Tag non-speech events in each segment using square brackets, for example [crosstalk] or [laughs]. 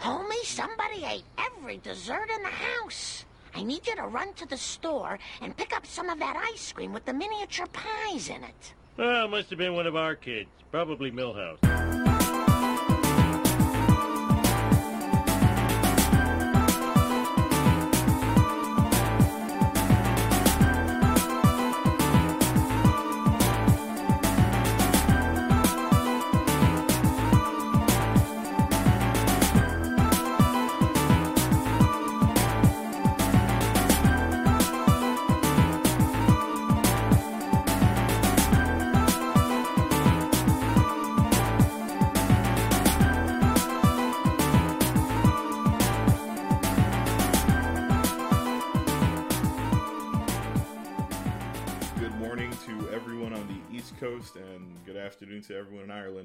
Homie, somebody ate every dessert in the house. I need you to run to the store and pick up some of that ice cream with the miniature pies in it. Well, it must have been one of our kids. Probably Milhouse.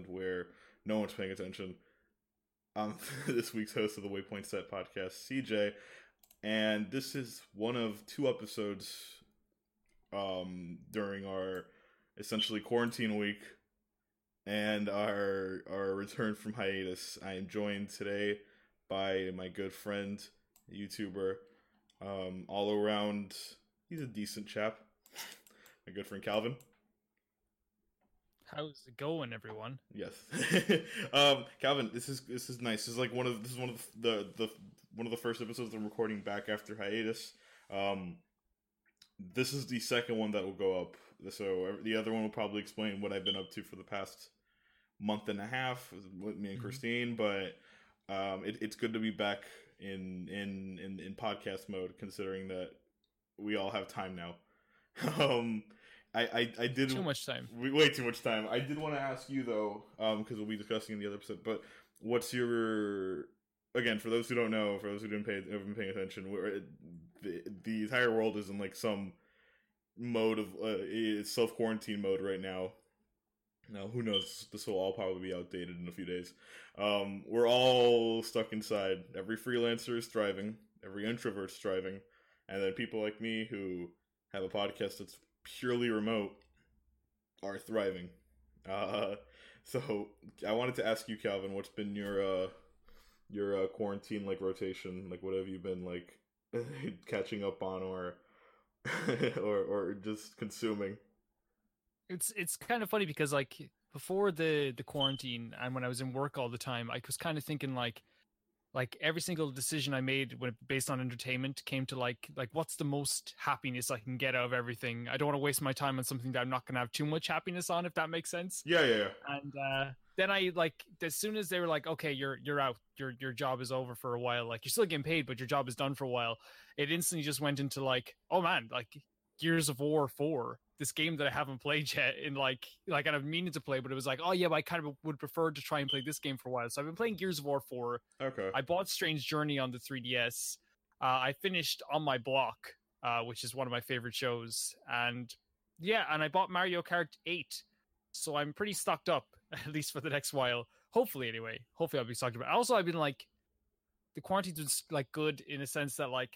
Where no one's paying attention. I'm [laughs] this week's host of the Waypoint Set podcast, CJ, and this is one of two episodes um, during our essentially quarantine week and our our return from hiatus. I am joined today by my good friend, YouTuber, um, all around. He's a decent chap. My good friend Calvin. How's it going, everyone? Yes, [laughs] um, Calvin. This is this is nice. This is like one of this is one of the the, the one of the first episodes I'm recording back after hiatus. Um, this is the second one that will go up. So the other one will probably explain what I've been up to for the past month and a half with me and Mhm. Christine. But um, it, it's good to be back in, in in in podcast mode, considering that we all have time now. [laughs] um, I I, I did Too much time. we way too much time. I did want to ask you though, um, because we'll be discussing in the other episode. But what's your again for those who don't know, for those who didn't pay, haven't been paying attention, where the the entire world is in like some mode of uh, self quarantine mode right now. Now, who knows? This will all probably be outdated in a few days. Um, we're all stuck inside. Every freelancer is thriving. Every introvert's thriving, and then people like me who have a podcast that's purely remote are thriving. Uh, so I wanted to ask you, Calvin, what's been your uh, your uh, quarantine like rotation? Like, what have you been like [laughs] catching up on, or [laughs] or or just consuming? It's it's kind of funny because like before the the quarantine and when I was in work all the time, I was kind of thinking like like every single decision I made when based on entertainment came to like like what's the most happiness I can get out of everything. I don't want to waste my time on something that I'm not going to have too much happiness on, if that makes sense. Yeah, yeah, yeah. And uh, then I like as soon as they were like, okay, you're you're out, your your job is over for a while. Like you're still getting paid, but your job is done for a while. It instantly just went into like, oh man, like Gears of War four, this game that I haven't played yet. and like like I've meaning to play, but it was like, oh yeah, but I kind of would prefer to try and play this game for a while. So I've been playing Gears of War four. Okay. I bought Strange Journey on the 3DS. Uh, I finished on my block, uh, which is one of my favorite shows, and yeah, and I bought Mario Kart 8. So I'm pretty stocked up, [laughs] at least for the next while. Hopefully, anyway. Hopefully, I'll be stocked up. Also, I've been like, the quarantine's been like good in a sense that like,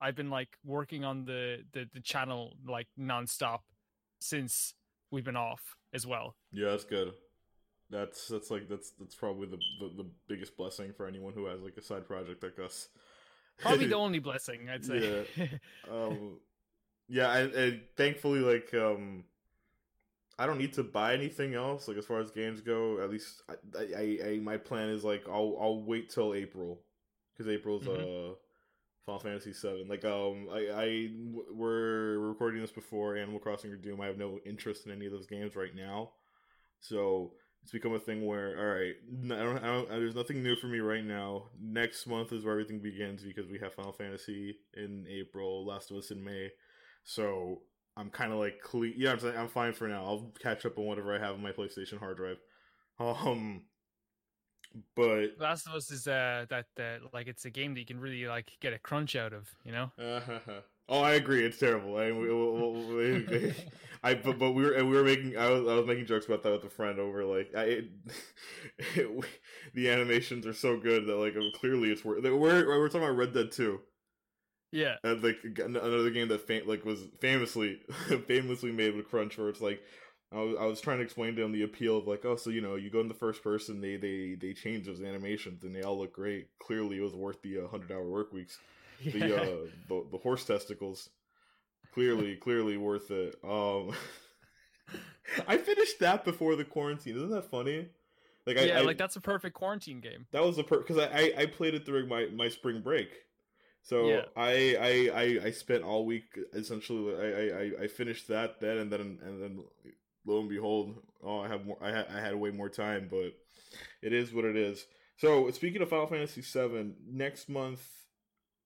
I've been like working on the the, the channel like nonstop since we've been off as well. Yeah, that's good. That's that's like that's that's probably the, the the biggest blessing for anyone who has like a side project like us. Probably the [laughs] only blessing I'd say. [laughs] um yeah and, and thankfully like um i don't need to buy anything else like as far as games go at least i i, I my plan is like i'll i'll wait till april because april's uh final fantasy 7 like um i i we're recording this before animal crossing or doom. I have no interest in any of those games right now. So it's become a thing where all right I don't, I don't, there's nothing new for me right now. Next month is where everything begins because we have final fantasy in april last of us in may. So i'm kind of like cle- yeah i'm i'm fine for now. I'll catch up on whatever i have on my playstation hard drive. Um but Last of Us is uh that uh, like it's a game that you can really like get a crunch out of, you know. oh, I agree. It's terrible. I, we, we, we, I but, but we were we were making I was I was making jokes about that with a friend over like I it, [laughs] it, the animations are so good that like clearly it's worth. We're we're talking about Red Dead Two. Yeah, And like another game that fam- like was famously [laughs] famously made with crunch, where it's like I was, I was trying to explain to him the appeal of like, oh, so you know, you go in the first person, they they they change those animations and they all look great. Clearly, it was worth the uh, hundred hour work weeks. [laughs] The Yeah. uh, the the horse testicles, clearly clearly worth it. Um, [laughs] I finished that before the quarantine. Isn't that funny? Like I, yeah, I like that's a perfect quarantine game. that was the per because I, I I played it during my my spring break. So Yeah. I, I I I spent all week essentially. I, I I- I finished that then and then and then lo and behold, oh I have more. I had I had way more time, but it is what it is. So speaking of Final Fantasy VII, next month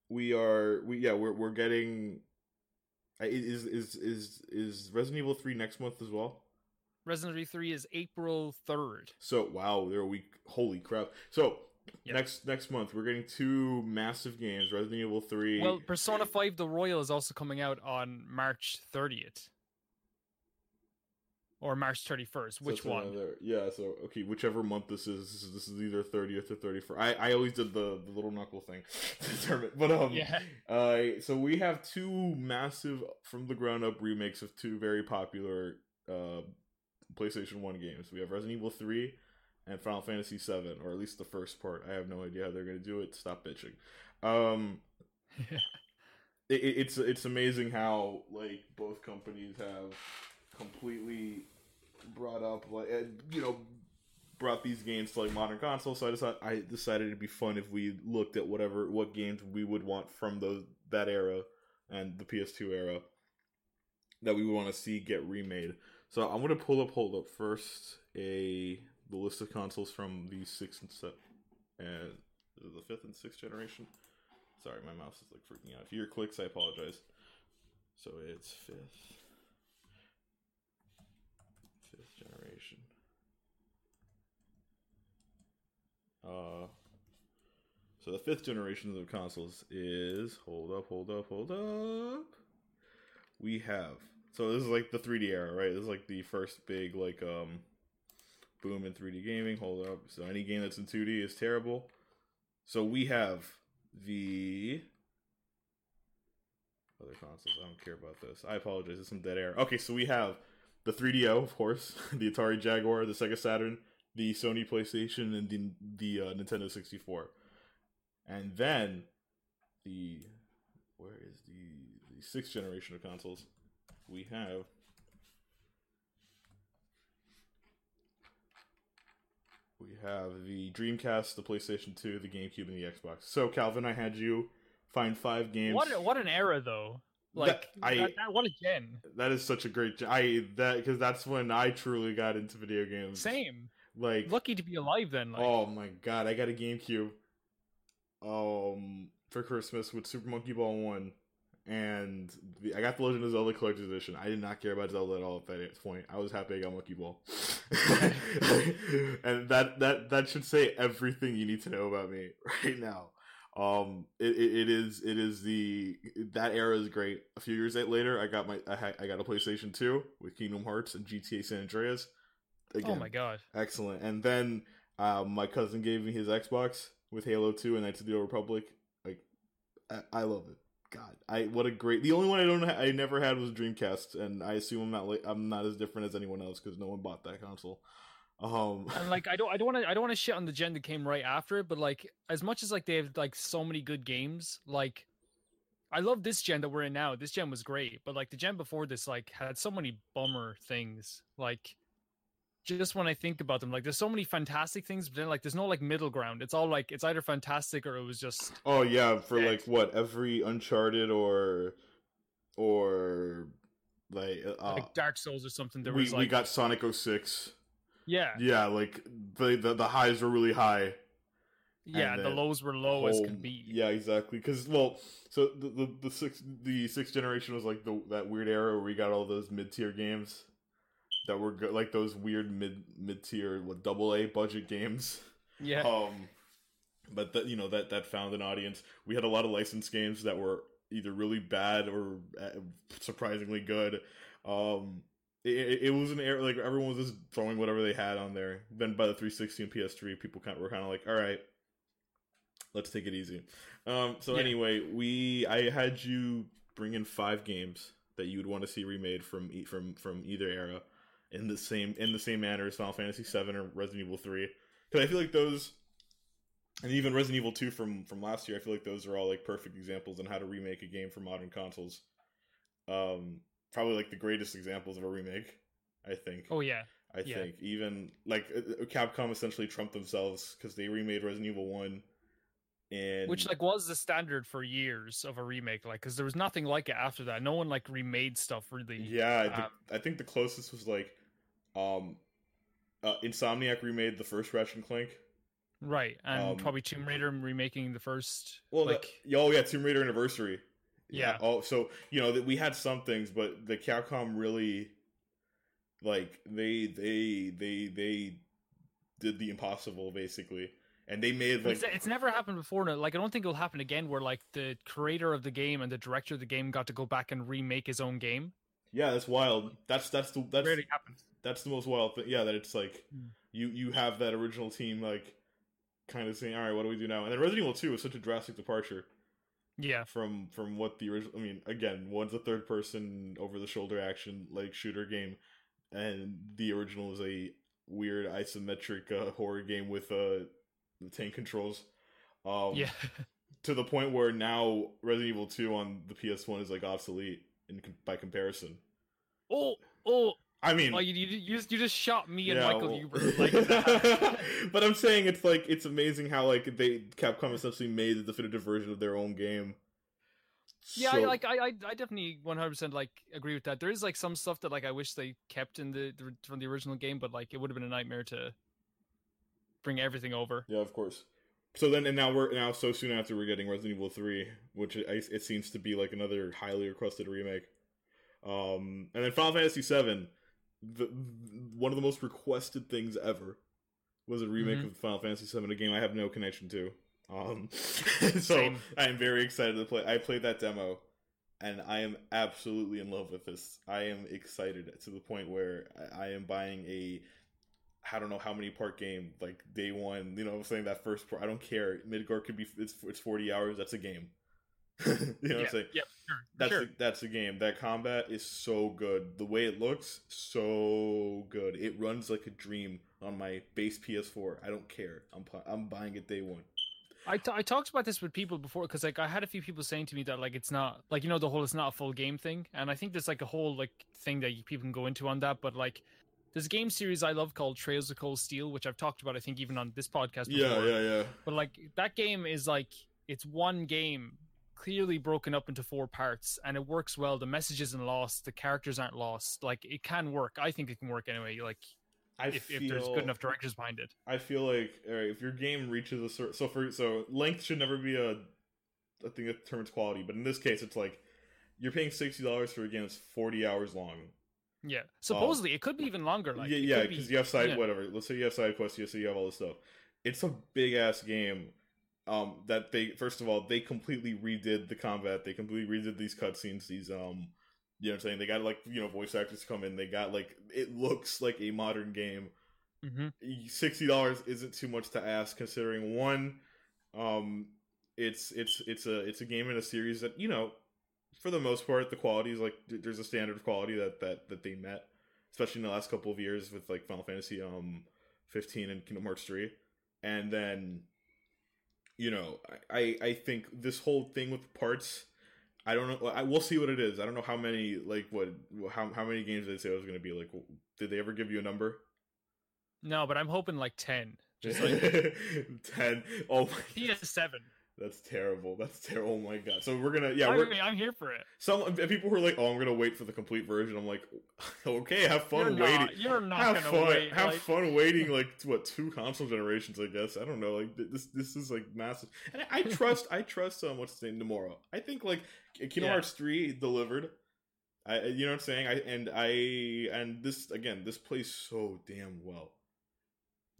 we are we yeah we're we're getting. Is is is is Resident Evil three next month as well? Resident Evil 3 is April 3rd. So wow, they're a week. Holy crap! So Yep. next next month we're getting two massive games: Resident Evil Three. Well, Persona 5 The Royal is also coming out on March 30th. Or March 31st. so Which one? another- yeah. So okay, whichever month this is, this is, this is either thirtieth or thirty first. I I always did the the little knuckle thing [laughs] to determine, but um Yeah. [laughs] Uh, so we have two massive from the ground up remakes of two very popular uh PlayStation One games. We have Resident Evil Three and Final Fantasy Seven, or at least the first part. I have no idea how they're gonna do it. Stop bitching. Um, [laughs] it- it's it's amazing how like both companies have completely brought up like you know brought these games to like modern consoles. So I decided I decided it'd be fun if we looked at whatever what games we would want from those that era and the PS2 era that we would want to see get remade. So I'm gonna pull up hold up first a the list of consoles from the sixth and set and the fifth and sixth generation. Sorry, my mouse is like freaking out. If you hear clicks, I apologize. So it's. Fifth generation. Uh so the fifth generation of consoles is hold up, hold up, hold up. We have so this is like the 3D era, right? This is like the first big like um boom in 3D gaming. Hold up. So any game that's in 2D is terrible. So we have the other consoles. I don't care about this. I apologize. It's some dead air. Okay, so we have the 3DO, of course, [laughs] the Atari Jaguar, the Sega Saturn, the Sony PlayStation, and the the uh, Nintendo 64. And then the where is the the sixth generation of consoles? We have we have the Dreamcast, the PlayStation 2, the GameCube, and the Xbox. So Calvin, I had you find five games. What what an era though. Like I- that, that- what a gen. That is such a great. I that because that's when I truly got into video games. Same. Like, Lucky to be alive then. Like, oh my god, I got a GameCube. Um, for Christmas with Super Monkey Ball One, and the, I got the Legend of Zelda Collector's Edition. I did not care about Zelda at all at that point. I was happy I got Monkey Ball, [laughs] [laughs] and that that that should say everything you need to know about me [laughs] right now. Um, it, it, is it is the that era is great. A few years later, I got my I, had, I got a PlayStation Two with Kingdom Hearts and GTA San Andreas. Oh my god. Excellent. And then um, my cousin gave me his Xbox with Halo 2 and Knights of the Old Republic. Like, I, I love it. God, I what a great. The only one I don't ha- I never had was Dreamcast, and I assume I'm not like I'm not as different as anyone else because no one bought that console. Um, and [laughs] like I don't I don't want to I don't want to shit on the gen that came right after it, but like as much as like they have like so many good games, like I love this gen that we're in now. This gen was great, but like the gen before this like had so many bummer things. Like just when I think about them, like there's so many fantastic things, but then like there's no like middle ground. It's all like it's either fantastic or it was just oh yeah, for like what every Uncharted or or like uh, like Dark Souls or something. There we was like we got Sonic 06. yeah, Yeah, like the the, the highs were really high. yeah. The lows were low as can be. Yeah, exactly. Because well, so the, the the sixth the sixth generation was like the that weird era where we got all those mid tier games that were good, like those weird mid mid tier what double A budget games. yeah. Um, but that you know that that found an audience. We had a lot of licensed games that were either really bad or uh, surprisingly good. Um, it, it, was an era like everyone was just throwing whatever they had on there. Then by the 360 and PS3, people kind of were kind of like, all right, let's take it easy. Um, so Yeah. anyway, we I had you bring in five games that you would want to see remade from from from either era, in the same in the same manner as Final Fantasy VII or Resident Evil Three. Because I feel like those, and even Resident Evil Two from from last year, I feel like those are all like perfect examples on how to remake a game for modern consoles. Um, probably like the greatest examples of a remake. I think. Oh yeah, I yeah. think even like uh, Capcom essentially trumped themselves because they remade Resident Evil One, and which like was the standard for years of a remake. Like, because there was nothing like it after that. No one like remade stuff really. yeah, um, I think the closest was like, um, uh, Insomniac remade the first Ratchet and Clank. Right, and Um, probably Tomb Raider remaking the first. Well, like the, oh yeah, Tomb Raider Anniversary. Yeah. Oh, so you know that we had some things, but the Capcom really, like they they they they did the impossible basically, and they made like it's, it's never happened before. no, Like I don't think it'll happen again. Where like the creator of the game and the director of the game got to go back and remake his own game. yeah, that's wild. That's that's the that's Rarely happens. That's the most wild thing. Yeah, that it's like Hmm. you you have that original team like kind of saying, all right, what do we do now? And then Resident Evil Two is such a drastic departure Yeah, from from what the original. I mean, again, one's a third person over the shoulder action like shooter game, and the original is a weird isometric uh, horror game with uh tank controls. Um, yeah. [laughs] to the point where now Resident Evil Two on the PS One is like obsolete in by comparison. oh, oh, I mean, oh! You, you, just you just shot me and Michael well- Huber like that. [laughs] [laughs] but I'm saying it's like it's amazing how like they Capcom essentially made the definitive version of their own game. Yeah, So- I, like I, I, I definitely one hundred percent like agree with that. There is like some stuff that like I wish they kept in the, the from the original game, but like it would have been a nightmare to bring everything over. yeah, of course. So then, and now we're now so soon after we're getting Resident Evil Three, which it, it seems to be like another highly requested remake. Um, and then Final Fantasy Seven, the one of the most requested things ever was a remake Mhm. of Final Fantasy VII, a game I have no connection to. Um, [laughs] [laughs] so I am very excited to play. I played that demo, and I am absolutely in love with this. I am excited to the point where I, I am buying a. I don't know how many part game like day one. You know, what I'm saying that first part. I don't care. Midgar could be it's it's 40 hours. That's a game. [laughs] you know what I'm saying? yeah, sure, That's sure. the, that's the game. That combat is so good. The way it looks, so good. It runs like a dream on my base PS4. I don't care. I'm I'm buying it day one. I, t- I talked about this with people before because like I had a few people saying to me that like it's not like you know the whole it's not a full game thing, and I think there's like a whole like thing that you, people can go into on that. But like there's a game series I love called Trails of Cold Steel, which I've talked about I think even on this podcast. Before. Yeah, yeah, yeah. But like that game is like it's one game clearly broken up into four parts and it works well. The message isn't lost, the characters aren't lost. Like it can work. I think it can work anyway. Like I if, feel if there's good enough directors behind it. I feel like right, if your game reaches a certain so for so length should never be a a thing that determines quality, but in this case, it's like you're paying sixty dollars for a game that's forty hours long. Yeah. Um, Supposedly it could be even longer. Like yeah, yeah, be- because you have side yeah. whatever. Let's say you have side quests. You say you have all this stuff. It's a big ass game. Um, that they first of all they completely redid the combat. They completely redid these cutscenes. These um, you know what I'm saying. They got like you know voice actors come in. They got like it looks like a modern game. Mhm. Sixty dollars isn't too much to ask considering one, um, it's it's it's a it's a game in a series that you know, for the most part, the quality is like there's a standard of quality that that that they met, especially in the last couple of years with like Final Fantasy um, fifteen and Kingdom Hearts three, and then, you know, I I think this whole thing with parts. I don't know. I we'll see what it is. I don't know how many like what how how many games they say it was going to be. Like, did they ever give you a number? No, but I'm hoping like ten. Just like [laughs] ten. Oh my, PS7. That's terrible. That's terrible. Oh my god. So we're gonna yeah. I We're, I'm here for it. some people who are like, oh, I'm gonna wait for the complete version. I'm like, [laughs] okay, have fun you're waiting. Not, you're not have gonna fun. wait. have like- fun waiting like what two console generations? I guess I don't know. Like this, this is like massive. And I, I [laughs] trust, I trust um, what's his name, Nomura. I think like Kingdom Yeah. Hearts three delivered. I, you know what I'm saying? I and I and this again, this plays so damn well.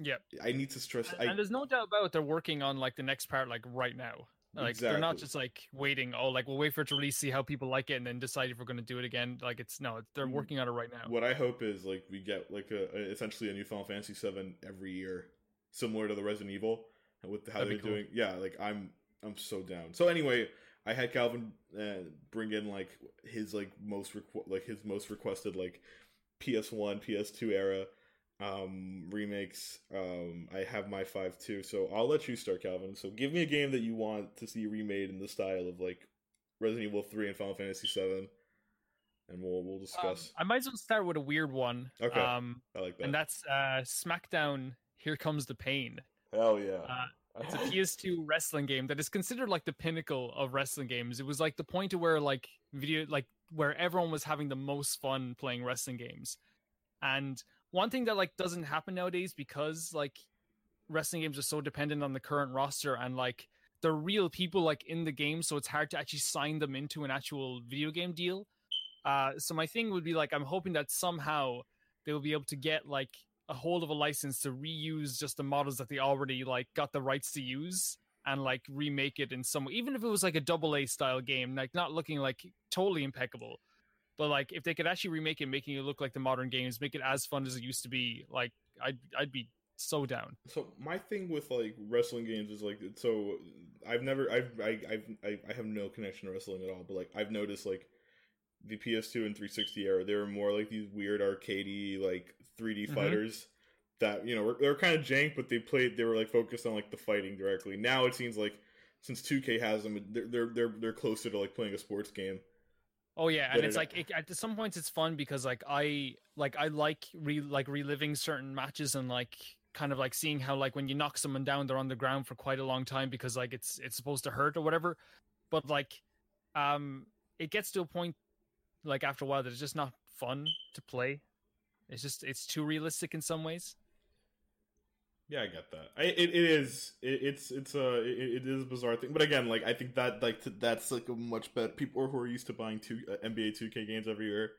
Yeah. I need to stress. And, I and there's no doubt about it, they're working on like the next part like right now. Like they're not just like waiting. Oh, like we'll wait for it to release, see how people like it, and then decide if we're going to do it again. Like it's no, they're Mm. working on it right now. What I hope is like we get like a, a essentially a new Final Fantasy VII every year, similar to the Resident Evil, with how That'd they're be cool. doing. Yeah, like I'm I'm so down. So anyway, I had Calvin uh, bring in like his like most requ- like his most requested like PS1, PS2 era um, remakes. Um, I have my five too, so I'll let you start, Calvin. So give me a game that you want to see remade in the style of like Resident Evil Three and Final Fantasy Seven, and we'll we'll Um, discuss. I might as well start with a weird one. Okay. Um, I like that. and that's uh, SmackDown. Here comes the pain. Hell yeah! Uh, [laughs] It's a PS2 wrestling game that is considered like the pinnacle of wrestling games. It was like the point to where like video like where everyone was having the most fun playing wrestling games. And one thing that like doesn't happen nowadays because like wrestling games are so dependent on the current roster and like they're real people like in the game so it's hard to actually sign them into an actual video game deal. Uh so my thing would be like I'm hoping that somehow they will be able to get like a hold of a license to reuse just the models that they already like got the rights to use and like remake it in some even if it was like a double A style game, like not looking like totally impeccable. But like if they could actually remake it, making it look like the modern games, make it as fun as it used to be, like I'd I'd be so down. So my thing with like wrestling games is like so I've never I've I I've I, I have no connection to wrestling at all, but like I've noticed like the PS2 and 360 era, they were more like these weird arcadey like 3D Mhm. fighters that you know were, they were kind of jank, but they played they were like focused on like the fighting directly. Now it seems like since 2K has them, they're they're they're, they're closer to like playing a sports game. Oh yeah, and it's like it, at some points it's fun because like I like I like re like reliving certain matches and like kind of like seeing how like when you knock someone down they're on the ground for quite a long time because like it's it's supposed to hurt or whatever. But like um it gets to a point like after a while that it's just not fun to play. It's just it's too realistic in some ways. Yeah, I get that. I, it, it is. It, it's it's a it, it is a bizarre thing, but again, like I think that like that's like a much better. People who are used to buying two uh, NBA Two K games every year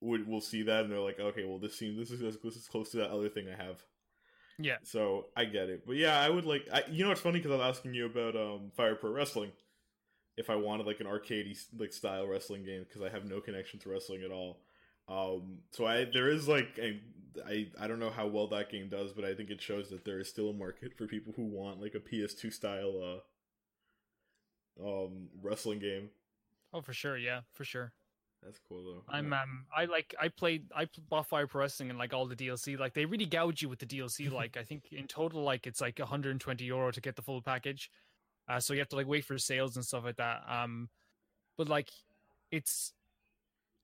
would will see that and they're like, okay, well this seems this is this is close to that other thing I have. Yeah. So I get it, but yeah, I would like. I, you know, it's funny because I was asking you about um Fire Pro Wrestling. If I wanted like an arcadey like style wrestling game because I have no connection to wrestling at all. Um, so I there is like a, I I don't know how well that game does, but I think it shows that there is still a market for people who want like a PS2 style uh um wrestling game. Oh, for sure. Yeah, for sure. That's cool though. I'm um I like I played I bought Fire Pro Wrestling and like all the DLC. Like they really gouge you with the DLC. [laughs] like I think in total like it's like 120 euro to get the full package. Uh, so you have to like wait for sales and stuff like that. Um, but like it's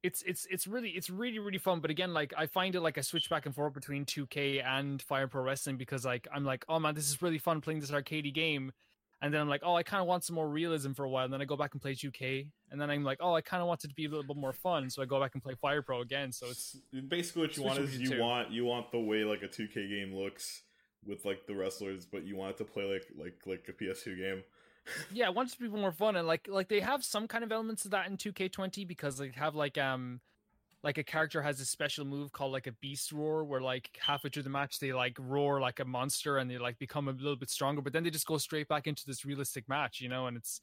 it's it's it's really it's really really fun. But again, like I find it like I switch back and forth between 2K and Fire Pro Wrestling because like I'm like oh man this is really fun playing this arcadey game. And then I'm like, oh, I kind of want some more realism for a while. And then I go back and play 2K. And then I'm like, oh, I kind of want it to be a little bit more fun. So I go back and play Fire Pro again. So it's basically what you want is you two. want you want the way like a 2K game looks with like the wrestlers, but you want it to play like like like a PS2 game. Yeah, I want it to be more fun. And like like they have some kind of elements of that in 2K20 because they have like um like a character has a special move called like a beast roar where like halfway through the match they like roar like a monster and they like become a little bit stronger, but then they just go straight back into this realistic match, you know, and it's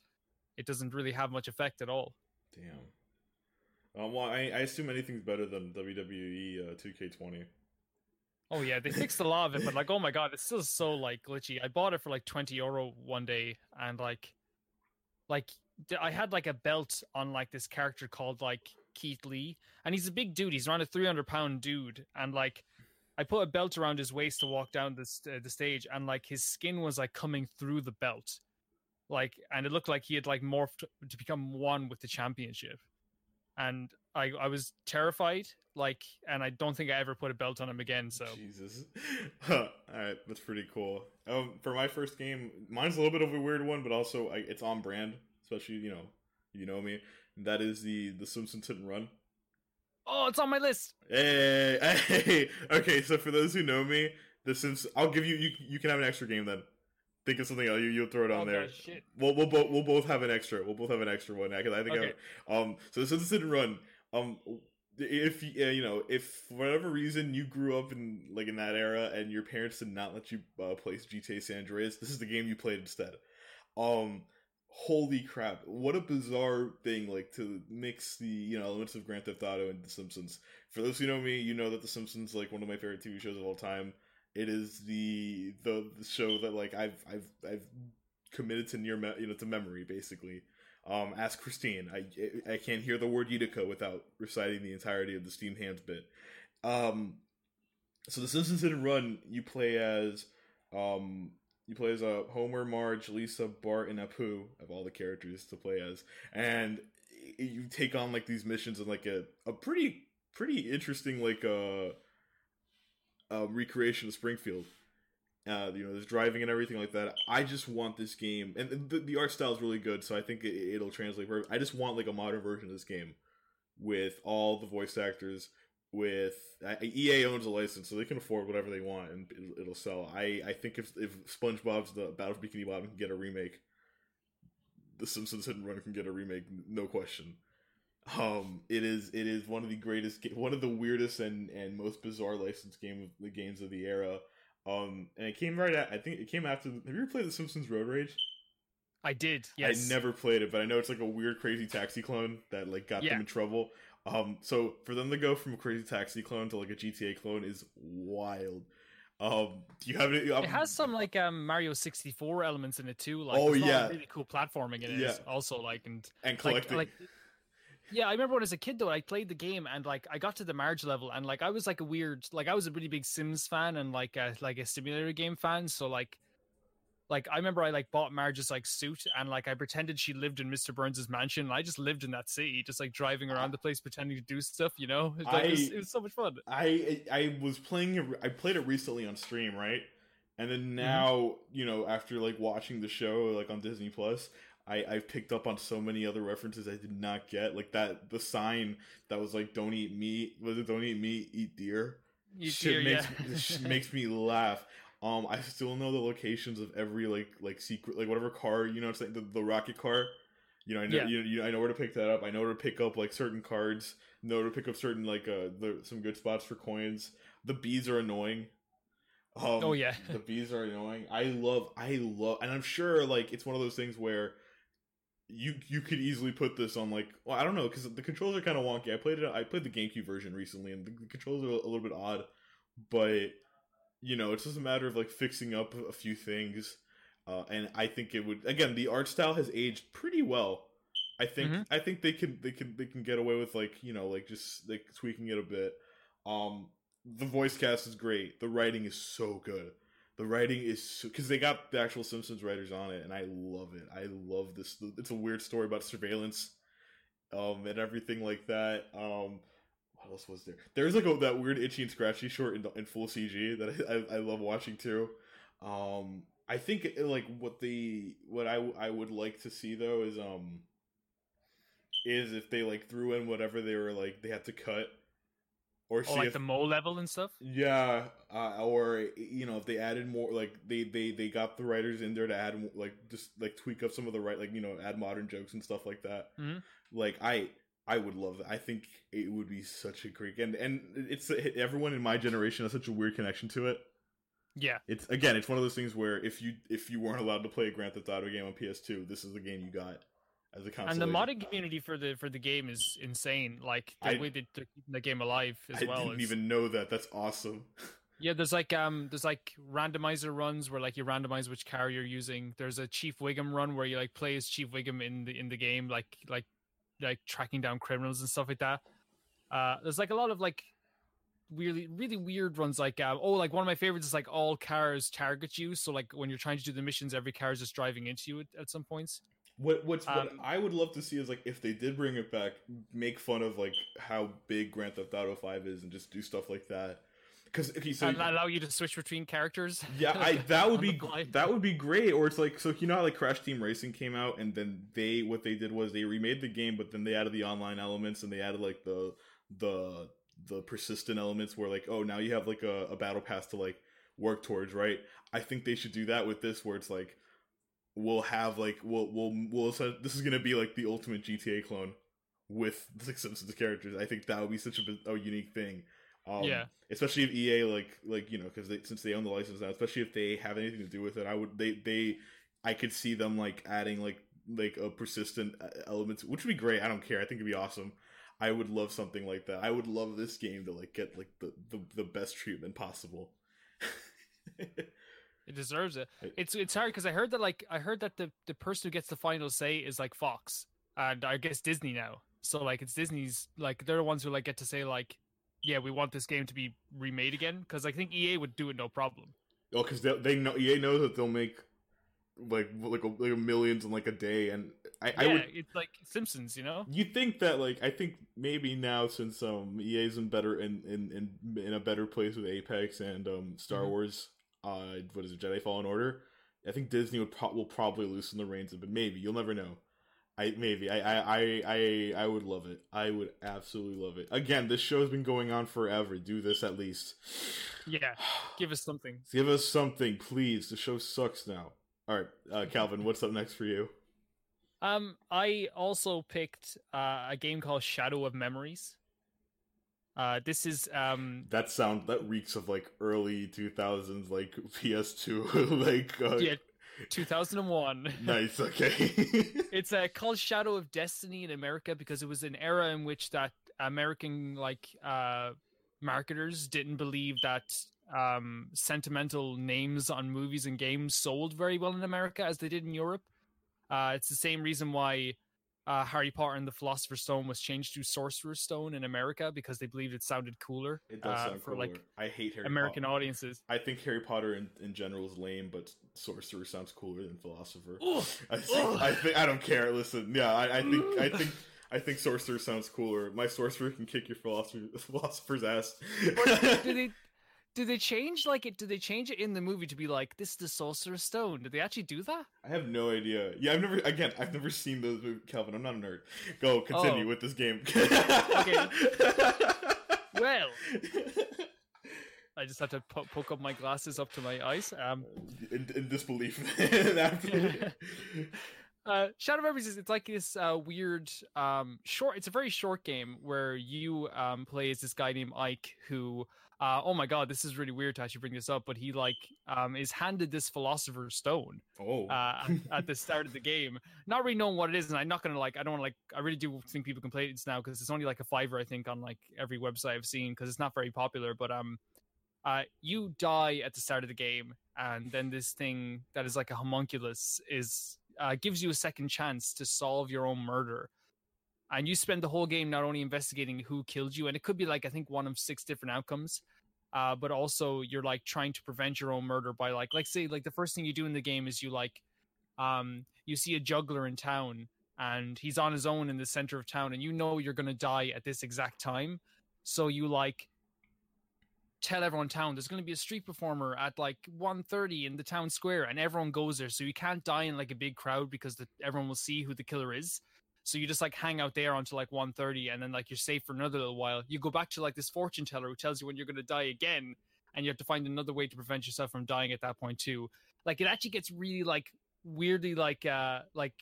it doesn't really have much effect at all. Damn. Um, well, I, I assume anything's better than WWE uh, 2K20. Oh yeah, they fixed a lot of it, but like, oh my god, it's still so like glitchy. I bought it for like twenty euro one day, and like, like I had like a belt on like this character called like Keith Lee, and he's a big dude. He's around a three hundred pound dude, and like, I put a belt around his waist to walk down this uh, the stage, and like his skin was like coming through the belt, like, and it looked like he had like morphed to become one with the championship, and I I was terrified, like, and I don't think I ever put a belt on him again. So. Jesus. [laughs] All right, that's pretty cool. Um, for my first game, mine's a little bit of a weird one, but also I, it's on brand. Especially you know, you know me. That is the the Simpsons Hit and Run. Oh, it's on my list. Hey, hey, [laughs] okay. So for those who know me, the Sims. I'll give you. You you can have an extra game then. Think of something else. You you'll throw it on Oh, there. Shit. We'll we'll both we'll both have an extra. We'll both have an extra one. Because I think Okay. I, um. So the Simpsons Hit and Run. Um. If you uh, you know if for whatever reason you grew up in like in that era and your parents did not let you uh, play GTA San Andreas, this is the game you played instead. Um. Holy crap! What a bizarre thing, like to mix the you know elements of Grand Theft Auto and The Simpsons. For those who know me, you know that The Simpsons like one of my favorite TV shows of all time. It is the the, the show that like I've I've I've committed to near me- you know to memory basically. Um, ask Christine. I I can't hear the word Utica without reciting the entirety of the Steamed Hams bit. Um, so the Simpsons Hit and Run, you play as um you play as a Homer, Marge, Lisa, Bart, and Apu of all the characters to play as, and you take on like these missions and like a a pretty pretty interesting like uh, uh recreation of Springfield. Uh, you know, there's driving and everything like that. I just want this game, and the, the art style is really good, so I think it, will translate. I just want like a modern version of this game with all the voice actors. With uh, EA owns a license, so they can afford whatever they want, and it'll, it'll sell. I I think if if SpongeBob's the Battle of Bikini Bottom can get a remake, The Simpsons and Run can get a remake, no question. Um, it is it is one of the greatest, one of the weirdest and and most bizarre licensed game of the games of the era um, and it came right at I think it came after. Have you ever played The Simpsons Road Rage? I did. Yes. I never played it, but I know it's like a weird, crazy taxi clone that like got yeah. them in trouble. Um, so for them to go from a crazy taxi clone to like a GTA clone is wild. Um, do you have any? Um, it has some like um Mario sixty four elements in it too. Like, oh yeah, really cool platforming in it. Yeah. Also, like and and collecting. Like, like, yeah, I remember when I was a kid though, I played the game and like I got to the Marge level and like I was like a weird like I was a really big Sims fan and like a like a simulator game fan. So like like I remember I like bought Marge's like suit and like I pretended she lived in Mr. Burns's mansion and I just lived in that city, just like driving around the place pretending to do stuff, you know? Like, I, it, was, it, was, so much fun. I I was playing I played it recently on stream, right? And then mm-hmm. now, mm-hmm. you know, after like watching the show like on Disney Plus, I I've picked up on so many other references I did not get, like that the sign that was like "Don't eat meat." Was it "Don't eat meat, eat deer"? Eat Shit deer, makes yeah. makes me laugh. Um, I still know the locations of every like like secret like whatever car you know it's like the, the rocket car. You know, I know yeah. you, you I know where to pick that up. I know where to pick up like certain cards. Know where to pick up certain like uh the, some good spots for coins. The bees are annoying. Um, oh yeah, the bees are annoying. I love, I love, and I'm sure like it's one of those things where you you could easily put this on like well I don't know because the controls are kind of wonky. I played it. I played the GameCube version recently, and the, the controls are a little bit odd. But you know, it's just a matter of like fixing up a few things. Uh, and I think it would again the art style has aged pretty well. I think mm-hmm. I think they can they can they can get away with like you know like just like tweaking it a bit. Um, the voice cast is great. The writing is so good. The writing is because they got the actual Simpsons writers on it, and I love it. I love this. It's a weird story about surveillance, um, and everything like that. Um, what else was there? There's like a, that weird itchy and scratchy short in, in full CG that I, I, I love watching too. Um, I think like what the what I I would like to see though is um is if they like threw in whatever they were like they had to cut or oh, like if, the mole level and stuff. Yeah, uh, or you know if they added more, like they they they got the writers in there to add like just like tweak up some of the right, like you know add modern jokes and stuff like that. Mm-hmm. Like I I would love that. I think it would be such a great and and it's everyone in my generation has such a weird connection to it. Yeah, it's again, it's one of those things where if you if you weren't allowed to play a Grand Theft Auto game on PS2, this is the game you got And the modding community for the for the game is insane. Like the I, way they're keeping the game alive as I well. I didn't even know that. That's awesome. [laughs] yeah, there's like um there's like randomizer runs where like you randomize which car you're using. There's a Chief Wiggum run where you like play as Chief Wiggum in the in the game, like like like tracking down criminals and stuff like that. Uh, there's like a lot of like really really weird ones like uh, oh like one of my favorites is like all cars target you so like when you're trying to do the missions every car is just driving into you at, at some points what what's um, what I would love to see is like if they did bring it back, make fun of like how big Grand Theft Auto Five is and just do stuff like that. Because okay, so and allow you to switch between characters. Yeah, I [laughs] that would be that would be great. Or it's like so you know how like Crash Team Racing came out and then they what they did was they remade the game, but then they added the online elements and they added like the the the persistent elements where like oh now you have like a, a battle pass to like work towards right. I think they should do that with this where it's like we'll have like we'll we'll we'll this is gonna be like the ultimate GTA clone with the Simpsons characters. I think that would be such a, a unique thing. Um, yeah, especially if EA like like you know because since they own the license now, especially if they have anything to do with it, I would they they I could see them like adding like like a persistent uh, element, which would be great. I don't care. I think it'd be awesome. I would love something like that. I would love this game to like get like the the, the best treatment possible. [laughs] It deserves it. It's it's hard because I heard that like I heard that the the person who gets the final say is like Fox and I guess Disney now. So like it's Disney's like they're the ones who like get to say like yeah, we want this game to be remade again because I think EA would do it no problem. Oh, because they, they know EA knows that they'll make like like a, like a millions in like a day, and I, Yeah, I would it's like Simpsons, you know. you think that like I think maybe now since um EA's in better in in in, in a better place with Apex and um Star Mhm. Wars, uh, what is it, Jedi Fallen Order? I think Disney would pro- will probably loosen the reins but. Maybe you'll never know. I maybe I I I I I would love it. I would absolutely love it. Again, this show's been going on forever. Do this at least. Yeah, give us something. [sighs] Give us something, please. The show sucks now. All right, uh, Calvin, what's up next for you? Um, I also picked uh, a game called Shadow of Memories. Uh, this is um, That sound that reeks of like early two thousands, like PS2, [laughs] like uh, yeah, 2001. nice. [laughs] Okay, [laughs] it's uh, called Shadow of Destiny in America because it was an era in which that American like uh, marketers didn't believe that um, sentimental names on movies and games sold very well in America as they did in Europe. Uh, it's the same reason why uh, Harry Potter and the Philosopher's Stone was changed to Sorcerer's Stone in America because they believed it sounded cooler it does uh, sound for cooler. like I hate Harry American Potter. audiences. I think Harry Potter in, in general is lame, but Sorcerer sounds cooler than Philosopher. Ugh. I think, Ugh. I think I don't care. Listen, yeah, I, I think I think I think Sorcerer sounds cooler. My Sorcerer can kick your philosopher [laughs] philosopher's ass. did they did they change like it? Did they change it in the movie to be like this is the Sorcerer's Stone? Did they actually do that? I have no idea. Yeah, I've never again. I've never seen those. movies. Calvin, I'm not a nerd. Go continue Oh. with this game. [laughs] Well, I just have to po- poke up my glasses up to my eyes. Um, in, in disbelief. [laughs] [laughs] Uh, Shadow Memories is it's like this uh, weird um, short. It's a very short game where you um, play as this guy named Eike who. Uh, oh my god, this is really weird to actually bring this up, but he like um, is handed this philosopher's stone oh, uh, at, [laughs] at the start of the game, not really knowing what it is, and I'm not gonna like. I don't want to like. I really do think people can play it now because it's only like a fiver, I think, on like every website I've seen because it's not very popular. But um, uh, you die at the start of the game, and then this thing that is like a homunculus is uh, gives you a second chance to solve your own murder. And you spend the whole game not only investigating who killed you, and it could be like I think one of six different outcomes, uh, but also you're like trying to prevent your own murder by like like say like the first thing you do in the game is you like um you see a juggler in town and he's on his own in the center of town and you know you're gonna die at this exact time. So you like tell everyone town there's going to be a street performer at like 1.30 in the town square and everyone goes there. So you can't die in like a big crowd because the, everyone will see who the killer is so you just like hang out there until like 1.30 and then like you're safe for another little while. You go back to like this fortune teller who tells you when you're going to die again and you have to find another way to prevent yourself from dying at that point too. Like it actually gets really like weirdly like uh like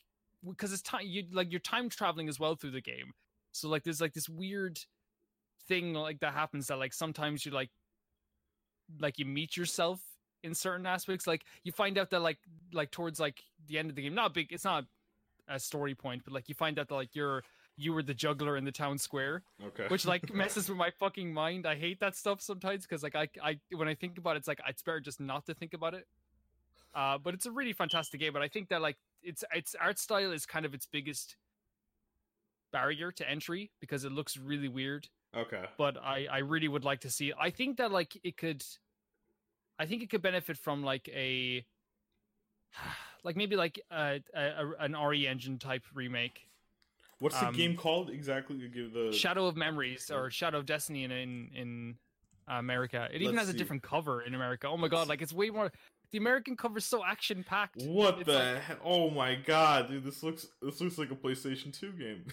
because it's time you like you're time traveling as well through the game. So like there's like this weird thing like that happens that like sometimes you like like you meet yourself in certain aspects. Like you find out that like like towards like the end of the game not big it's not a story point but like you find out that like you're you were the juggler in the town square okay. which like [laughs] messes with my fucking mind i hate that stuff sometimes because like I, I when i think about it it's like it's better just not to think about it uh but it's a really fantastic game but i think that like its its art style is kind of its biggest barrier to entry because it looks really weird okay. but I I really would like to see. I think that like it could, I think it could benefit from like a, like maybe like a, a, a an RE engine type remake, What's the um, game called exactly? Give the Shadow of Memories or Shadow of Destiny in in in America. It even Let's has a different cover in America. Oh my god, like it's way more. The American cover is so action packed. What It's the? like- he- oh my god, dude! This looks this looks like a PlayStation Two game.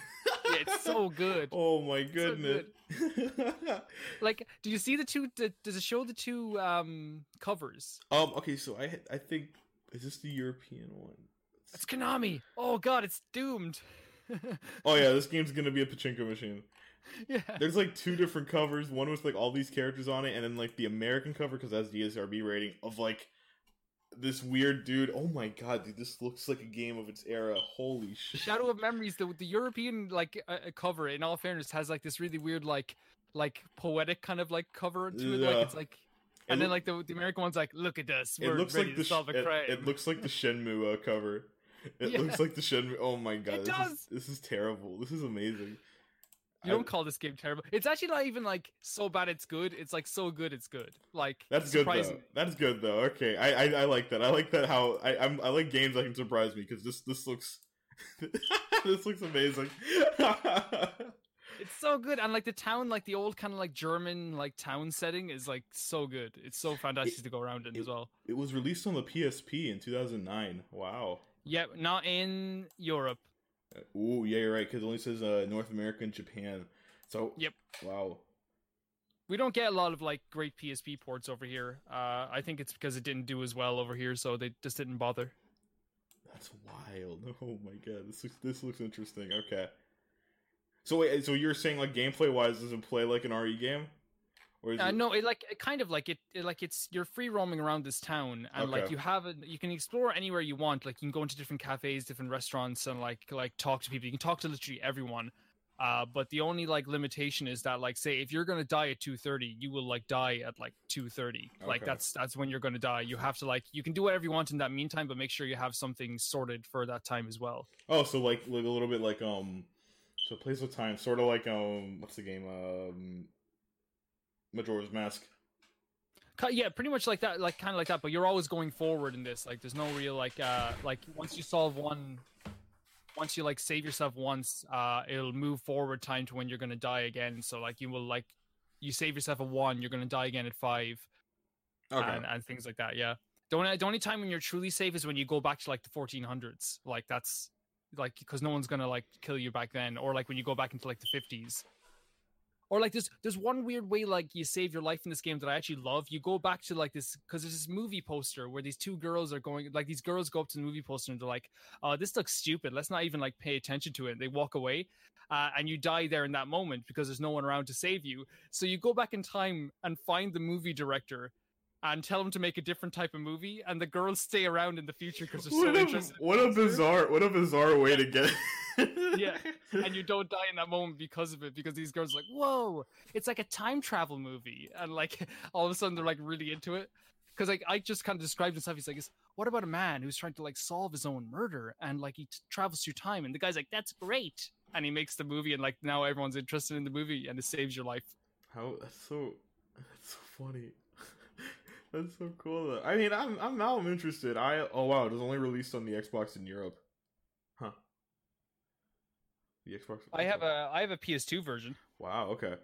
Yeah, it's so good. [laughs] oh my so goodness! [laughs] Like, do you see the two? The, does it show the two um covers? um. Okay, so I I think is this the European one? It's Konami. Oh god, it's doomed. [laughs] Oh yeah, this game's gonna be a pachinko machine. yeah. There's like two different covers. One with like all these characters on it, and then like the American cover because that's the ESRB rating of like this weird dude. Oh my god, dude! This looks like a game of its era. Holy shit! Shadow of Memories, the the European like uh, uh, cover, in all fairness, has like this really weird like like poetic kind of like cover to it. Like it's like, and It then like the the American one's like, look at us, It we're looks ready like to the solve a it, crime. it looks like the Shenmue uh, cover. It Yeah. looks like the Shenmue. Oh my god, It this does. is this is terrible. This is amazing. You don't call this game terrible. It's actually not even like so bad it's good. It's like so good it's good. Like That's good though. That's good though. Okay, I, I I like that. I like that. How I I'm, I like games that can surprise me because this this looks [laughs] this looks amazing. [laughs] It's so good, and like the town, like the old kind of like German like town setting is like so good. It's so fantastic to go around in it- as well. it was released on the PSP in 2009. Wow. Yeah, not in Europe. Ooh, yeah, you're right. Because it only says uh, North America and Japan. So Yep. Wow. We don't get a lot of like great PSP ports over here. Uh, I think it's because it didn't do as well over here, so they just didn't bother. That's wild. [laughs] Oh my god, this looks this looks interesting. Okay. So wait, so you're saying like gameplay wise, does it play like an RE game, or is Uh, it? no, it like it kind of like it, it like it's you're free roaming around this town and like you have a you can explore anywhere you want. Like you can go into different cafes, different restaurants, and like like talk to people. You can talk to literally everyone. Uh, but the only like limitation is that like say if you're gonna die at two thirty, you will like die at like two thirty. Like that's that's when you're gonna die. You have to like you can do whatever you want in that meantime, but make sure you have something sorted for that time as well. Oh, so like like a little bit like um, so it plays with time, sort of like um, what's the game um, Majora's Mask. Yeah pretty much like that like kind of like that but you're always going forward in this. Like there's no real like uh like once you solve one once you like save yourself once uh it'll move forward time to when you're gonna die again. So like you will like you save yourself a one you're gonna die again at five. Okay. and, and things like that yeah. The only, the only time when you're truly safe is when you go back to like the 1400s like that's like because no one's gonna like kill you back then or like when you go back into like the 50s or like there's there's one weird way like you save your life in this game that I actually love. You go back to like this because there's this movie poster where these two girls are going like these girls go up to the movie poster and they're like, "Oh, this looks stupid. Let's not even like pay attention to it." They walk away, uh, and you die there in that moment because there's no one around to save you. So you go back in time and find the movie director. And tell him to make a different type of movie, and the girls stay around in the future because they're so what a, interested. in what a bizarre what a bizarre way to get. [laughs] Yeah. [laughs] and you don't die in that moment because of it because these girls are like whoa it's like a time travel movie and like [laughs] all of a sudden they're like really into it because like i just kind of described himself he's like what about a man who's trying to like solve his own murder and like he t- travels through time and the guy's like that's great and he makes the movie and like now everyone's interested in the movie and it saves your life How that's so that's so funny. That's so cool. Though. I mean, I'm I'm now I'm interested. I oh wow, it was only released on the Xbox in Europe. Huh. The Xbox. i have a i have a ps2 version Wow. Okay.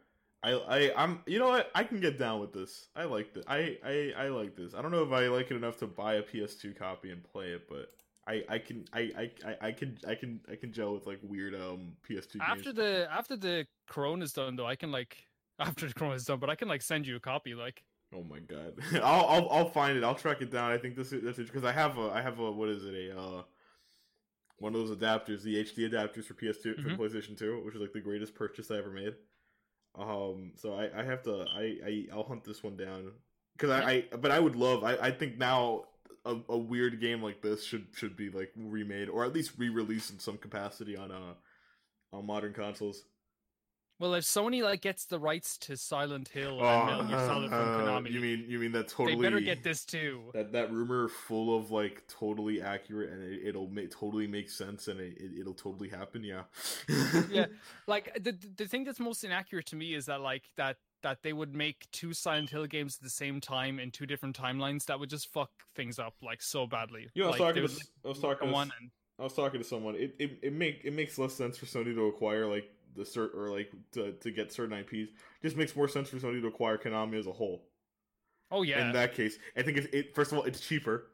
I I I'm you know what I can get down with this. I like this. I I I like this. I don't know if I like it enough to buy a PS2 copy and play it, but. I, I can I, I, I- can I can I can gel with like weird um PS2 after games. the after the corona's done though i can like [laughs] after the corona's done but i can like send you a copy like Oh my god! [laughs] I'll, I'll I'll find it. I'll track it down. I think this is because I have a I have a what is it a uh one of those adapters, the HD adapters for PS2 Mhm. for PlayStation 2, which is like the greatest purchase I ever made. Um, so I I have to I I I'll hunt this one down because I, I but I would love I I think now a, a weird game like this should should be like remade or at least re-released in some capacity on uh on modern consoles. Well, if Sony like gets the rights to Silent Hill and Metal Gear Solid from uh, Konami, you mean you mean that totally? they better get this too. that that rumor full of like totally accurate and it, it'll make totally make sense and it, it'll totally happen yeah yeah, [laughs] like the the thing that's most inaccurate to me is that like that that they would make two Silent Hill games at the same time in two different timelines. That would just fuck things up like so badly. you know, I was like, talking to I was talking to, one and I was talking to someone it, it it make it makes less sense for Sony to acquire like the cert or like to, to get certain IPs just makes more sense for Sony to acquire Konami as a whole. Oh yeah, in that case I think it, it first of all it's cheaper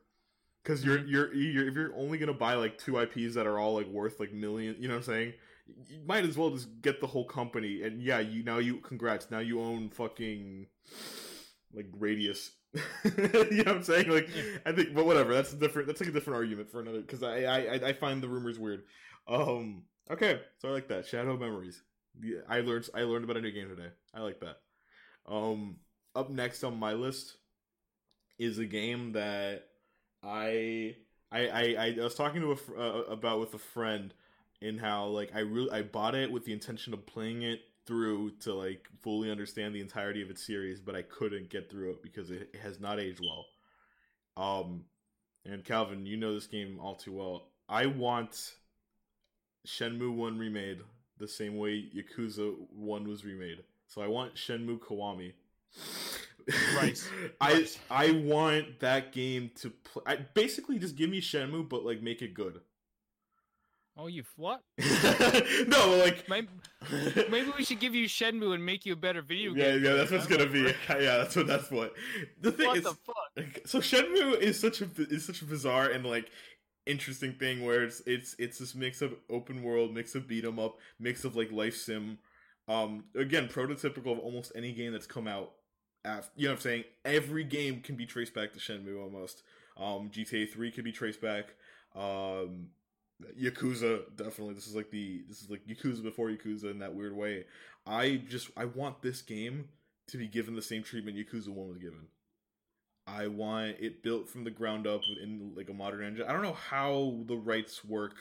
because you're, Mhm. you're you're if you're only gonna buy like two IPs that are all like worth like million you know what I'm saying? You might as well just get the whole company and yeah you now you congrats now you own fucking like Gradius. [laughs] You know what i'm saying? Like Yeah. i think but whatever that's a different that's like a different argument for another because I I- i find the rumors weird. Um okay so i like that shadow memories yeah, i learned i learned about a new game today i like that um up next on my list is a game that i i i, I was talking to a uh, about with a friend in how like I really I bought it with the intention of playing it through to like fully understand the entirety of its series, but I couldn't get through it because it, it has not aged well. Um, and Calvin, you know this game all too well. I want Shenmue One remade, the same way Yakuza One was remade. So I want Shenmue Kiwami. Right. [laughs] I I want that game to play. I, basically, just give me Shenmue, but like make it good. Oh, you what? [laughs] no, like Maybe, maybe we should give you Shenmue and make you a better video yeah, game. yeah, yeah, that's what's gonna be. [laughs] Yeah, that's what that's what. The thing What is, the fuck? so Shenmue is such a is such a bizarre and like interesting thing where it's it's it's this mix of open world, mix of beat 'em up, mix of like life sim. Um, again, prototypical of almost any game that's come out. After, you know what I'm saying? Every game can be traced back to Shenmue almost. Um, GTA 3 can be traced back. Um, Yakuza definitely. This is like the this is like Yakuza before Yakuza in that weird way. I just I want this game to be given the same treatment Yakuza One was given. I want it built from the ground up in like a modern engine. I don't know how the rights work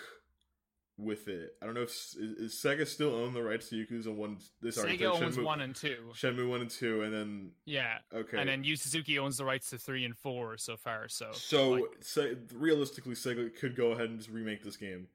with it. I don't know if is, is Sega still own the rights to Yakuza One. Sorry, Sega owns Shenmue, one and two. Shenmue One and Two, and then Yeah, okay, and then Yu Suzuki owns the rights to three and four so far. So, so like- realistically, Sega could go ahead and just remake this game.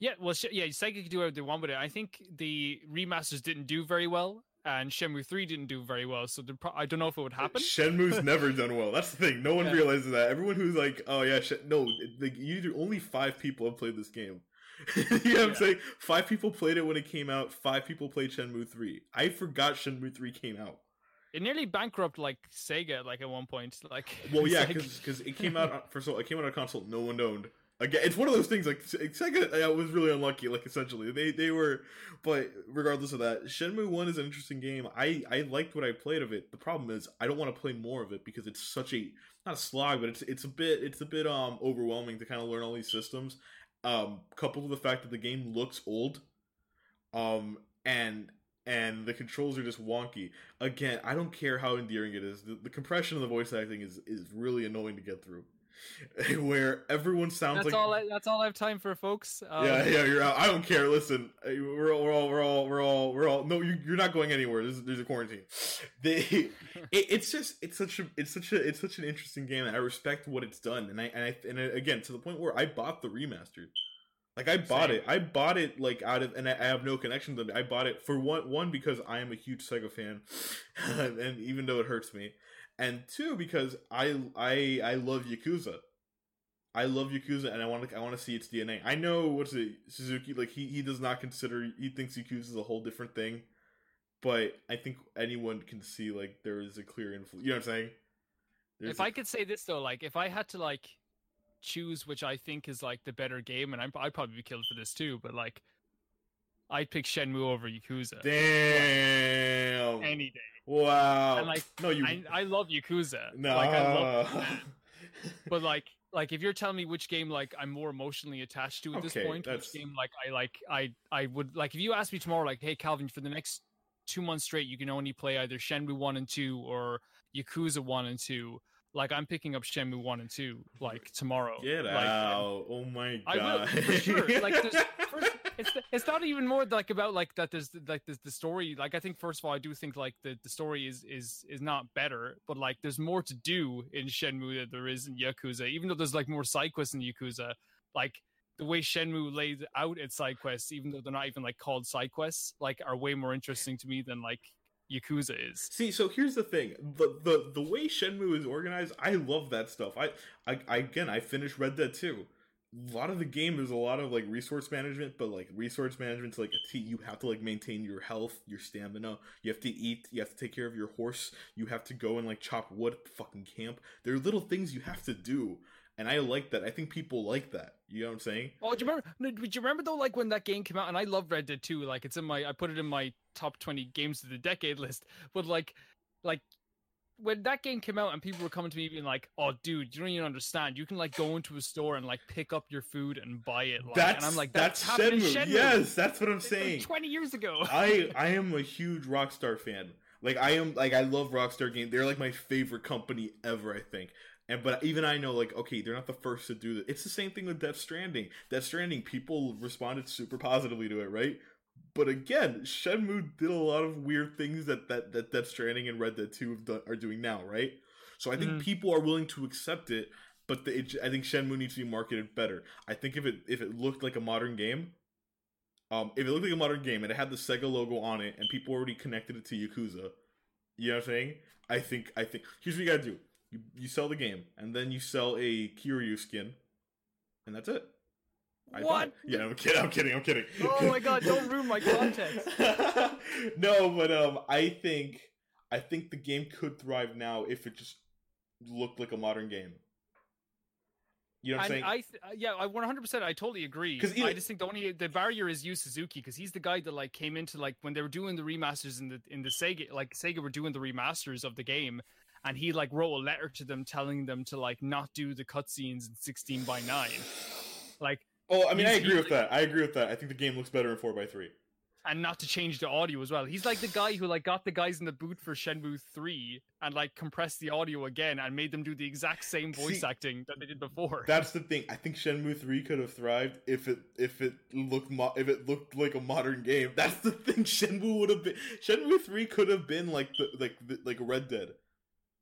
yeah, well, yeah, Sega could do whatever they want with it. I think the remasters didn't do very well, and Shenmue three didn't do very well. So the pro- I don't know if it would happen. Shenmue's never done well. That's the thing. No one Yeah. realizes that. Everyone who's like, "Oh yeah, Shen-, no," like you. Only five people have played this game. [laughs] you know what I'm Yeah. saying? Five people played it when it came out. Five people played Shenmue three. I forgot Shenmue three came out. It nearly bankrupt like Sega, like at one point. Like, Well, [laughs] yeah, like- because it came out of all, it came out on a console no one owned. Again, it's one of those things like Sega uh, was really unlucky. Like essentially, they they were, but regardless of that, Shenmue One is an interesting game. I I liked what I played of it. The problem is I don't want to play more of it because it's such a not a slog, but it's it's a bit it's a bit um overwhelming to kind of learn all these systems. Um, coupled with the fact that the game looks old, um, and and the controls are just wonky. Again, I don't care how endearing it is. The, the compression of the voice acting is is really annoying to get through. [laughs] Where everyone sounds that's like all. I, that's all I have time for, folks. Um, yeah, yeah, you're out. I don't care. Listen, we're all, we're all, we're all, we're all, we're all. No, you, you're not going anywhere. There's, there's a quarantine. [laughs] They, [laughs] it, it's just, it's such a, it's such a, it's such an interesting game. And I respect what it's done, and I, and I, and again, to the point where I bought the remastered. Like I bought Same. it. I bought it like out of, and I, I have no connection to them. I bought it for one, one because I am a huge Sega fan, and even though it hurts me, and two because I, I, I love Yakuza. I love Yakuza, and I want to. I want to see its DNA. I know what's it Suzuki like. He he does not consider. He thinks Yakuza is a whole different thing, but I think anyone can see like there is a clear influence. You know what I'm saying? There's if a- I could say this though, like if I had to like choose which I think is like the better game, and I'm, I'd probably be killed for this too, but like I'd pick Shenmue over Yakuza damn, any day. wow, And, like, no, you I I love Yakuza. no, Like I love, [laughs] but like like if you're telling me which game like I'm more emotionally attached to at this point, that's- which game like I like I I would like if you ask me tomorrow like hey Calvin for the next two months straight you can only play either Shenmue one and two or Yakuza one and two. Like I'm picking up Shenmue one and two like tomorrow. get like, out! Oh my god! I will for sure. Like [laughs] first, it's it's not even more like about like that. There's like there's the story. Like I think first of all, I do think like the, the story is is is not better, but like there's more to do in Shenmue than there is in Yakuza. Even though there's like more side quests in Yakuza, like the way Shenmue lays out its side quests, even though they're not even like called side quests, like are way more interesting to me than like Yakuza is. See, so here's the thing: the the the way Shenmue is organized, I love that stuff. I, I, again, I finished Red Dead 2. A lot of the game there's a lot of like resource management, but like resource management's like a T. You have to like maintain your health, your stamina. You have to eat. You have to take care of your horse. You have to go and like chop wood at the fucking camp. There are little things you have to do, and I like that. I think people like that. You know what I'm saying? Oh, do you remember? Do you remember though, like when that game came out, and I love Red Dead 2. Like it's in my, I put it in my top 20 games of the decade list. But like, like when that game came out, and people were coming to me being like, "Oh, dude, you don't even understand. You can like go into a store and like pick up your food and buy it." Like, that's and I'm like, that's, that's, Shenmue. Shenmue. Yes, that's what I'm It's like saying. 20 years ago. [laughs] I I am a huge Rockstar fan. Like I am like I love Rockstar games. They're like my favorite company ever, I think. And but even I know like okay, they're not the first to do this. It's the same thing with Death Stranding. Death Stranding people responded super positively to it, right? But again, Shenmue did a lot of weird things that that that Death Stranding and Red Dead 2 have done, are doing now, right? So I think Mhm. people are willing to accept it, but the, it, I think Shenmue needs to be marketed better. I think if it if it looked like a modern game, um, if it looked like a modern game and it had the Sega logo on it and people already connected it to Yakuza, you know what I'm saying? I think I think here's what you gotta do: you you sell the game and then you sell a Kiryu skin, and that's it. I What? thought- Yeah, I'm kidding. I'm kidding. I'm kidding. Oh my god! Don't ruin my [laughs] context. [laughs] no, but um, I think I think the game could thrive now if it just looked like a modern game. You know what I'm And saying? I, th- uh, yeah, I 100%. I totally agree. 'Cause I just think the only the barrier is Yu Suzuki because he's the guy that like came into like when they were doing the remasters in the in the Sega like Sega were doing the remasters of the game, and he like wrote a letter to them telling them to like not do the cutscenes in 16 by 9 like oh, I mean, I agree he's with that. I agree with that. I think the game looks better in four x three. and not to change the audio as well. He's like the guy who like got the guys in the boot for Shenmue 3 and like compressed the audio again and made them do the exact same voice See, acting that they did before. That's the thing. I think Shenmue three could have thrived if it if it looked mo- if it looked like a modern game. That's the [laughs] thing. Shenmue would have been Shenmue three could have been like the like the, like Red Dead.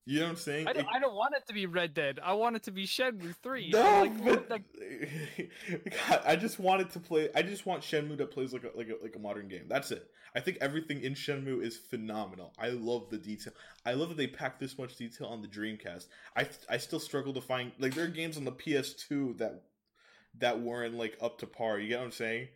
You know what I'm saying? I don't, It- I don't want it to be Red Dead. I want it to be Shenmue 3. No, like, but like, God, [laughs] I just wanted to play. I just want Shenmue that plays like a, like a like a modern game. That's it. I think everything in Shenmue is phenomenal. I love the detail. I love that they packed this much detail on the Dreamcast. I I still struggle to find like there are games on the PS2 that that weren't like up to par. You get what I'm saying?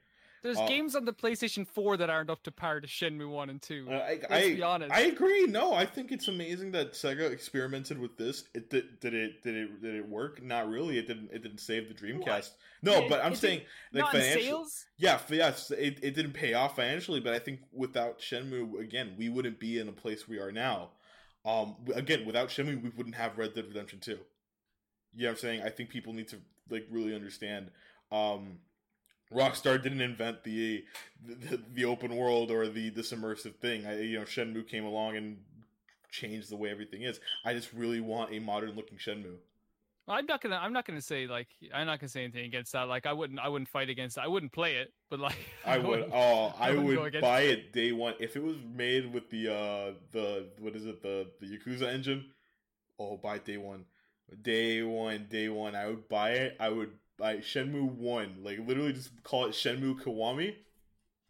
There's uh, games on the PlayStation 4 that aren't up to par to Shenmue 1 and 2. Uh, I, Let's I, be honest. I agree. No, I think it's amazing that Sega experimented with this. It did, did it did it did it work? Not really. It didn't. It didn't save the Dreamcast. No, It- but I'm saying like financially. sales? Yeah, yes, it, it didn't pay off financially, but I think without Shenmue, again, we wouldn't be in a place we are now. Um, again, without Shenmue, we wouldn't have Red Dead Redemption Two. You know what I'm saying? I think people need to like really understand. Um, Rockstar didn't invent the, the the open world or the this immersive thing. I, you know, Shenmue came along and changed the way everything is. I just really want a modern looking Shenmue. I'm not gonna. I'm not gonna say like. I'm not gonna say anything against that. Like, I wouldn't. I wouldn't fight against. That. I wouldn't play it, but like. [laughs] I would. wouldn't- Oh, [laughs] I I would buy it. it day one if it was made with the uh the what is it the the Yakuza engine. Oh, buy it day one, day one, day one. I would buy it. I would buy Shenmue one. Like literally, just call it Shenmue Kiwami.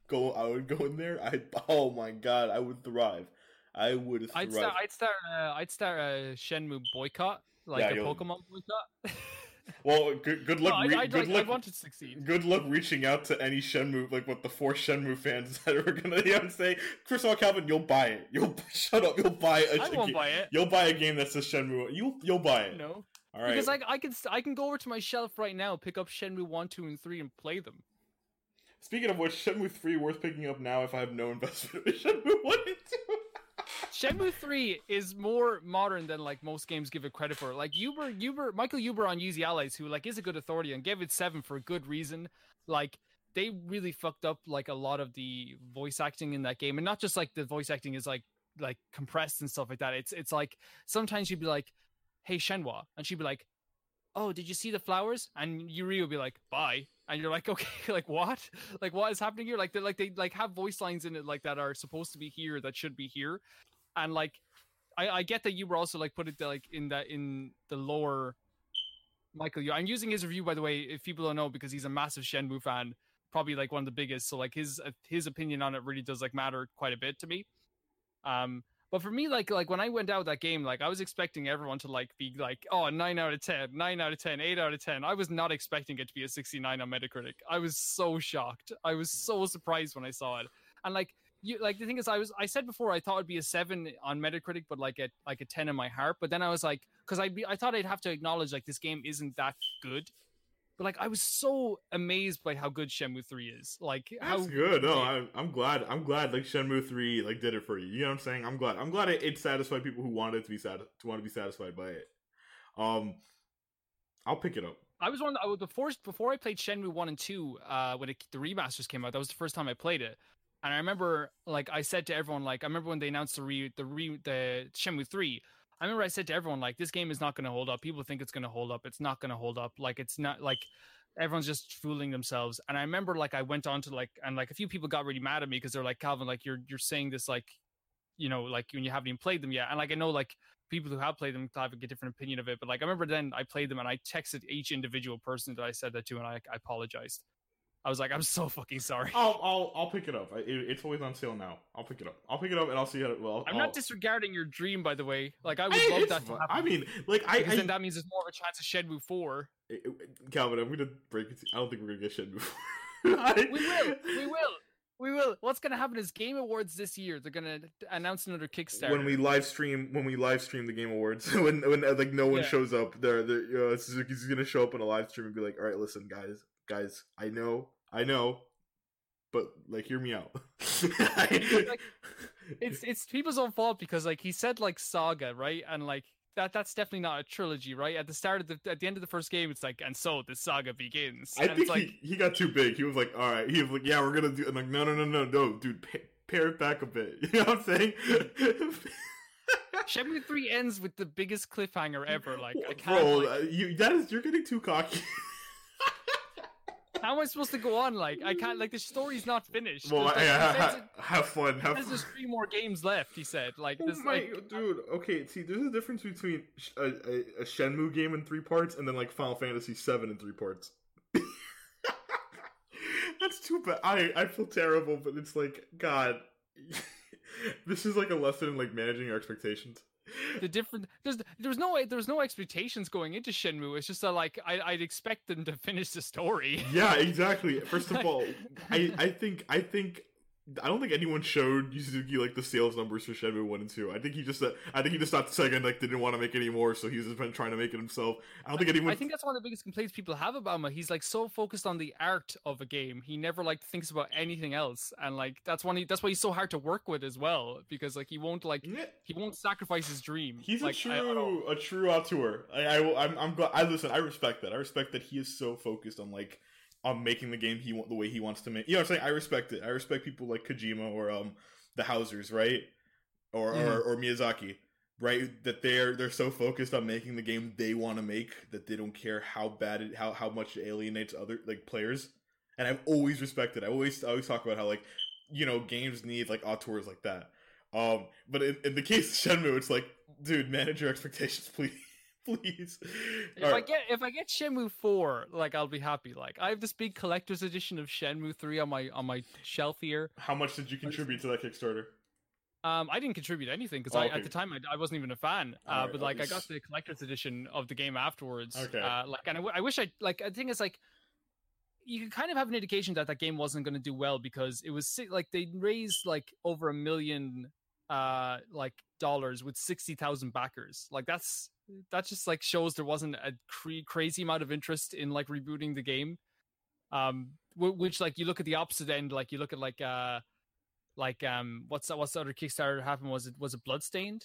Go. I would go in there. I. Oh my god, I would thrive. I would thrive. I'd start. I'd start. Uh, I'd start a Shenmue boycott, like Yeah, a you'll- Pokemon boycott. [laughs] well, good. Good luck. no, re- I'd, I'd, good like, luck. I'd want to succeed. Good luck reaching out to any Shenmue, like what the four Shenmue fans [laughs] that are gonna, you know what I'm saying? First of all, Calvin, you'll buy it. You'll [laughs] shut up. You'll buy a. I a won't ga- buy it. You'll buy a game that says Shenmue. You you'll buy it. No, All right. because I, I can I can go over to my shelf right now, pick up Shenmue one, two, and three, and play them. Speaking of which, Shenmue three worth picking up now if I have no investment in [laughs] Shenmue one and two. Shenmue 3 is more modern than like most games give it credit for. Like Huber, Huber, Michael Huber on Easy Allies, who like is a good authority and gave it seven for a good reason. Like they really fucked up like a lot of the voice acting in that game, and not just like the voice acting is like like compressed and stuff like that. It's it's like sometimes you'd be like, "Hey Shenhua," and she'd be like, "Oh, did you see the flowers?" And Yuri would be like, "Bye." And you're like, [laughs] okay, like what? Like what is happening here? Like they like they like have voice lines in it like that are supposed to be here that should be here and like I, I get that you were also like put it like in that in the lower Michael I'm using his review by the way if people don't know because he's a massive Shenmue fan probably like one of the biggest so like his uh, his opinion on it really does like matter quite a bit to me um but for me like like when I went out that game like I was expecting everyone to like be like oh 9 out of 10 9 out of 10 8 out of 10 I was not expecting it to be a 69 on Metacritic. I was so shocked. I was so surprised when I saw it. And like you like the thing is i was i said before i thought it'd be a seven on metacritic but like a like a 10 in my heart. But then i was like because i i thought i'd have to acknowledge like this game isn't that good but like i was so amazed by how good shenmue 3 is like how That's good. No, I'm, I'm glad. I'm glad like Shenmue three like did it for you. You know what I'm saying? I'm glad. I'm glad it, it satisfied people who wanted to be sad to want to be satisfied by it. Um, I'll pick it up. I was one. I was before before I played Shenmue one and two. Uh, when it, the remasters came out, that was the first time I played it. And I remember, like, I said to everyone, like, I remember when they announced the re the re the Shenmue three. I remember I said to everyone, like, this game is not going to hold up. People think it's going to hold up. It's not going to hold up. Like, it's not like everyone's just fooling themselves. And I remember, like, I went on to like, and like a few people got really mad at me because they're like, Calvin, like, you're you're saying this like, you know, like when you haven't even played them yet. And like, I know like people who have played them have a different opinion of it. But like, I remember then I played them and I texted each individual person that I said that to, and I, I apologized I was like, I'm so fucking sorry. I'll I'll I'll pick it up. It, it's always on sale now. I'll pick it up. I'll pick it up and I'll see how. It, well, I'm I'll, not disregarding your dream, by the way. Like I would I, love that to happen. I mean, like I, I then that means there's more of a chance of Shenmue 4. Calvin, I'm gonna break it. To, I don't think we're gonna get shit before. I, We will. We will. We will. What's gonna happen is Game Awards this year. They're gonna announce another Kickstarter. When we live stream, when we live stream the Game Awards, [laughs] when when uh, like no one Yeah. shows up, there, there, know, Suzuki's gonna show up on a live stream and be like, "All right, listen, guys, guys, I know, I know, but like, hear me out." [laughs] Like, it's [laughs] it's people's own fault because like he said like saga right and like that that's definitely not a trilogy right at the start of the at the end of the first game it's like and so the saga begins I and think it's like he, he got too big. He was like, "All right," he was like, "Yeah, we're gonna do." I'm like, "No, no, no, no, no, dude, pa- pare it back a bit." [laughs] You know what I'm saying? Shenmue 3 ends with the biggest cliffhanger ever like I can't Bro, like, uh, you that is you're getting too cocky. How am I supposed to go on like I can't like the story's not finished well, There's, like, yeah, ha- have fun. Have there's fun. just three more games left he said like Oh this my like dude, okay, see, there's a difference between a, a, a Shenmue game in three parts and then like Final Fantasy VII in three parts. [laughs] That's too bad. I I feel terrible, but it's like God, [laughs] this is like a lesson in like managing your expectations. The different there's there was no there was no expectations going into Shenmue it's just that like I, I'd expect them to finish the story Yeah, exactly. First of [laughs] all, I I think I think I don't think anyone showed Yuzuki like the sales numbers for Shenmue one and two. I think he just said I think he just stopped the second like didn't want to make any more, so he was just been trying to make it himself. I don't think anyone. I think that's one of the biggest complaints people have about him. He's like so focused on the art of a game, he never like thinks about anything else, and like that's one. He, that's why he's so hard to work with as well, because like he won't like Yeah, he won't sacrifice his dream. He's like, a I- I true a true auteur. I, I I'm I'm glad. I listen. I respect that. I respect that he is so focused on like on making the game he want the way he wants to make. You know what I'm saying? I respect it. I respect people like Kojima or um the Hausers, right? Or or, or Miyazaki, right? That they're they're so focused on making the game they want to make that they don't care how bad it how how much it alienates other like players. And I've always respected. It. I always I always talk about how like you know games need like auteurs like that. Um, but in, in the case of Shenmue, it's like, dude, manage your expectations, [laughs] please, [laughs] please. If All I right. get if I get Shenmue four, like I'll be happy. Like I have this big collector's edition of Shenmue three on my on my shelf here. How much did you contribute to that Kickstarter? Um, I didn't contribute anything because Oh, I okay. at the time I, I wasn't even a fan. Uh, Alright, but like I got the collector's edition of the game afterwards. Okay. Uh, like and I, w- I wish I like. I think it's like you can kind of have an indication that that game wasn't going to do well because it was like they raised like over a million uh like dollars with 60,000 backers. Like that's that just like shows there wasn't a cre- crazy amount of interest in like rebooting the game. Um wh- which like you look at the opposite end like you look at like uh like um what's that what's the other Kickstarter happened was it was it Bloodstained?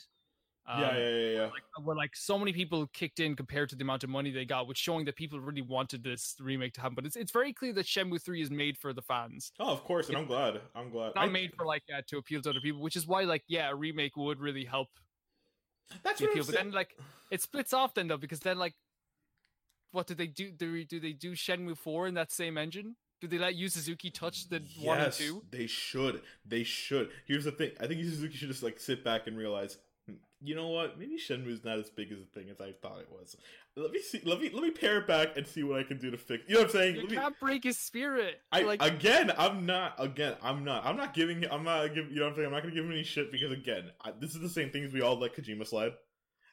Um, yeah, yeah, yeah, yeah. like where like so many people kicked in compared to the amount of money they got, which showing that people really wanted this remake to happen. But it's it's very clear that Shenmue three is made for the fans, Oh, of course, and I'm glad. I'm glad. not I- made for like uh, to appeal to other people. Which is why like yeah, a remake would really help That's the appeal. But then like it splits off then though because then like what do they do? Do they, do they do Shenmue four in that same engine? Do they let Yu Suzuki touch the one and Yes, two? they should. They should. Here's the thing. I think Yu Suzuki should just like sit back and realize, "Hmm, you know what? Maybe Shenmue's not as big as a thing as I thought it was. Let me see. Let me let me pare it back and see what I can do to fix. You know what I'm saying? You Let can't break his spirit. I like again, I'm not. Again, I'm not. I'm not giving. him- I'm not giving. You know what I'm saying? I'm not gonna give him any shit because again, I, this is the same thing as we all let Kojima slide.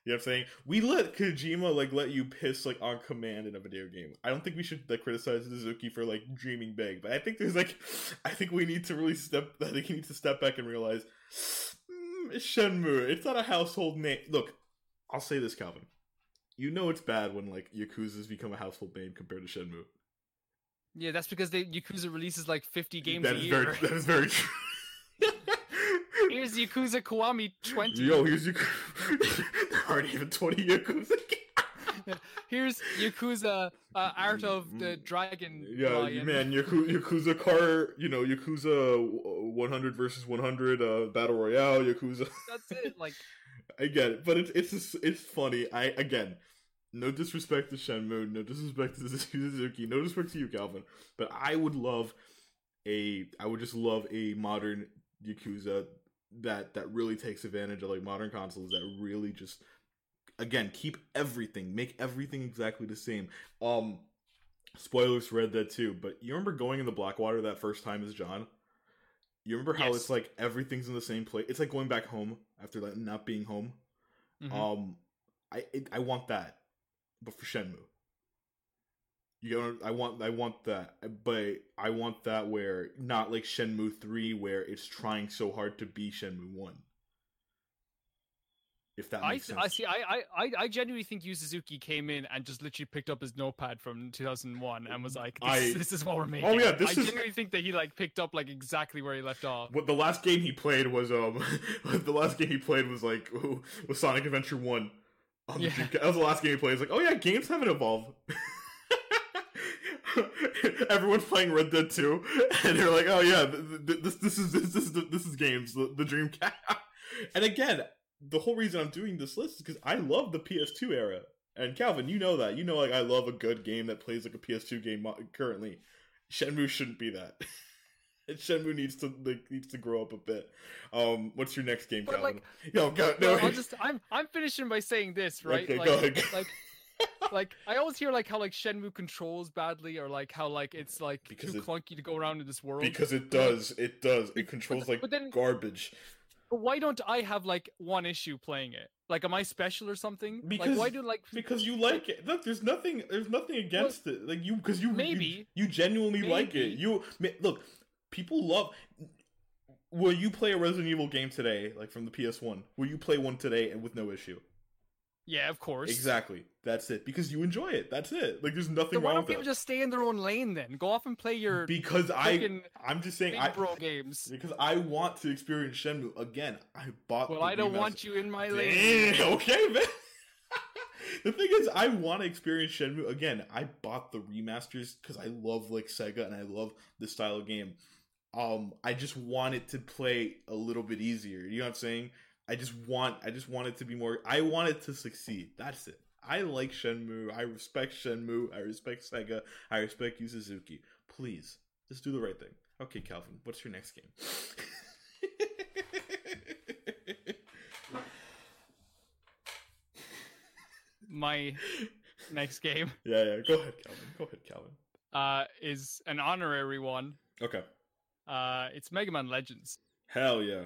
You know what I'm saying? We let Kojima like let you piss like on command in a video game. I don't think we should like criticize Suzuki for like dreaming big, but I think there's like, I think we need to really step. I think he needs to step back and realize, Shenmue. It's not a household name. Look, I'll say this, Calvin. You know it's bad when like Yakuza's become a household name compared to Shenmue. yeah, that's because they Yakuza releases like fifty games That a year. very that is very true. [laughs] Here's Yakuza Kiwami 20. Yo, here's Yakuza. [laughs] there aren't even twenty Yakuza. [laughs] Here's Yakuza uh, Art of the Dragon. Yeah, Lion. man, Yakuza, Yakuza car. You know, Yakuza one hundred versus one hundred uh, battle royale. Yakuza. [laughs] That's it. Like, [laughs] I get it, but it's it's just, it's funny. I again, no disrespect to Shenmue, no disrespect to Suzuki, no disrespect to you, Calvin. But I would love a, I would just love a modern Yakuza that that really takes advantage of like modern consoles that really just again keep everything, make everything exactly the same. Um, spoilers for Red Dead 2, but you remember going in the Blackwater that first time as John? You remember how Yes. it's like everything's in the same place? It's like going back home after like not being home. Mhm. Um, I it, I want that, but for Shenmue. You know, I want I want that, but I want that where not like Shenmue three, where it's trying so hard to be Shenmue one. If that I, makes th- sense. I see. I, I, I, I genuinely think Yu Suzuki came in and just literally picked up his notepad from 2001 and was like, "This, I- this is what we're making." Oh, yeah, this I is- genuinely think that he like picked up like exactly where he left off. What the last game he played was um [laughs] the last game he played was like [laughs] was Sonic Adventure One. On Yeah. That was the last game he played. It's like, oh yeah, games haven't evolved. [laughs] Everyone's playing Red Dead 2, and they're like, "Oh yeah, th- th- this this is this, this is this is games, the, the Dreamcast." And again, the whole reason I'm doing this list is because I love the PS2 era. And Calvin, you know that. You know, like I love a good game that plays like a PS2 game currently. Shenmue shouldn't be that. [laughs] Shenmue needs to like needs to grow up a bit. Um, what's your next game, But, Calvin? like, [laughs] Yo, go, no, Well, I'll [laughs] just I'm I'm finishing by saying this, right? Okay, like, go ahead. like like I always hear like how like Shenmue controls badly or like how like it's like Because too it- clunky to go around in this world. because it does, it does. It controls like but then- garbage. But why don't I have like one issue playing it? Like, am I special or something? Because- like, why do like Because you like it. Look, there's nothing. There's nothing against it. Like you, because you you- Maybe. you, genuinely like it. You look. People love. Will you play a Resident Evil game today, like from the PS1? Will you play one today and with no issue? Yeah, of course. Exactly. That's it. Because you enjoy it. That's it. Like there's nothing So why wrong don't people that. just stay in their own lane then? Go off and play your Because I, freaking I'm just saying, big I bro games. because I want to experience Shenmue again. I bought. Well, the I don't remaster- want you in my lane. Damn, [laughs] okay, man. [laughs] the thing is, I want to experience Shenmue again. I bought the remasters because I love like Sega and I love this style of game. Um, I just want it to play a little bit easier. You know what I'm saying? I just want, I just want it to be more. I want it to succeed. That's it. I like Shenmue. I respect Shenmue. I respect Sega. I respect Yu Suzuki. Please, just do the right thing. Okay, Calvin, what's your next game? My next game [laughs] Yeah, yeah. Go ahead, Calvin. Go ahead, Calvin. uh, is an honorary one. Okay. Uh, it's Mega Man Legends. Hell yeah.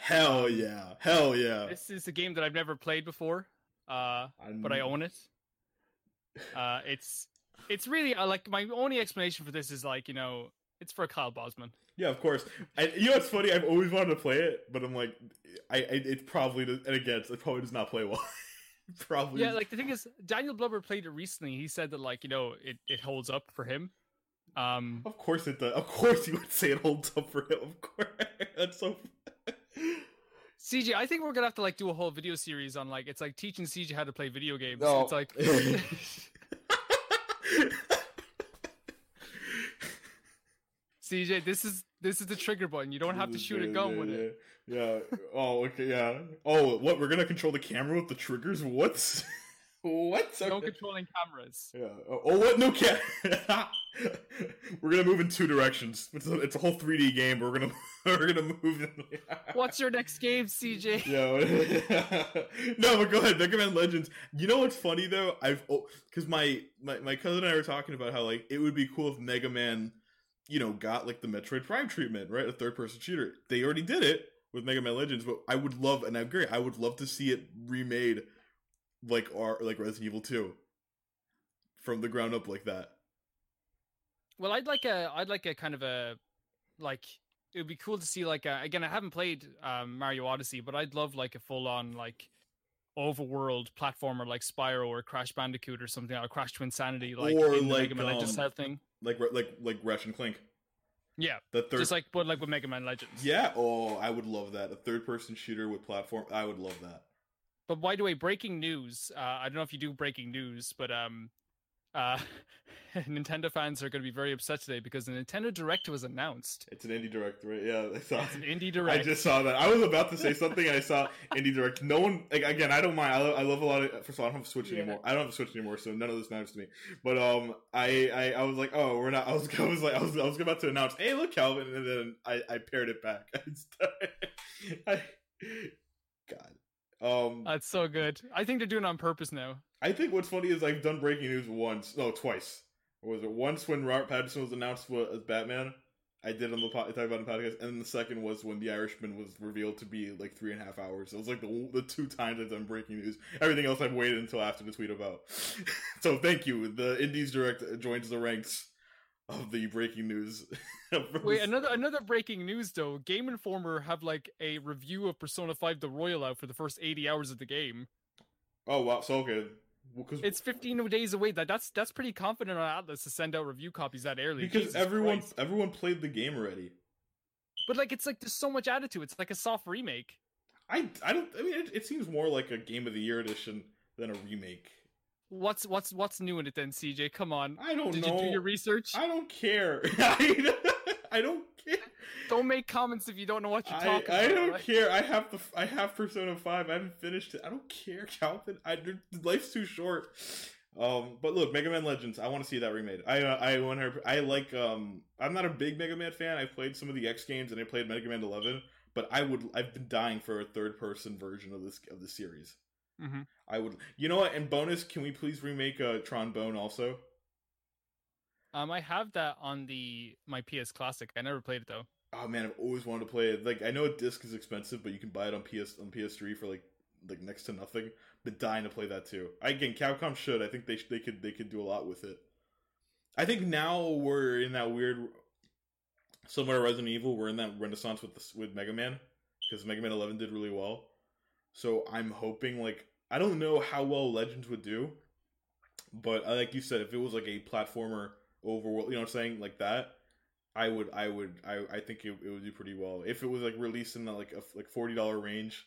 Hell yeah. Hell yeah. This is a game that I've never played before, uh, I'm- but I own it. Uh, it's it's really uh, like my only explanation for this is like you know it's for Kyle Bosman. Yeah, of course. And you know what's funny? I've always wanted to play it, but I'm like, I, I it probably does, and again, it probably does not play well. [laughs] probably. Yeah, like the thing is, Daniel Blubber played it recently. He said that like you know it, it holds up for him. Um, Of course it does. Of course you would say it holds up for him. Of course. [laughs] That's so. CJ, I think we're gonna have to like do a whole video series on like it's like teaching CJ how to play video games. No. It's like [laughs] CJ, this is this is the trigger button. You don't have to shoot a gun with it. Yeah. Oh, okay. Yeah. Oh, what? We're gonna control the camera with the triggers? What? [laughs] what? No Okay. controlling cameras. Yeah. Oh, oh, what? No cat. [laughs] [laughs] we're gonna move in two directions. It's a, it's a whole 3D game. We're gonna [laughs] we're gonna move. In, [laughs] What's your next game, CJ? Yeah. no, but go ahead. Mega Man Legends. You know what's funny though? I've oh, because my, my my cousin and I were talking about how like it would be cool if Mega Man, you know, got like the Metroid Prime treatment, right? A third person shooter. They already did it with Mega Man Legends, but I would love and I agree. I would love to see it remade, like our like Resident Evil Two, from the ground up like that. Well, I'd like a I'd like a kind of a like it would be cool to see like a, again I haven't played um, Mario Odyssey, but I'd love like a full on like overworld platformer like Spyro or Crash Bandicoot or something or Crash to Insanity, like Or in like, Mega Man Legends um, style thing. Like like like Ratchet and Clank. Yeah, The third. just like but like with Mega Man Legends. yeah. Oh, I would love that. A third person shooter with platform. I would love that. But by the way, breaking news. Uh, I don't know if you do breaking news, but um, uh, [laughs] Nintendo fans are going to be very upset today because the Nintendo Direct was announced. It's an indie direct, right? Yeah, I saw. It's an indie [laughs] direct. I just saw that. I was about to say something, and I saw indie direct. No one, like, again, I don't mind. I love, I love a lot of. First of all, I don't have a Switch Yeah. anymore. I don't have a Switch anymore, so none of this matters to me. But um, I, I, I was like, oh, we're not. I was, [laughs] I was like, I was, I was about to announce, hey, look, Calvin, and then I, I paired it back. I, God. Um, That's so good. I think they're doing it on purpose now. I think what's funny is I've done breaking news once, no, twice. Or was it once when Robert Pattinson was announced as Batman? I did on the po- talk about the podcast, and then the second was when The Irishman was revealed to be like three and a half hours. It was like the the two times I've done breaking news. Everything else I've waited until after the tweet about. [laughs] so thank you. The Indies Direct joins the ranks of the breaking news. [laughs] Wait, another another breaking news though. Game Informer have like a review of Persona Five: The Royal out for the first eighty hours of the game. Oh wow, so okay. Well, 'cause- It's 15 days away. That that's that's pretty confident on Atlus to send out review copies that early. because Jesus everyone Christ. everyone played the game already. But like, it's like there's so much added to it. It's like a soft remake. I I don't. I mean, it, it seems more like a Game of the Year edition than a remake. What's what's what's new in it then, CJ? Come on. I don't Did know. you do your research? I don't care. [laughs] [laughs] I, don't care. Don't make comments if you don't know what you're I, talking about. I don't right? care. I have the I have Persona Five. I haven't finished it. I don't care, Calvin. I life's too short. Um, but look, Mega Man Legends. I want to see that remade. I uh, I want her. I like. Um, I'm not a big Mega Man fan. I played some of the X games and I played Mega Man 11. But I would. I've been dying for a third person version of this of the series. Mhm. I would. You know what? And bonus, can we please remake uh, Tron Bonne also? Um, I have that on the my PS Classic. I never played it though. Oh man, I've always wanted to play it. Like I know a disc is expensive, but you can buy it on PS on PS3 for like like next to nothing. But dying to play that too. I, again, Capcom should. I think they they could they could do a lot with it. I think now we're in that weird, similar to Resident Evil. We're in that renaissance with this, with Mega Man because Mega Man 11 did really well. So I'm hoping like I don't know how well Legends would do, but uh, like you said, if it was like a platformer overworld, you know what I'm saying, like that, I would, I would, I, I think it, it would do pretty well if it was like released in the, like a like forty dollar range,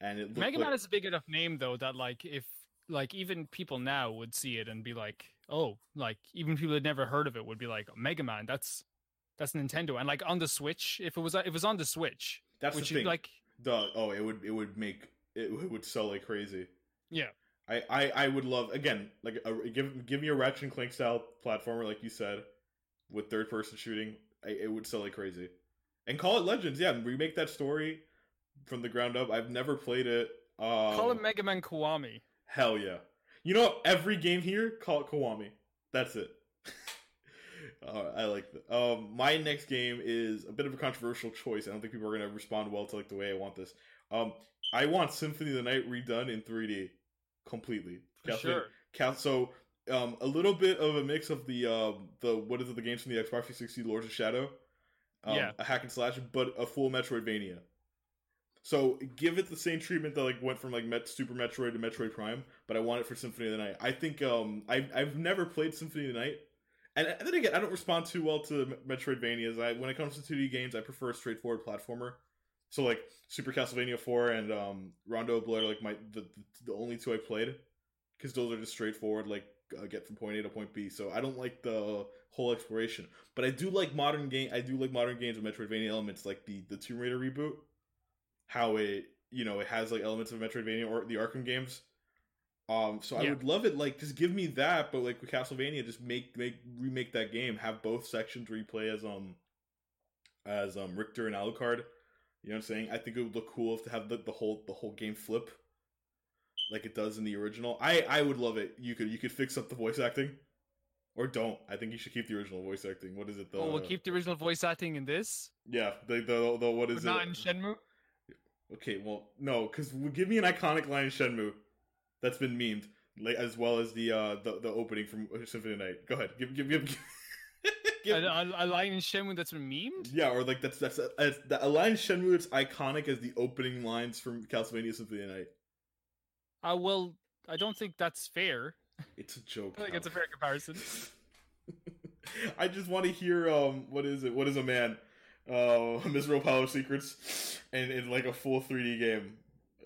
and it Mega like, Man is a big enough name though that like if like even people now would see it and be like, oh, like even people that never heard of it would be like, Mega Man, that's that's Nintendo. And like on the Switch, if it was if it was on the Switch, that's which the you thing. like, the Oh, it would, it would make it, it would sell like crazy. yeah, I, I, I would love again like a, give give me a Ratchet and Clank style platformer like you said, with third person shooting. I, it would sell like crazy, and call it Legends. Yeah, remake that story from the ground up. I've never played it. Um, call it Mega Man Kiwami. Hell yeah. You know, every game here, call it Kiwami. That's it. [laughs] uh, I like that. Um, my next game is a bit of a controversial choice. I don't think people are going to respond well to like the way I want this. Um, I want Symphony of the Night redone in 3D completely. Sure. Cal- so um, a little bit of a mix of the um, the what is it the games from the Xbox 360 Lords of Shadow, um, Yeah. a hack and slash, but a full Metroidvania. So give it the same treatment that like went from like Met- Super Metroid to Metroid Prime, but I want it for Symphony of the Night. I think um I've I've never played Symphony of the Night, and, and then again I don't respond too well to Metroidvanias. I when it comes to 2D games, I prefer a straightforward platformer. So like Super Castlevania 4 and um Rondo of Blood are like my the, the, the only two I played because those are just straightforward like uh, get from point A to point B. So I don't like the whole exploration, but I do like modern game. I do like modern games with Metroidvania elements, like the the Tomb Raider reboot. How it you know it has like elements of Metroidvania or the Arkham games. Um, so I Yeah. would love it. Like, just give me that, but like with Castlevania, just make make remake that game. Have both sections where you play as um as um Richter and Alucard. You know what I'm saying? I think it would look cool if to have the, the whole the whole game flip, like it does in the original. I I would love it. You could you could fix up the voice acting, or don't. I think you should keep the original voice acting. What is it? The oh, we'll keep the original voice acting in this, yeah the the, the what is not it? in Shenmue. Okay, well, no, because give me an iconic line in Shenmue that's been memed, like as well as the uh the, the opening from Symphony Night. Go ahead, give give give. give [laughs] A, a, a line in Shenmue that's been memed. yeah, or like that's that's a, as, a line in Shenmue that's iconic as the opening lines from Castlevania Symphony of the Night. Uh, well, I don't think that's fair. It's a joke. [laughs] I think it's a fair comparison. [laughs] I just want to hear um what is it? What is a man? Uh, [laughs] Miserable Palace Secrets, and in like a full 3D game.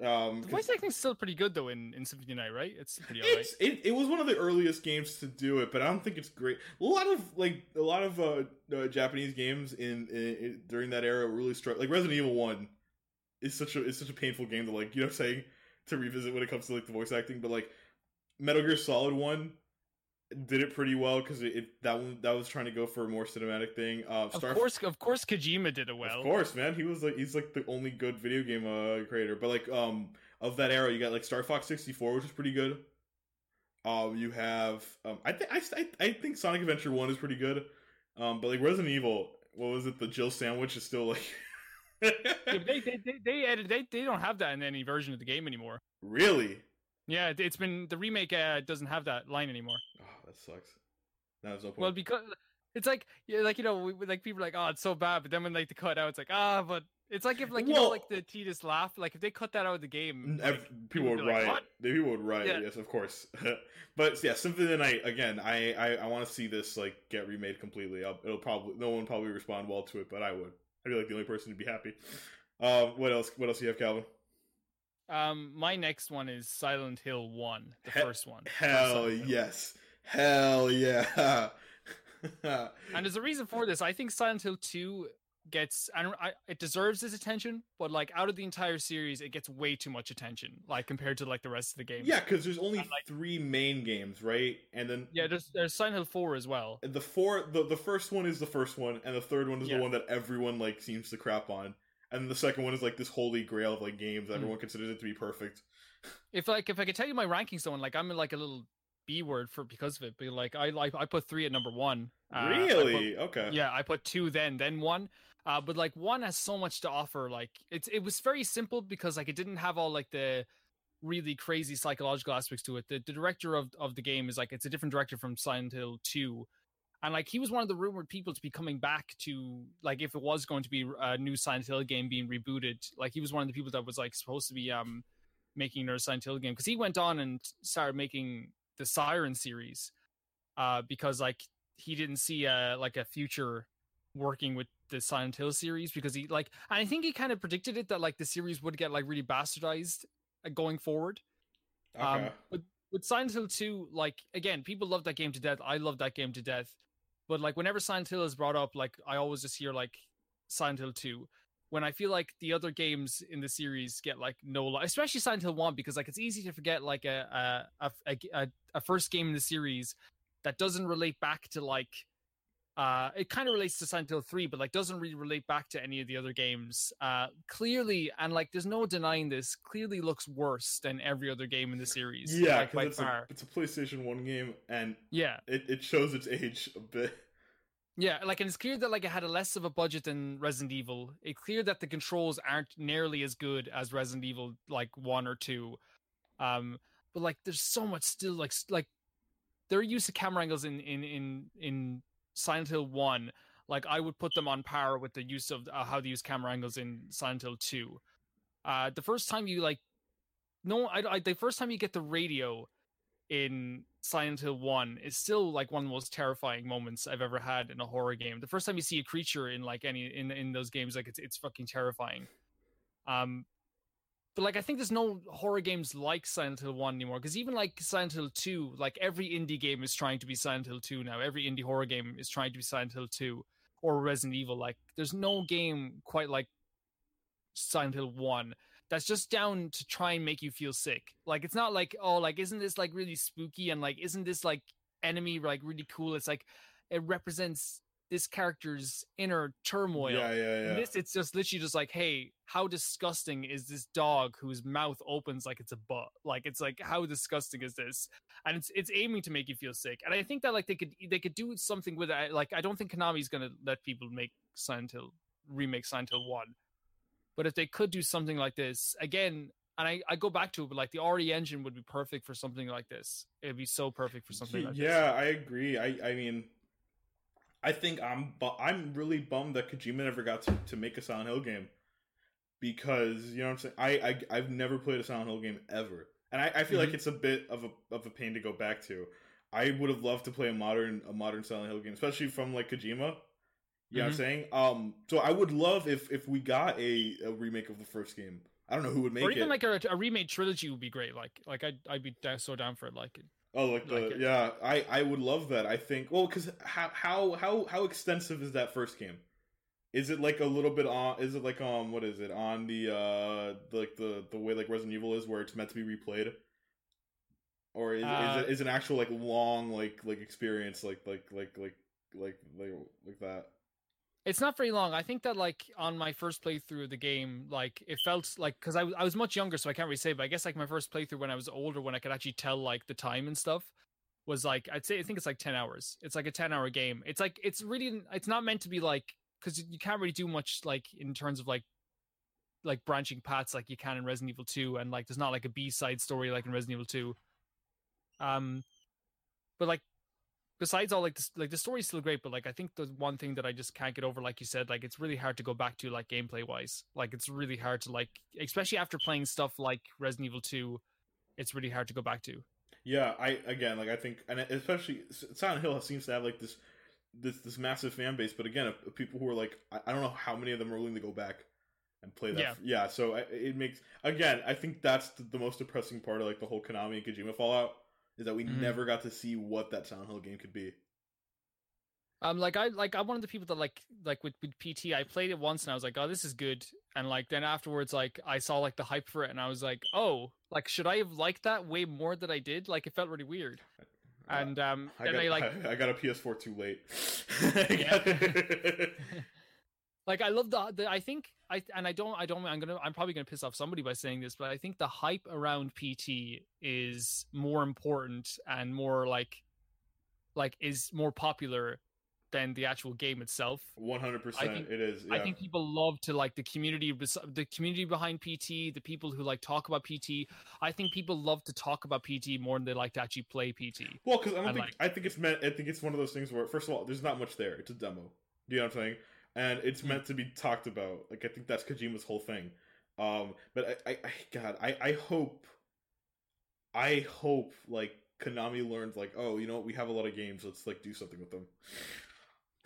Um, The voice acting's still pretty good though in, in Symphony Night, right? It's pretty it, it was one of the earliest games to do it, but I don't think it's great. A lot of like a lot of uh, uh Japanese games in, in, in during that era really struck. Like Resident Evil One is such a is such a painful game to like you know what I'm saying to revisit when it comes to like the voice acting. But like Metal Gear Solid One did it pretty well because it, it that one that was trying to go for a more cinematic thing. Uh, Of Star course, of course, Kojima did it well. of course, man. He was like he's like the only good video game uh creator. But like um of that era, you got like Star Fox 64, which is pretty good. Um, you have um, I think I, I think Sonic Adventure One is pretty good. Um, but like Resident Evil, what was it? The Jill sandwich is still like. [laughs] Yeah, they, they, they, they, added, they, they don't have that in any version of the game anymore. really? Yeah, it- it's been the remake uh, doesn't have that line anymore. Oh, that sucks. That was no point. Well, because it's like yeah, like you know, we, like people are like, oh, it's so bad, but then when like they cut out, it's like ah, but it's like if like you know, like the Tidus laugh, like if they cut that out of the game, like, people would be like? The People would riot. Yeah. Yes, of course. [laughs] but yeah, Symphony of the Night again. I I, I want to see this like get remade completely. I'll, it'll probably no one will probably respond well to it, but I would. I'd be like the only person to be happy. Um, [laughs] what else? What else do you have, Calvin? Um, my next one is Silent Hill One, the He- first one. Hell yes. Hell yeah. [laughs] And there's a reason for this. I think Silent Hill Two gets, I don't, I, it deserves its attention, but like out of the entire series, it gets way too much attention, like compared to like the rest of the game. yeah, because there's only And, like- three main games, right? And then yeah. There's there's Silent Hill Four as well. the four the, the first one is the first one, and the third one is Yeah. the one that everyone like seems to crap on. And the second one is like this holy grail of like games that Mm. everyone considers it to be perfect. If like if I could tell you my rankings, and like I'm like a little B word for because of it, but like I like I put three at number one. Uh, I put- really? okay. yeah, I put two then, then one. Uh, but like one has so much to offer. Like it's it was very simple because like it didn't have all like the really crazy psychological aspects to it. The, the director of of the game is like it's a different director from Silent Hill Two, and like he was one of the rumored people to be coming back to like if it was going to be a new Silent Hill game being rebooted. Like he was one of the people that was like supposed to be um making another Silent Hill game because he went on and started making the Siren series, uh because like he didn't see uh like a future working with the Silent Hill series because he like and I think he kind of predicted it that like the series would get like really bastardized uh, going forward. Okay. Um, with with Silent Hill 2, like again, people love that game to death. I love that game to death. But like whenever Silent Hill is brought up, like I always just hear like Silent Hill 2. When I feel like the other games in the series get like no li- especially Silent Hill 1 because like it's easy to forget like a a a, a, a first game in the series that doesn't relate back to like uh it kind of relates to Silent Hill 3 but like doesn't really relate back to any of the other games. Uh clearly and like there's no denying this clearly looks worse than every other game in the series yeah, like, by it's a, far. it's a PlayStation One game, and yeah. it, it shows its age a bit. yeah like and it's clear that like it had a less of a budget than Resident Evil. It's clear that the controls aren't nearly as good as Resident Evil like 1 or 2 um but like there's so much still like like their use of camera angles in in in in Silent Hill 1 like I would put them on par with the use of uh, how they use camera angles in Silent Hill 2 uh the first time you like no I, I the first time you get the radio in Silent Hill 1 is still like one of the most terrifying moments I've ever had in a horror game. The first time you see a creature in like any in in those games like it's it's fucking terrifying. Um but like I think there's no horror games like Silent Hill 1 anymore because even like Silent Hill 2, like every indie game is trying to be Silent Hill 2 now. Every indie horror game is trying to be Silent Hill 2 or Resident Evil. Like there's no game quite like Silent Hill 1 that's just down to try and make you feel sick. Like it's not like, oh, like isn't this like really spooky and like isn't this like enemy like really cool? It's like it represents this character's inner turmoil. Yeah, yeah, yeah. This it's just literally just like, hey, how disgusting is this dog whose mouth opens like it's a butt? Like it's like how disgusting is this? And it's it's aiming to make you feel sick. And I think that like they could they could do something with it. Like I don't think Konami's gonna let people make Silent Hill remake Silent Hill One. But if they could do something like this again, and I, I go back to it, but like the RE engine would be perfect for something like this. It'd be so perfect for something like yeah, I agree. I I mean, I think I'm bu- I'm really bummed that Kojima never got to, to make a Silent Hill game because you know what I'm saying. I, I I've never played a Silent Hill game ever, and I, I feel like Mhm. it's a bit of a of a pain to go back to. I would have loved to play a modern a modern Silent Hill game, especially from like Kojima. You know what I'm Mhm. saying? Um, so I would love if if we got a, a remake of the first game. I don't know who would make it, Or even it. like a, a remade trilogy would be great. Like like I'd I'd be so down for it. Like Oh, like the like yeah, I I would love that. I think well, because how how how how extensive is that first game? Is it like a little bit on? Is it like um what is it on the uh like the the way like Resident Evil is where it's meant to be replayed? Or is, Uh, is it is an actual like long like like experience like like like like like like like that? It's not very long. I think that like on my first playthrough of the game, like it felt like because I, I was much younger, so I can't really say. But I guess like my first playthrough when I was older, when I could actually tell like the time and stuff, was like I'd say I think it's like ten hours. It's like a ten hour game. It's like it's really it's not meant to be like because you can't really do much like in terms of like like branching paths like you can in Resident Evil Two, and like there's not like a B side story like in Resident Evil Two. Um, but like besides all like this like the story's still great but like i think the one thing that i just can't get over like you said like it's really hard to go back to like gameplay wise like it's really hard to like especially after playing stuff like resident evil 2 it's really hard to go back to Yeah, I again like I think, and especially Silent Hill seems to have like this this this massive fan base. But again, people who are like, I, I don't know how many of them are willing to go back and play that. Yeah. yeah. So I, it makes again, I think that's the, the most depressing part of like the whole Konami and Kojima fallout is that we Mhm. never got to see what that Silent Hill game could be. um like i like i'm one of the people that like like with, with pt i played it once and i was like oh this is good and like then afterwards like i saw like the hype for it and i was like oh like should i have liked that way more than i did like it felt really weird and um I got I like I, [laughs] I got a PS4 too late. [laughs] [laughs] Yeah. like I love the, the I think I and I don't I don't I'm gonna I'm probably gonna piss off somebody by saying this, but I think the hype around PT is more important and more like like is more popular than the actual game itself. One hundred I percent, think- it is. I think people love to like the community, the community behind PT, the people who like talk about PT. I think people love to talk about PT more than they like to actually play PT. Well, because I don't And, think like- I think it's meant. I think it's one of those things where, first of all, there's not much there. It's a demo. Do you know what I'm saying? And it's meant to be talked about. Like I think that's Kojima's whole thing. Um, but I, I, I God, I, I hope, I hope like Konami learned like, oh, you know, what? we have a lot of games. Let's like do something with them.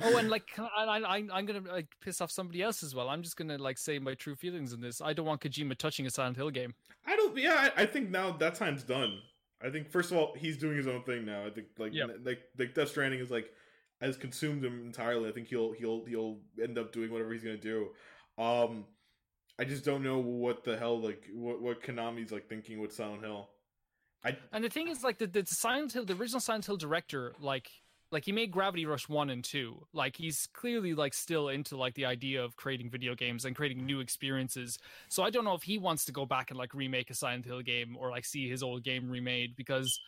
Oh, and like I, I, I- I'm gonna like piss off somebody else as well. I'm just gonna like say my true feelings in this. I don't want Kojima touching a Silent Hill game. I don't. Yeah, I, I think now that time's done. I think first of all, he's doing his own thing now. I think like Yep. like like Death Stranding is like has consumed him entirely. I think he'll he'll he'll end up doing whatever he's gonna do. Um, I just don't know what the hell like what what Konami's like thinking with Silent Hill. I And the thing is, like the, the Silent Hill, the original Silent Hill director, like like he made Gravity Rush one and two. Like he's clearly like still into like the idea of creating video games and creating new experiences. So I don't know if he wants to go back and like remake a Silent Hill game or like see his old game remade because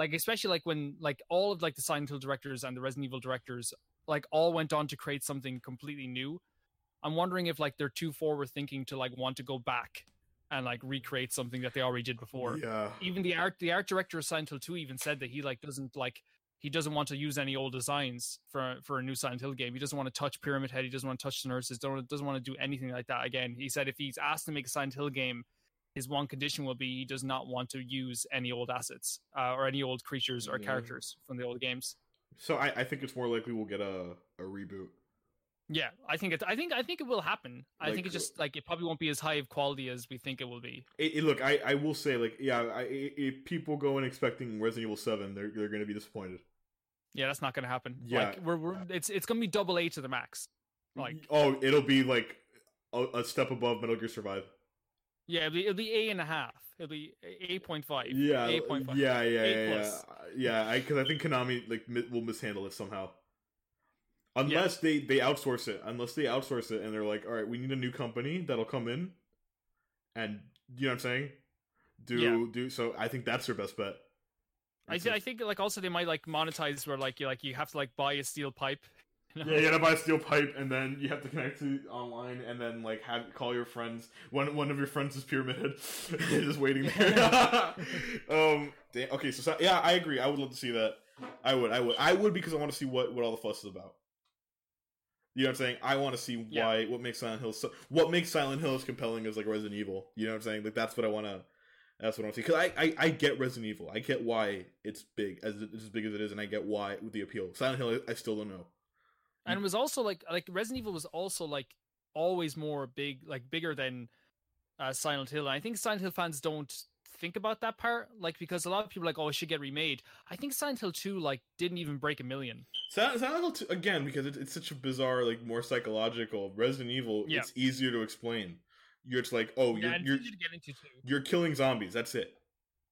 like especially like when like all of like the Silent Hill directors and the Resident Evil directors like all went on to create something completely new. I'm wondering if like they're too forward thinking to like want to go back and like recreate something that they already did before yeah even the art the art director of Silent Hill 2 even said that he like doesn't like he doesn't want to use any old designs for for a new Silent Hill game. He doesn't want to touch Pyramid Head. He doesn't want to touch the nurses. Don't doesn't want to do anything like that again. He said if he's asked to make a Silent Hill game, his one condition will be he does not want to use any old assets uh, or any old creatures or Yeah. characters from the old games. So I, I think it's more likely we'll get a a reboot. Yeah, I think it. I think I think it will happen. I think Like, it just like it probably won't be as high of quality as we think it will be. It, it- look, I, I will say like yeah, i- if people go in expecting Resident Evil Seven, they're they're going to be disappointed. Yeah, that's not going to happen. Yeah. like, we're, we're it's it's going to be double A to the max. Like oh, it'll be like a, a step above Metal Gear Survive. Yeah, it'll be, it'll be A and a half. It'll be eight point five. Yeah, eight point five. yeah, yeah, Eight yeah, plus. yeah, yeah. Because I, think Konami like will mishandle it somehow, unless they they outsource it. Unless they outsource it and they're like, all right, we need a new company that'll come in, and you know what I'm saying? Do Yeah. do so. I think that's their best bet. I, th- I think like also they might like monetize where like you like you have to like buy a steel pipe. [laughs] know? Yeah, you gotta buy a steel pipe, and then you have to connect to online, and then like have call your friends. One one of your friends is Pyramid [laughs] Head, just waiting there. [laughs] um, da- okay, so, so yeah, I agree. I would love to see that. I would, I would, I would because I want to see what what all the fuss is about. You know what I'm saying? I want to see Yeah. why what makes Silent Hill so what makes Silent Hill as compelling as like Resident Evil. You know what I'm saying? Like that's what I want to. That's what I want to see. Because I, I I get Resident Evil. I get why it's big as as big as it is, and I get why with the appeal. Silent Hill, I, I still don't know. And it was also like like Resident Evil was also like always more big like bigger than uh, Silent Hill. And I think Silent Hill fans don't think about that part like because a lot of people are like oh it should get remade. I think Silent Hill two like didn't even break a million. Silent, Silent Hill 2, again because it's, it's such a bizarre, like more psychological. Resident Evil, Yeah. it's easier to explain. You're just like, oh, yeah, you're you're easy to get into too. you're killing zombies. That's it.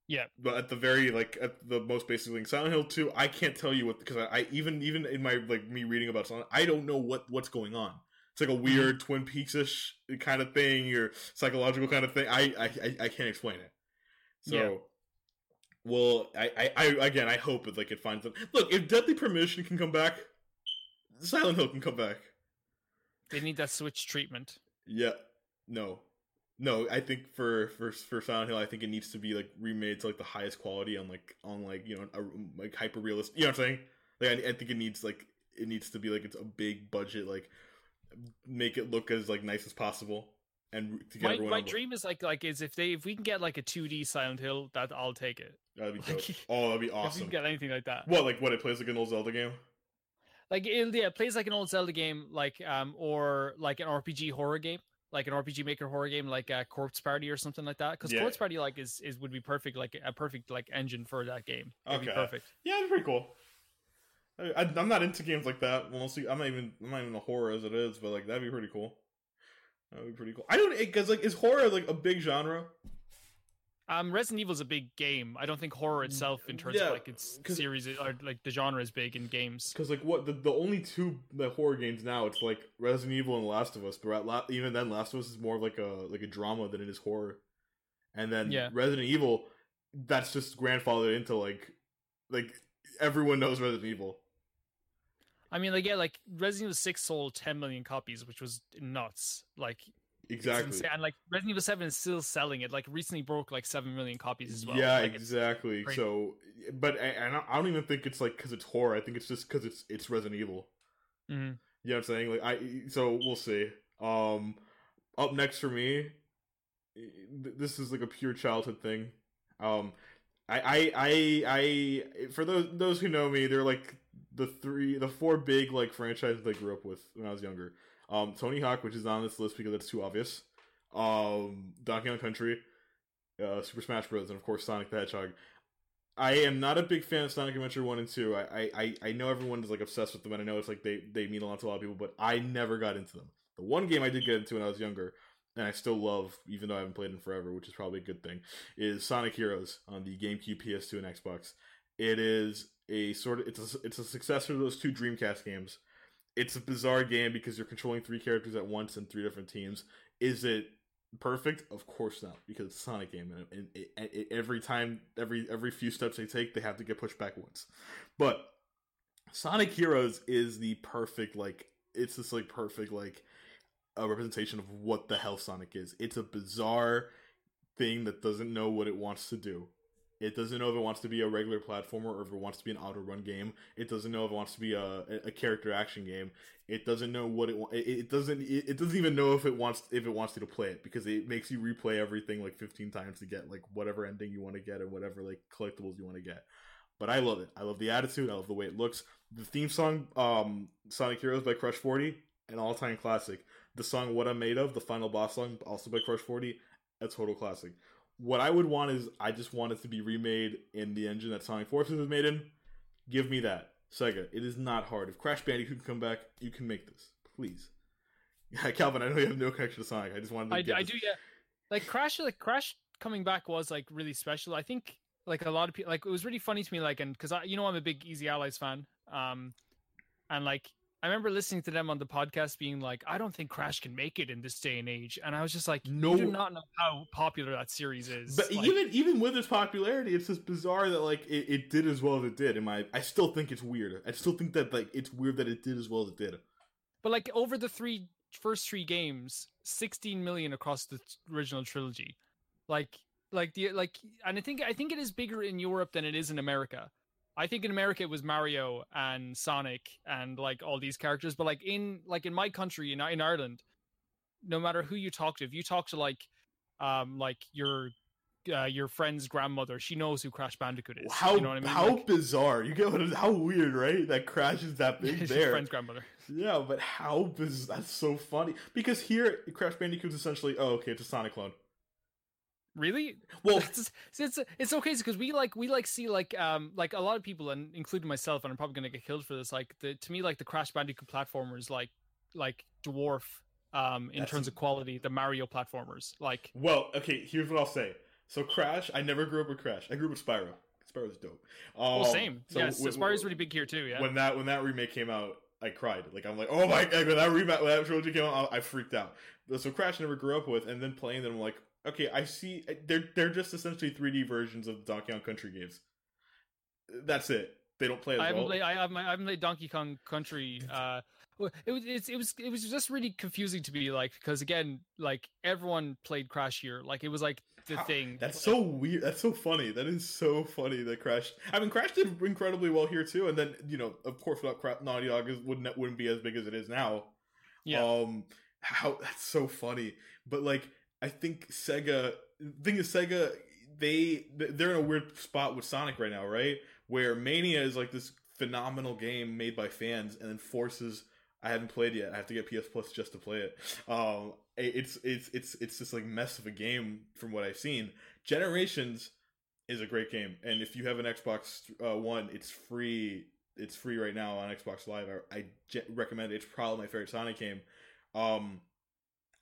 Yeah. But at the very like at the most basic thing, Silent Hill 2, I can't tell you what because I, I even even in my like me reading about Silent, I don't know what what's going on. It's like a mm-hmm. weird Twin Peaks ish kind of thing or psychological kind of thing. I I I, I can't explain it. So. Yeah. Well, I, I, I, again, I hope it like it finds them. Look, if Deadly Premonition can come back, Silent Hill can come back. They need that switch treatment. Yeah, no, no. I think for for for Silent Hill, I think it needs to be like remade to like the highest quality on like on like you know a, like hyper realistic. You know what I'm saying? Like I, I think it needs like it needs to be like it's a big budget like make it look as like nice as possible and to get My, everyone my dream is like like is if they if we can get like a 2D Silent Hill, that I'll take it. That'd be [laughs] like- oh, that'd be awesome. If we can get anything like that. What like what it plays like an old Zelda game? like it, yeah, it plays like an old Zelda game, like um, or like an RPG horror game, like an RPG Maker horror game, like a Corpse Party or something like that. Because Yeah. Corpse Party like is is would be perfect, like a perfect like engine for that game. It'd be Okay. perfect. Yeah, it'd be pretty cool. I, I'm not into games like that. Mostly, I'm not even I'm not even a horror as it is, but like that'd be pretty cool. That'd be pretty cool. I don't because like is horror like a big genre? Um, Resident Evil is a big game. I don't think horror itself, in terms Yeah, of like its series or like the genre, is big in games. Because like what the, the only two the horror games now it's like Resident Evil and Last of Us, but La- even then Last of Us is more of like a like a drama than it is horror. And then Yeah. Resident Evil, that's just grandfathered into like like everyone knows Resident Evil. I mean, like yeah, like Resident Evil Six sold 10 million copies, which was nuts. Like Exactly. and like Resident Evil Seven is still selling it. Like recently broke like seven million copies as well. Yeah, Like, exactly. So, but I, I don't- even think it's like because it's horror. I think it's just because it's it's Resident Evil. Mhm. You know what I'm saying? Like I, so we'll see. Um, up next for me, this is like a pure childhood thing. Um, I, I, I, I, for those those who know me, they're like the three, the four big like franchises I grew up with when I was younger. Um, Tony Hawk, which is on this list because it's too obvious. Um, Donkey Kong Country, uh, Super Smash Bros, and of course Sonic the Hedgehog. I am not a big fan of Sonic Adventure One and Two. I, I, I- know everyone is like obsessed with them, and I know it's like they, they mean a lot to a lot of people, but I never got into them. The one game I did get into when I was younger, and I still love, even though I haven't played in forever, which is probably a good thing, is Sonic Heroes on the GameCube, PS2, and Xbox. It is a sort of it's a, it's a successor to those two Dreamcast games. It's a bizarre game because you're controlling three characters at once and three different teams. Is it perfect? Of course not, because it's a Sonic game, and, and it, it, every time, every every few steps they take, they have to get pushed back once. But Sonic Heroes is the perfect like it's this like perfect like a representation of what the hell Sonic is. It's a bizarre thing that doesn't know what it wants to do. It doesn't know if it wants to be a regular platformer or if it wants to be an auto run game. It doesn't know if it wants to be a, a character action game. It doesn't know what it wa- it, doesn't it, it doesn't even know if it wants if it wants you to play it because it makes you replay everything like 15 times to get like whatever ending you want to get or whatever like collectibles you want to get. But I love it. I love the attitude. I love the way it looks. The theme song, um, Sonic Heroes by Crush 40, an all time classic. The song What I'm Made of, the final boss song, also by Crush 40, a total classic. What I would want is I just want it to be remade in the engine that Sonic Forces was made in. Give me that. Sega, it is not hard. If Crash Bandicoot can come back, you can make this. Please. [laughs] Yeah, Calvin, I know you have no connection to Sonic. I just wanted to I, get I this- do yeah. Like Crash, like Crash coming back was like really special. I think like a lot of people like it was really funny to me like and because I you know I'm a big Easy Allies fan um and like I remember listening to them on the podcast being like I don't think Crash can make it in this day and age and I was just like No- you do not know how popular that series is. But Like, even even with its popularity, it's just bizarre that like it, it did as well as it did. In my, I still think it's weird. I still think that like it's weird that it did as well as it did. but like over the three first three games, 16 million across the original trilogy. Like like the like and I think I think it is bigger in Europe than it is in America. I think in America it was Mario and Sonic and like all these characters, but like in like in my country in in Ireland, no matter who you talk to, if you talk to like um like your uh, your friend's grandmother, she knows who Crash Bandicoot is. How you know what I mean? how Like, bizarre! You get what? it- How weird, right? That Crash is that big [laughs] there. friend's grandmother. Yeah, but how biz? That's so funny because here Crash Bandicoot's essentially oh okay, it's a Sonic clone. Really? Well, [laughs] it's it's it's okay because we like we like see like um like a lot of people and including myself and I'm probably gonna get killed for this like the to me like the Crash Bandicoot platformers like like dwarf um in That's terms of quality the Mario platformers like well, okay. Here's what I'll say. So Crash, I never grew up with Crash. I grew up with Spyro. Spyro's dope. Um, well same so yes w- Spyro's really big here too yeah when that when that remake came out, I cried. Like I'm like, oh my god, when that remake, when that trilogy came out, I, I freaked out. So Crash I never grew up with, and then playing them, I'm like, okay, I see. They're they're just essentially 3D versions of the Donkey Kong Country games. That's it. They don't play as I haven't well. played. I haven't, I haven't played Donkey Kong Country. [laughs] Uh, it was it's, it was it was just really confusing to me, like because again, like everyone played Crash here, like it was like the How- thing. That's so weird. That's so funny. That is so funny that Crash. I mean, Crash did incredibly well here too, and then you know, of course, without Cra- Naughty Dog, is, wouldn't wouldn't be as big as it is now. Yeah. Um, how that's so funny. But like, I think Sega. Thing is, Sega they they're in a weird spot with Sonic right now, right? Where Mania is like this phenomenal game made by fans, and then forces. I haven't played yet. I have to get PS Plus just to play it. Um, it's it's it's it's this like mess of a game from what I've seen. Generations is a great game, and if you have an Xbox uh, One, it's free. It's free right now on Xbox Live. I, recommend it. It's probably my favorite Sonic game. Um,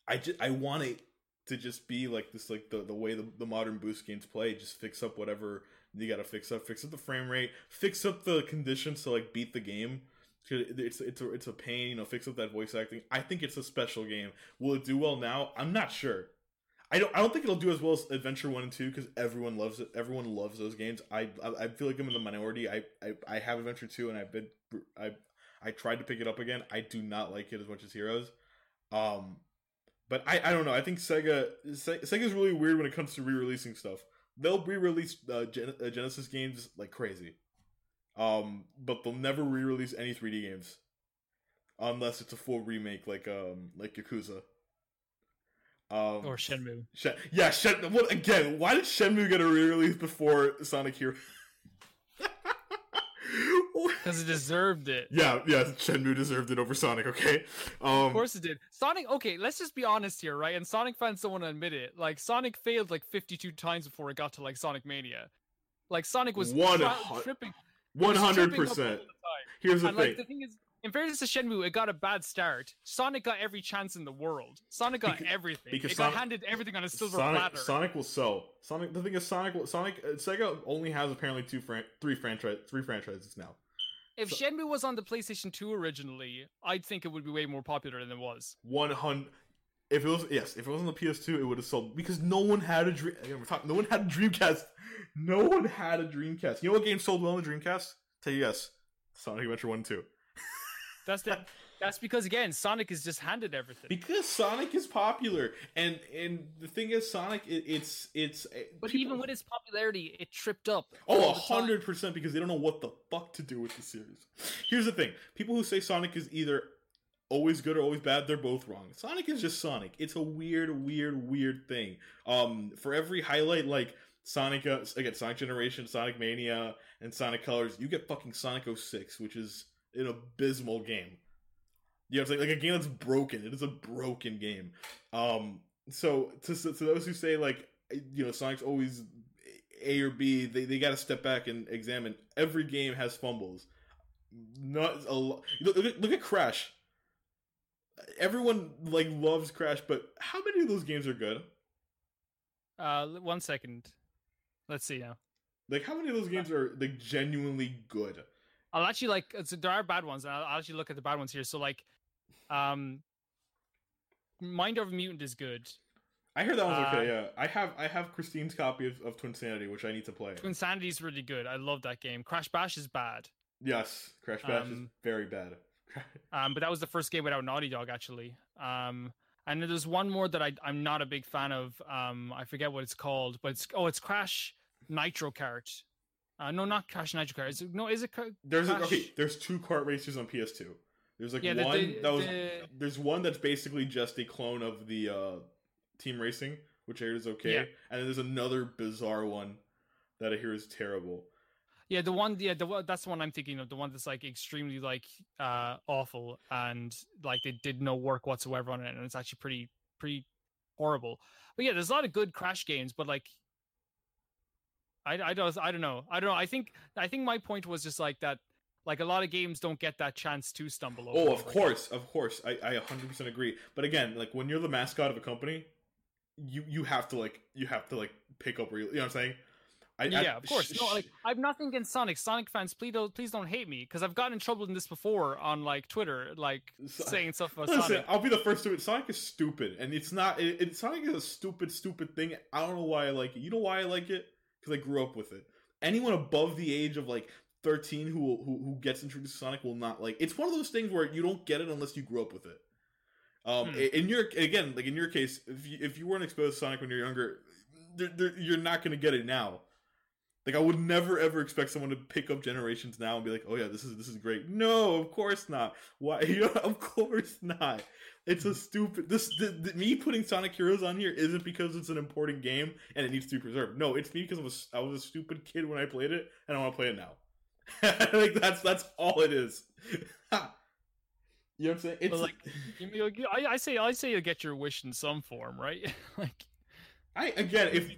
I just I want it to just be like this, like the the way the, the modern boost games play. Just fix up whatever you got to fix up. Fix up the frame rate. Fix up the conditions to like beat the game. It's it's a, it's a pain, you know. Fix up that voice acting. I think it's a special game. Will it do well now? I'm not sure. I don't. I don't think it'll do as well as Adventure One and Two because everyone loves it. Everyone loves those games. I, I I feel like I'm in the minority. I I, I have Adventure Two and I've been I I tried to pick it up again. I do not like it as much as Heroes. Um, but I I don't know. I think Sega Se- Sega's really weird when it comes to re-releasing stuff. They'll re-release uh, Gen- uh, Genesis games like crazy. Um, but they'll never re-release any 3D games unless it's a full remake, like um, like Yakuza. Um, or Shenmue. Shen- yeah, Shen- what again? Why did Shenmue get a re-release before Sonic Hero? [laughs] Because it deserved it. yeah, yeah, Shenmue deserved it over Sonic. Okay, um, Of course it did. Sonic, okay, let's just be honest here, right? And Sonic fans don't want to admit it. Like, Sonic failed like 52 times before it got to like Sonic Mania. Like, Sonic was One tri- tripping. one hundred percent. Here's the and thing. like the thing is, in fairness to Shenmue, it got a bad start. Sonic got every chance in the world. Sonic got Because- everything. because it got handed everything on a silver Sonic, platter. Sonic will sell. Sonic. The thing is, Sonic. Sonic. Uh, Sega only has apparently two, fran- three franchise, three franchises now. If so- Shenmue was on the PlayStation 2 originally, I'd think it would be way more popular than it was. One hundred. If it was yes, if it was on the PS2, it would have sold because no one had a dream. Again, we're talking, no one had a Dreamcast. No one had a Dreamcast. You know what game sold well on the Dreamcast? Tell you yes, Sonic Adventure One and Two. That's the, [laughs] that's because again, Sonic is just handed everything. Because Sonic is popular, and and the thing is, Sonic it, it's it's. uh, But people- even with its popularity, it tripped up. Oh, a hundred percent because they don't know what the fuck to do with the series. Here's the thing: people who say Sonic is either always good or always bad, they're both wrong. Sonic is just Sonic. It's a weird, weird, weird thing. Um, for every highlight, like Sonic, uh, again, Sonic Generation, Sonic Mania, and Sonic Colors, you get fucking Sonic 06, which is an abysmal game. You know, it's like, like a game that's broken. It is a broken game. Um, so to, to those who say like, you know, Sonic's always A or B, they, they got to step back and examine. Every game has fumbles. Not a lot. Look, look, at- look at Crash. Everyone like loves Crash, but how many of those games are good? Uh, one second. Let's see now. Like, how many of those games are like genuinely good? I'll actually like. uh, So there are bad ones, and I'll, I'll actually look at the bad ones here. So like, um, Mind Over Mutant is good. I hear that one's Uh, okay. Yeah, I have I have Christine's copy of, of Twinsanity, which I need to play. Insanity is really good. I love that game. Crash Bash is bad. Yes, Crash Bash is Um, very bad. [laughs] Um, but that was the first game without Naughty Dog actually. Um, and there's one more that I I'm not a big fan of. Um, I forget what it's called, but it's oh it's Crash Nitro Kart. Uh, no, not Crash Nitro Kart. Is it, no, is it? Cra- There's a, okay. There's two kart racers on PS2. There's like Yeah, one the- that was. the- There's one that's basically just a clone of the uh, Team Racing, which I hear is okay, Yeah. and then there's another bizarre one that I hear is terrible. Yeah, the one, yeah, the that's the one I'm thinking of. The one that's like extremely like uh awful and like they did no work whatsoever on it, and it's actually pretty pretty horrible. But yeah, there's a lot of good Crash games, but like, I I don't I don't know I don't know. I think I think my point was just like that. Like a lot of games don't get that chance to stumble over. Oh, of again. course, of course. I, I 100% agree. But again, like when you're the mascot of a company, you you have to like you have to like pick up where you, know what I'm saying? I, I- yeah, of course. sh- No, like I have nothing against Sonic. Sonic fans, please don't please don't hate me because I've gotten in trouble in this before on like Twitter, like So- [laughs] saying stuff about Listen, Sonic. I'll be the first to admit Sonic is stupid, and it's not. It, it, Sonic is a stupid, stupid thing. I don't know why I like it. You know why I like it? Because I grew up with it. Anyone above the age of like thirteen who, will- who who gets introduced to Sonic will not like. It's one of those things where you don't get it unless you grew up with it. Um, Hmm. in your again, like in your case, if you if you weren't exposed to Sonic when you're younger, there there- you're not going to get it now. Like I would never ever expect someone to pick up Generations now and be like, "Oh yeah, this is this is great." No, of course not. Why? [laughs] You know, of course not. It's a stupid. This the, the, me putting Sonic Heroes on here isn't because it's an important game and it needs to be preserved. No, it's me because I was I was a stupid kid when I played it and I want to play it now. [laughs] like that's that's all it is. [laughs] you know what I'm saying? It's But, like, You like, I, I say I say you get your wish in some form, right? [laughs] like I again if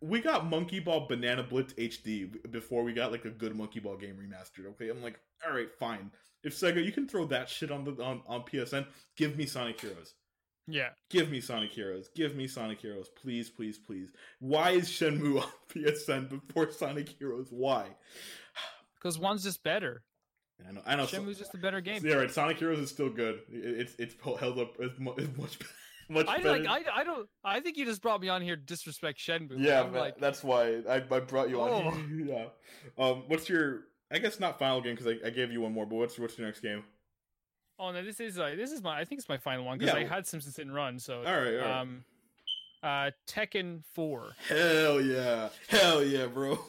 we got Monkey Ball Banana Blitz HD before we got like a good Monkey Ball game remastered. Okay, I'm like, all right, fine. If Sega, you can throw that shit on the on, on PSN, give me Sonic Heroes. Yeah, Give me Sonic Heroes. Give me Sonic Heroes, please, please, please. Why is Shenmue on PSN before Sonic Heroes? Why? Because one's just better. I know. I know. Shenmue's just a better game. yeah, right. Sonic Heroes is still good. It's it's held up as mu- as much [laughs] much I better. like. I, I don't. I think you just brought me on here to disrespect Shenmue. Yeah, like, that's why I, I brought you on. Oh. [laughs] yeah. Um, what's your? I guess not final game because I, I gave you one more. But what's what's your next game? oh no, this is uh, this is my. I think it's my final one because Yeah, I had Simpsons Hit and Run. So All right, all right. um, uh, Tekken Four. Hell yeah, hell yeah, bro. [laughs]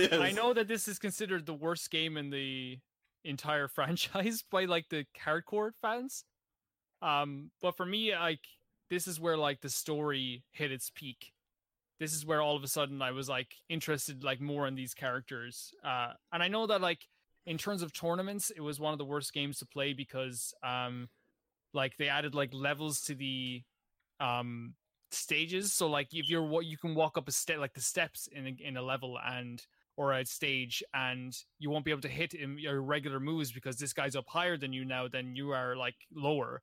yes. I know that this is considered the worst game in the entire [laughs] franchise by like the hardcore fans. Um, but for me, like this is where like the story hit its peak. This is where all of a sudden I was like interested like more in these characters. Uh, and I know that like in terms of tournaments, it was one of the worst games to play because um, like they added like levels to the um stages. So like if you're what you can walk up a step like the steps in a, in a level and or a stage and you won't be able to hit in your regular moves because this guy's up higher than you now than you are like lower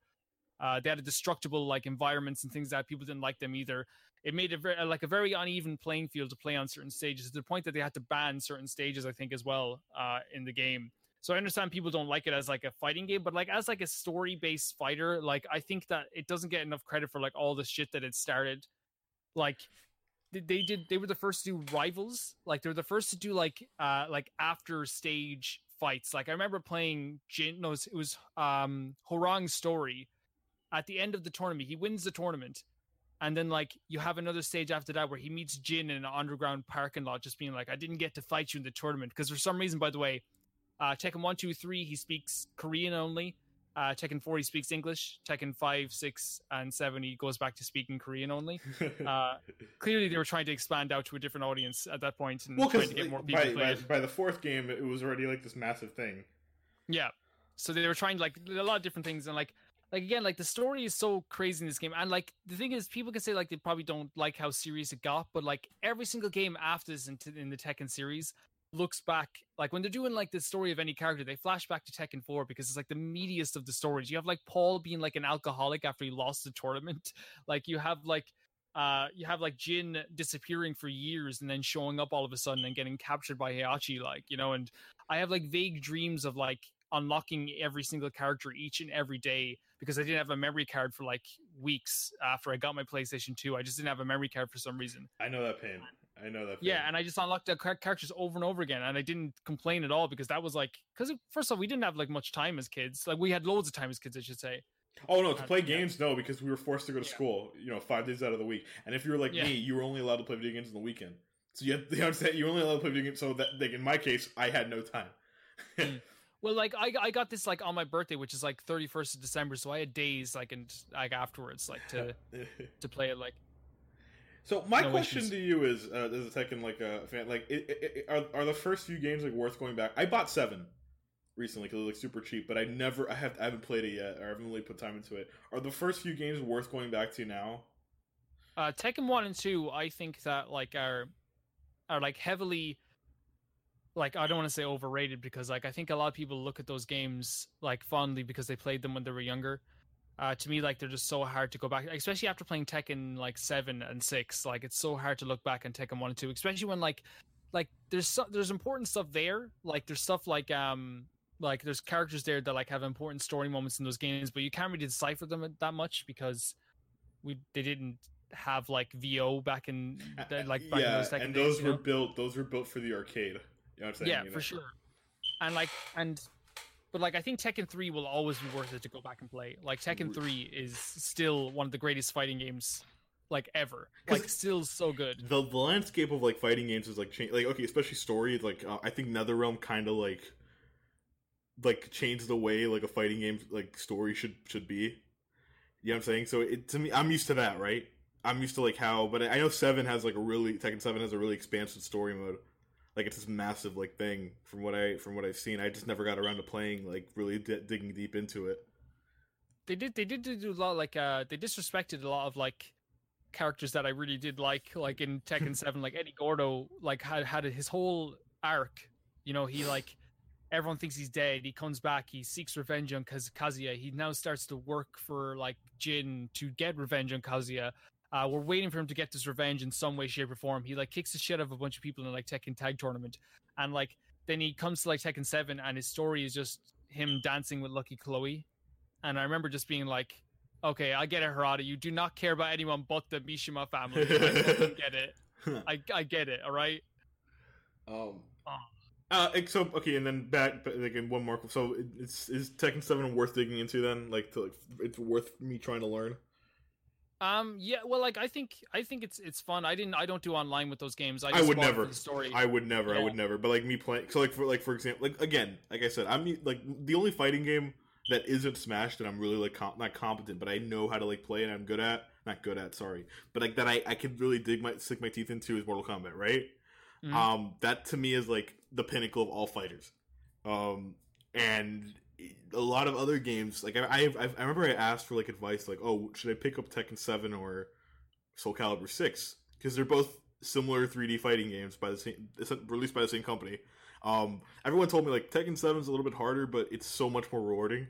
uh they had destructible like environments and things that people didn't like them either it made it very like a very uneven playing field to play on certain stages to the point that they had to ban certain stages i think as well uh in the game so i understand people don't like it as like a fighting game but like as like a story based fighter like i think that it doesn't get enough credit for like all the shit that it started. Like they- did they were the first to do rivals like they were the first to do like uh like after stage fights. Like i remember playing jin no it was, it was um Hwoarang's story. At the end of the tournament he wins the tournament and then like you have another stage after that where he meets jin in an underground parking lot just being like i didn't get to fight you in the tournament because for some reason by the way uh tekken 1 2 3 he speaks korean only. Uh tekken 4 he speaks english. Tekken 5 6 and 7 he goes back to speaking korean only. [laughs] Uh clearly they were trying to expand out to a different audience at that point and well, trying to get more people by, by, by the fourth game, it was already like this massive thing. Yeah. So they were trying like a lot of different things and like like again like the story is so crazy in this game. And like the thing is people can say like they probably don't like how serious it got but like every single game after this in, in the Tekken series looks back like when they're doing like the story of any character they flash back to Tekken 4 because it's like the meatiest of the stories you have like Paul being like an alcoholic after he lost the tournament [laughs] like you have like uh you have like Jin disappearing for years and then showing up all of a sudden and getting captured by Heihachi like you know and I have like vague dreams of like unlocking every single character each and every day because I didn't have a memory card for like weeks after I got my PlayStation 2. I just didn't have a memory card for some reason. I know that pain. I know that. Yeah, and I just unlocked the characters over and over again, and I didn't complain at all because that was like because first of all we didn't have like much time as kids. Like we had loads of time as kids, I should say. Oh no, to Uh, play games, no, because we were forced to go to Yeah. school. You know, five days out of the week. And if you were like Yeah. me, you were only allowed to play video games on the weekend. So you, had, [laughs] you know I'm saying? You only allowed to play video games. So that, like in my case, I had no time. [laughs] Well, like I I got this like on my birthday, which is like 31st of December, so I had days like and like afterwards like to [laughs] to play it like so my No question issues. to you is, uh, as a Tekken like a fan, like it, it, it- are are the first few games like worth going back? I bought seven recently because it like super cheap, but I never I have I haven't played it yet or I haven't really put time into it. Are the first few games worth going back to now? uh Tekken 1 and 2 I think that like are are like heavily like I don't want to say overrated because like I think a lot of people look at those games like fondly because they played them when they were younger. Uh to me like they're just so hard to go back especially after playing Tekken like 7 and 6 like it's so hard to look back on Tekken 1 and 2 especially when like like there's so, there's important stuff there. Like there's stuff like um like there's characters there that like have important story moments in those games, but you can't really decipher them that much because we they didn't have like VO back in the, like back in yeah, those second and days, those you were know? built. Those were built for the arcade. You know what I'm saying? yeah You know? for sure and like and but like i think tekken 3 will always be worth it to go back and play. Like tekken 3 is still one of the greatest fighting games like ever. like still so good. the the landscape of like fighting games is like change like okay especially story like uh, i think netherrealm kind of like like changed the way like a fighting game like story should should be. You know what i'm saying? So it to me i'm used to that right? I'm used to like how but i know 7 has like a really tekken 7 has a really expansive story mode like it's this massive like thing from what i from what i've seen. I just never got around to playing like really di- digging deep into it. They did they did do a lot like uh they disrespected a lot of like characters that i really did like like in tekken [laughs] 7 like eddie gordo like had had his whole arc. You know he like everyone thinks he's dead. He comes back. He seeks revenge on Kaz- kazuya. He now starts to work for like jin to get revenge on kazuya uh, we're waiting for him to get this revenge in some way shape or form he like kicks the shit out of a bunch of people in like tekken tag tournament and like then he comes to like tekken 7 and his story is just him dancing with lucky chloe and I remember just being like, "Okay, I get it, Harada. You do not care about anyone but the Mishima family. I get it. [laughs] I I get it. All right." Um. Oh. Uh, so okay, and then back, but, like in one more. So it's is Tekken Seven worth digging into then? Like, to, like it's worth me trying to learn. Um. Yeah. Well, like I think I think it's it's fun. I didn't. I don't do online with those games. I, I would never. The story. I would never. I would never. But like me playing, so like for like for example, like again, like I said, I'm like the only fighting game that isn't Smash that I'm really like com- not competent, but I know how to like play and I'm good at. Not good at, sorry, but like that I I could really dig my stick my teeth into is Mortal Kombat, right? Mhm. Um, that to me is like the pinnacle of all fighters. Um, and a lot of other games, like I I, I remember I asked for like advice, like, oh, should I pick up Tekken Seven or Soul Calibur Six? Because they're both similar 3D fighting games by the same released by the same company. Um, everyone told me like Tekken Seven is a little bit harder, but it's so much more rewarding.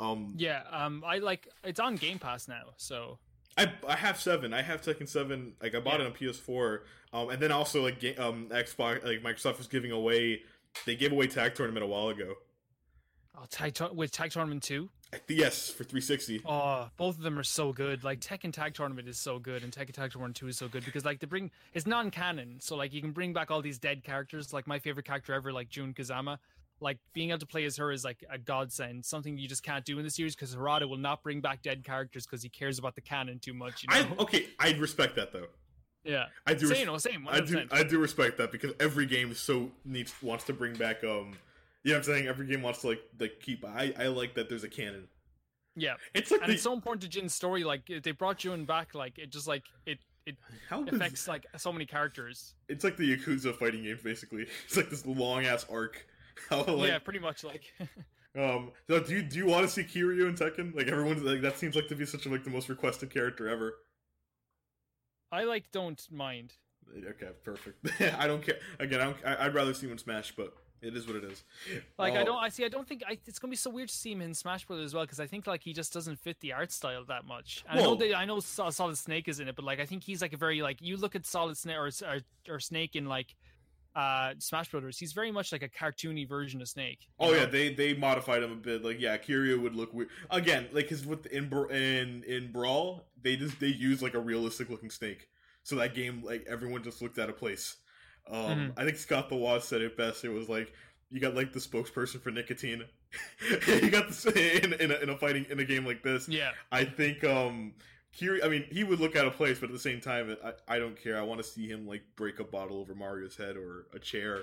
Um, yeah. Um. I like it's on Game Pass now. So I I have seven. I have Tekken Seven. Like I bought Yeah. it on PS4. Um, and then also like ga- um Xbox, like Microsoft was giving away. They gave away Tag Tournament a while ago. Oh, tag with Tag Tournament Two. Yes, for 360. Oh, both of them are so good. Like Tekken Tag Tournament is so good, and Tekken Tag Tournament Two is so good because like they bring it's non-canon, so like you can bring back all these dead characters. Like my favorite character ever, like Jun Kazama. Like being able to play as her is like a godsend, something you just can't do in the series because Harada will not bring back dead characters because he cares about the canon too much. You know? I okay. I respect that though. yeah, I do. same, res- no, same. I do. I do respect that because every game so needs wants to bring back. Um, you know what I'm saying? Every game wants to like like keep. I I like that there's a canon. yeah, It's like and the, it's so important to Jin's story. Like they brought June back, like it just like it it how does, affects like so many characters. it's like the Yakuza fighting games basically. [laughs] It's like this long ass arc. [laughs] How like yeah, pretty much like. [laughs] Um, so do you do you want to see Kiryu in Tekken? Like everyone's like that seems like to be such a, like the most requested character ever. I like don't mind. Okay, perfect. I don't care. Again, I don't, I, I'd rather see him in Smash, but it is what it is. Like I Oh, don't, I see. I don't think I, it's gonna be so weird to see him in Smash Brothers as well because I think like he just doesn't fit the art style that much. I know they, I know Solid Snake is in it, but like I think he's like a very like you look at Solid Snake or, or or Snake in like uh Smash Brothers. He's very much like a cartoony version of Snake. Oh know? yeah, they they modified him a bit. Like yeah, Kiryu would look weird again. Like his with in in in Brawl, they just they use like a realistic looking snake. So that game, like everyone just looked out of place. Um, Mhm. I think Scott the Woz said it best. It was like you got like the spokesperson for nicotine. [laughs] you got this in in a, in a fighting in a game like this. yeah. I think um Kiri I mean he would look out of place, but at the same time I, I don't care. I want to see him like break a bottle over Mario's head or a chair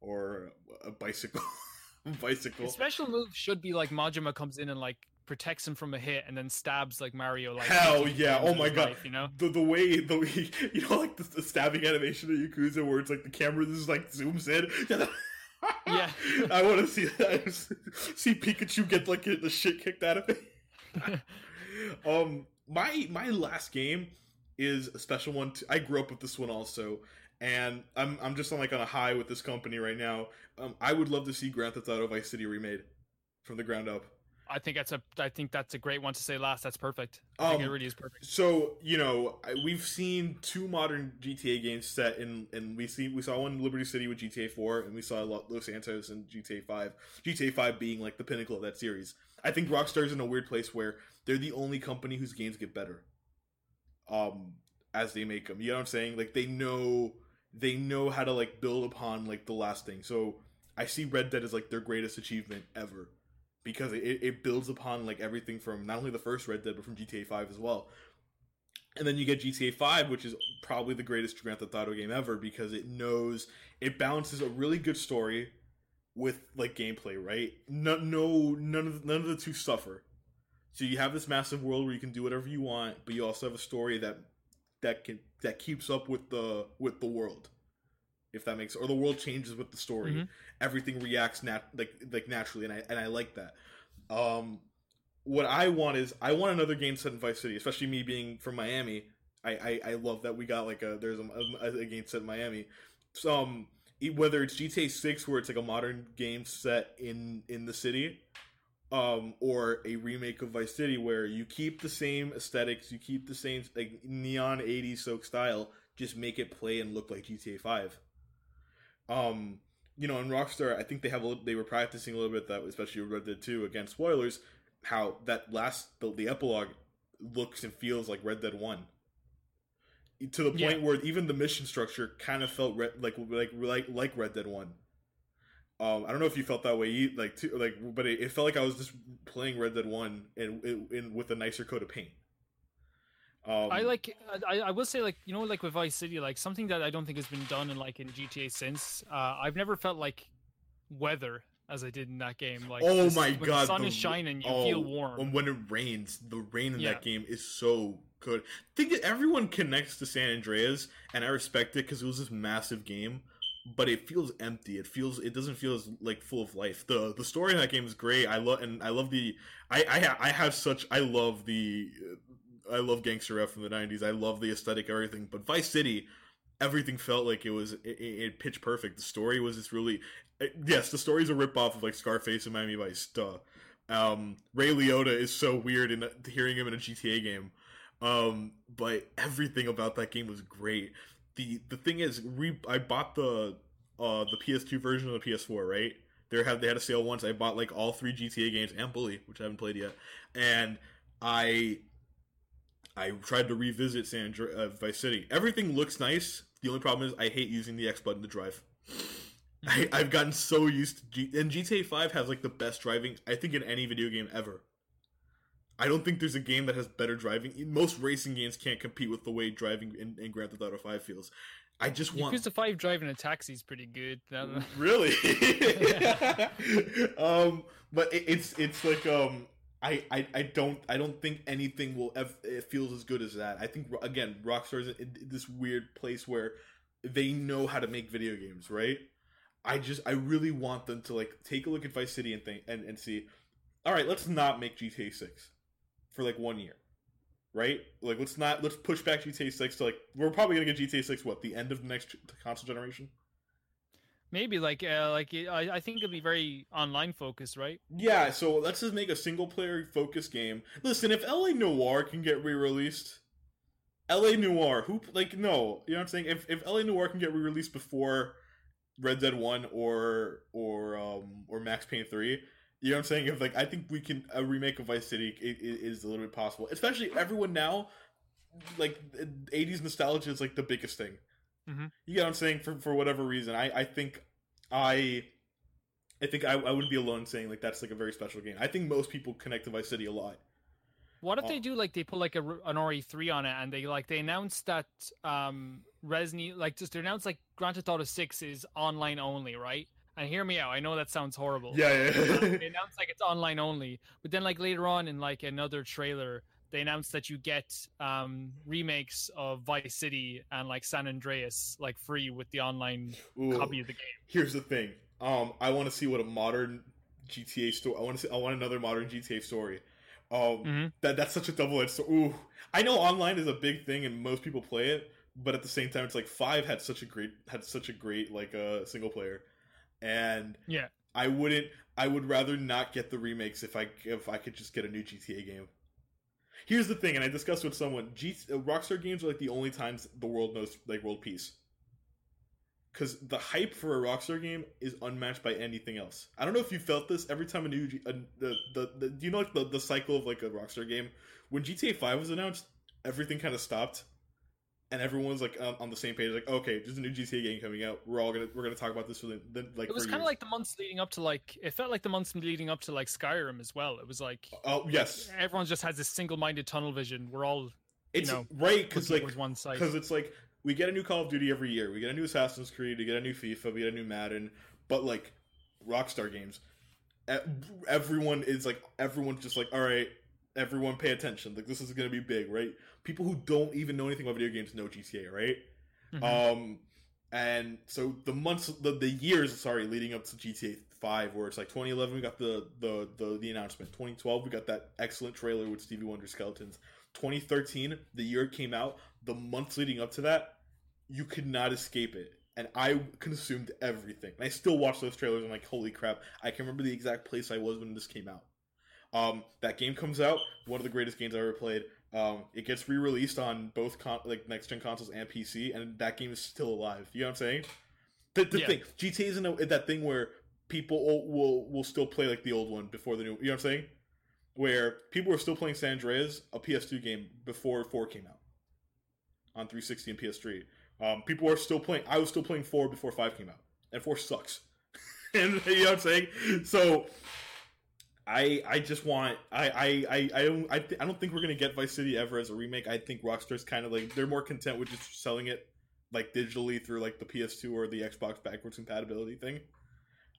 or a bicycle. [laughs] bicycle. His special move should be like Majima comes in and like protects him from a hit and then stabs like Mario like Hell yeah. Oh my god. knife, you know. The, the way the way [laughs] you know like the, the stabbing animation of Yakuza where it's like the camera just like zooms in. [laughs] Yeah. I want to see that. [laughs] see Pikachu get like the shit kicked out of it. um, my my last game is a special one. T- I grew up with this one also, and I'm I'm just on like on a high with this company right now. Um, I would love to see Grand Theft Auto Vice City remade from the ground up. I think that's a I think that's a great one to say last. That's perfect. I think it Um, really is perfect. So you know, we've seen two modern GTA games set in, and we see we saw one in Liberty City with GTA Four, and we saw Lo- Los Santos and GTA Five. GTA Five being like the pinnacle of that series. I think Rockstar's in a weird place where they're the only company whose games get better, um, as they make them. You know what I'm saying? Like they know they know how to like build upon like the last thing. So I see Red Dead as like their greatest achievement ever because it, it builds upon like everything from not only the first Red Dead but from GTA 5 as well. And then you get GTA 5, which is probably the greatest Grand Theft Auto game ever because it knows it balances a really good story with like gameplay, right? No, no, none of none of the two suffer. So you have this massive world where you can do whatever you want, but you also have a story that that can that keeps up with the with the world, if that makes or the world changes with the story. Mhm. Everything reacts nat like like naturally, and I and I like that. Um, what I want is I want another game set in Vice City, especially me being from Miami. I I, I love that we got like a there's a, a, a game set in Miami. So, um, whether it's GTA Six where it's like a modern game set in in the city, um, or a remake of Vice City where you keep the same aesthetics, you keep the same like neon '80s soak style, just make it play and look like GTA Five. Um, you know, in Rockstar, I think they have a, little- they were practicing a little bit that, especially Red Dead Two. against spoilers. How that last the, the epilogue looks and feels like Red Dead One. To the point Yeah. where even the mission structure kind of felt re- like like like like Red Dead One. Um, I don't know if you felt that way, like too, like, but it, it felt like I was just playing Red Dead One in, in with a nicer coat of paint. Um, I like. I, I will say, like you know, like with Vice City, like something that I don't think has been done in like in GTA since. Uh, I've never felt like weather as I did in that game. Like, oh my when god, the sun the- is shining, you oh, feel warm. And when it rains, the rain in Yeah. that game is so good. I think that everyone connects to San Andreas, and I respect it because it was this massive game. But it feels empty. It feels. It doesn't feel as like full of life. the The story in that game is great. I love and I love the. I I, ha- I have such. I love the. I love gangster rap from the '90s. I love the aesthetic, everything. But Vice City, everything felt like it was it, it, it pitch perfect. The story was just really. it- yes, the story's a rip off of like Scarface and Miami Vice. Duh. Um, Ray Liotta is so weird in hearing him in a GTA game. Um, but everything about that game was great. The the thing is, re- I bought the uh the PS2 version of the PS4, right? They had they had a sale once. I bought like all three GTA games and Bully, which I haven't played yet, and I I tried to revisit San Andre- uh, Vice City. Everything looks nice. The only problem is I hate using the X button to drive. [laughs] I, I've gotten so used to G- and GTA Five has like the best driving I think in any video game ever. I don't think there's a game that has better driving. Most racing games can't compete with the way driving in, in Grand Theft Auto Five feels. I just want Yakuza Five driving a taxi is pretty good. Really [laughs] [laughs] um but it, it's it's like um I, I, I don't I don't think anything will ever it feels as good as that. I think again Rockstar's in in this weird place where they know how to make video games, right? I just I really want them to like take a look at Vice City and think and, and see, all right, let's not make GTA Six for like one year, right? Like let's not let's push back GTA Six to like we're probably gonna get GTA Six what the end of the next console generation. Maybe like uh, like it- I, I think it'll be very online focused, right? Yeah, so let's just make a single player focused game. Listen, if LA Noire can get re released, LA Noire, who like no, you know what I'm saying? If if LA Noire can get re released before Red Dead One or or um or Max Payne Three, you know what I'm saying? If like I think we can a remake of Vice City i- i- is a little bit possible, especially everyone now. Like 80s nostalgia is like the biggest thing. Mhm. You get what I'm saying? For for whatever reason, I I think I I think I, I wouldn't be alone saying like that's like a very special game. I think most people connect to Vice City a lot. What if Oh. they do like they put like a, r- an RE3 on it and they like they announced that um Resni like just they announced like Grand Theft Auto 6 is online only, right? And hear me out. I know that sounds horrible. Yeah, yeah. they announced like it's online only, but then like later on in like another trailer, they announced that you get um remakes of Vice City and like San Andreas like free with the online Ooh. copy of the game. Here's the thing. Um, I want to see what a modern GTA story. I want to see. I want another modern GTA story. Um, Mhm. that that's such a double edged sword. Ooh, I know online is a big thing and most people play it, but at the same time, it's like five had such a great had such a great like uh single player, and Yeah. I wouldn't. I would rather not get the remakes if I if I could just get a new GTA game. Here's the thing, and I discussed with someone: G- uh, Rockstar games are like the only times the world knows like world peace. Because the hype for a Rockstar game is unmatched by anything else. I don't know if you felt this every time a new G- a, the, the the do you know like the, the cycle of like a Rockstar game when GTA Five was announced, everything kind of stopped, and everyone's like on, on the same page, like okay, there's a new GTA game coming out. We're all gonna we're gonna talk about this for the, the like. It was kind of like the months leading up to like it felt like the months leading up to like Skyrim as well. It was like uh, oh yes, everyone just has this single-minded tunnel vision. We're all it's know, right because like one side. because it's like we get a new Call of Duty every year. We get a new Assassin's Creed. We get a new FIFA. We get a new Madden. But like Rockstar games, everyone is like everyone's just like all right. Everyone pay attention. Like this is gonna be big, right? People who don't even know anything about video games know GTA, right? Mhm. Um, and so the months, the, the years, sorry, leading up to GTA Five, where it's like 2011, we got the the the, the announcement. 2012, we got that excellent trailer with Stevie Wonder skeletons. 2013, the year it came out, the months leading up to that, you could not escape it. And I consumed everything. And I still watch those trailers I'm like, holy crap! I can remember the exact place I was when this came out. Um, that game comes out, one of the greatest games I ever played. Um, it gets re-released on both con- like next gen consoles and PC, and that game is still alive. You know what I'm saying? The, the Yeah. thing, GTA isn't a, that thing where people will, will will still play like the old one before the new. You know what I'm saying? Where people were still playing San Andreas, a PS2 game before four came out on 360 and PS3. Um, people are still playing. I was still playing four before five came out, and four sucks. [laughs] and you know what I'm saying? So I I just want I I I, I don't I, th- I don't think we're gonna get Vice City ever as a remake. I think Rockstar's kind of like they're more content with just selling it like digitally through like the PS2 or the Xbox backwards compatibility thing.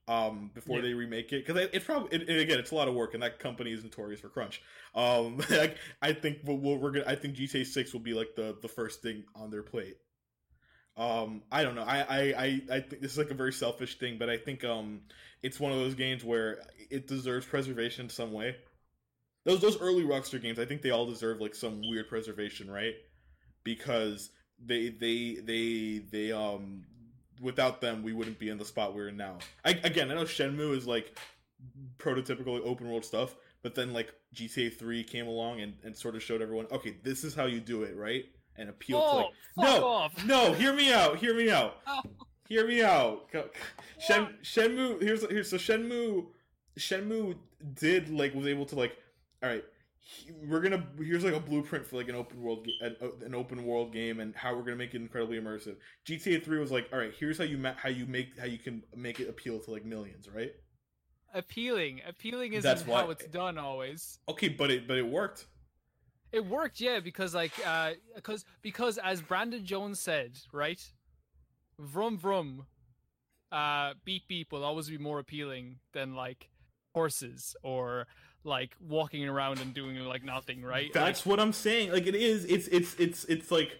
Um, before Yeah. they remake it, because it's probably it, again it's a lot of work, and that company is notorious for crunch. Um, [laughs] like, I think we'll, we'll, we're gonna I think GTA Six will be like the the first thing on their plate. Um, I don't know. I, I, I, I think this is like a very selfish thing, but I think um, it's one of those games where it deserves preservation in some way. Those those early Rockstar games, I think they all deserve like some weird preservation, right? Because they they they they um without them we wouldn't be in the spot we're in now. I, again, I know Shenmue is like prototypical open world stuff, but then like GTA Three came along and, and sort of showed everyone, okay, this is how you do it, right? And appeal to oh, like fuck no, off. no, hear me out. Hear me out. [laughs] Oh. Hear me out. Shen, Shenmue. Here's here's so Shenmue. Shenmue did like was able to like. All right, he- we're gonna here's like a blueprint for like an open world an, uh, an open world game and how we're gonna make it incredibly immersive. GTA Three was like, all right, here's how you ma- how you make how you can make it appeal to like millions, right? Appealing. Appealing That's how it's done always. Okay, but it but it worked. It worked, yeah, because like uh because because as Brandon Jones said, right? Vroom vroom. Uh beep beep will always be more appealing than like horses or like walking around and doing like nothing, right? That's what I'm saying. Like it is. It's it's it's it's like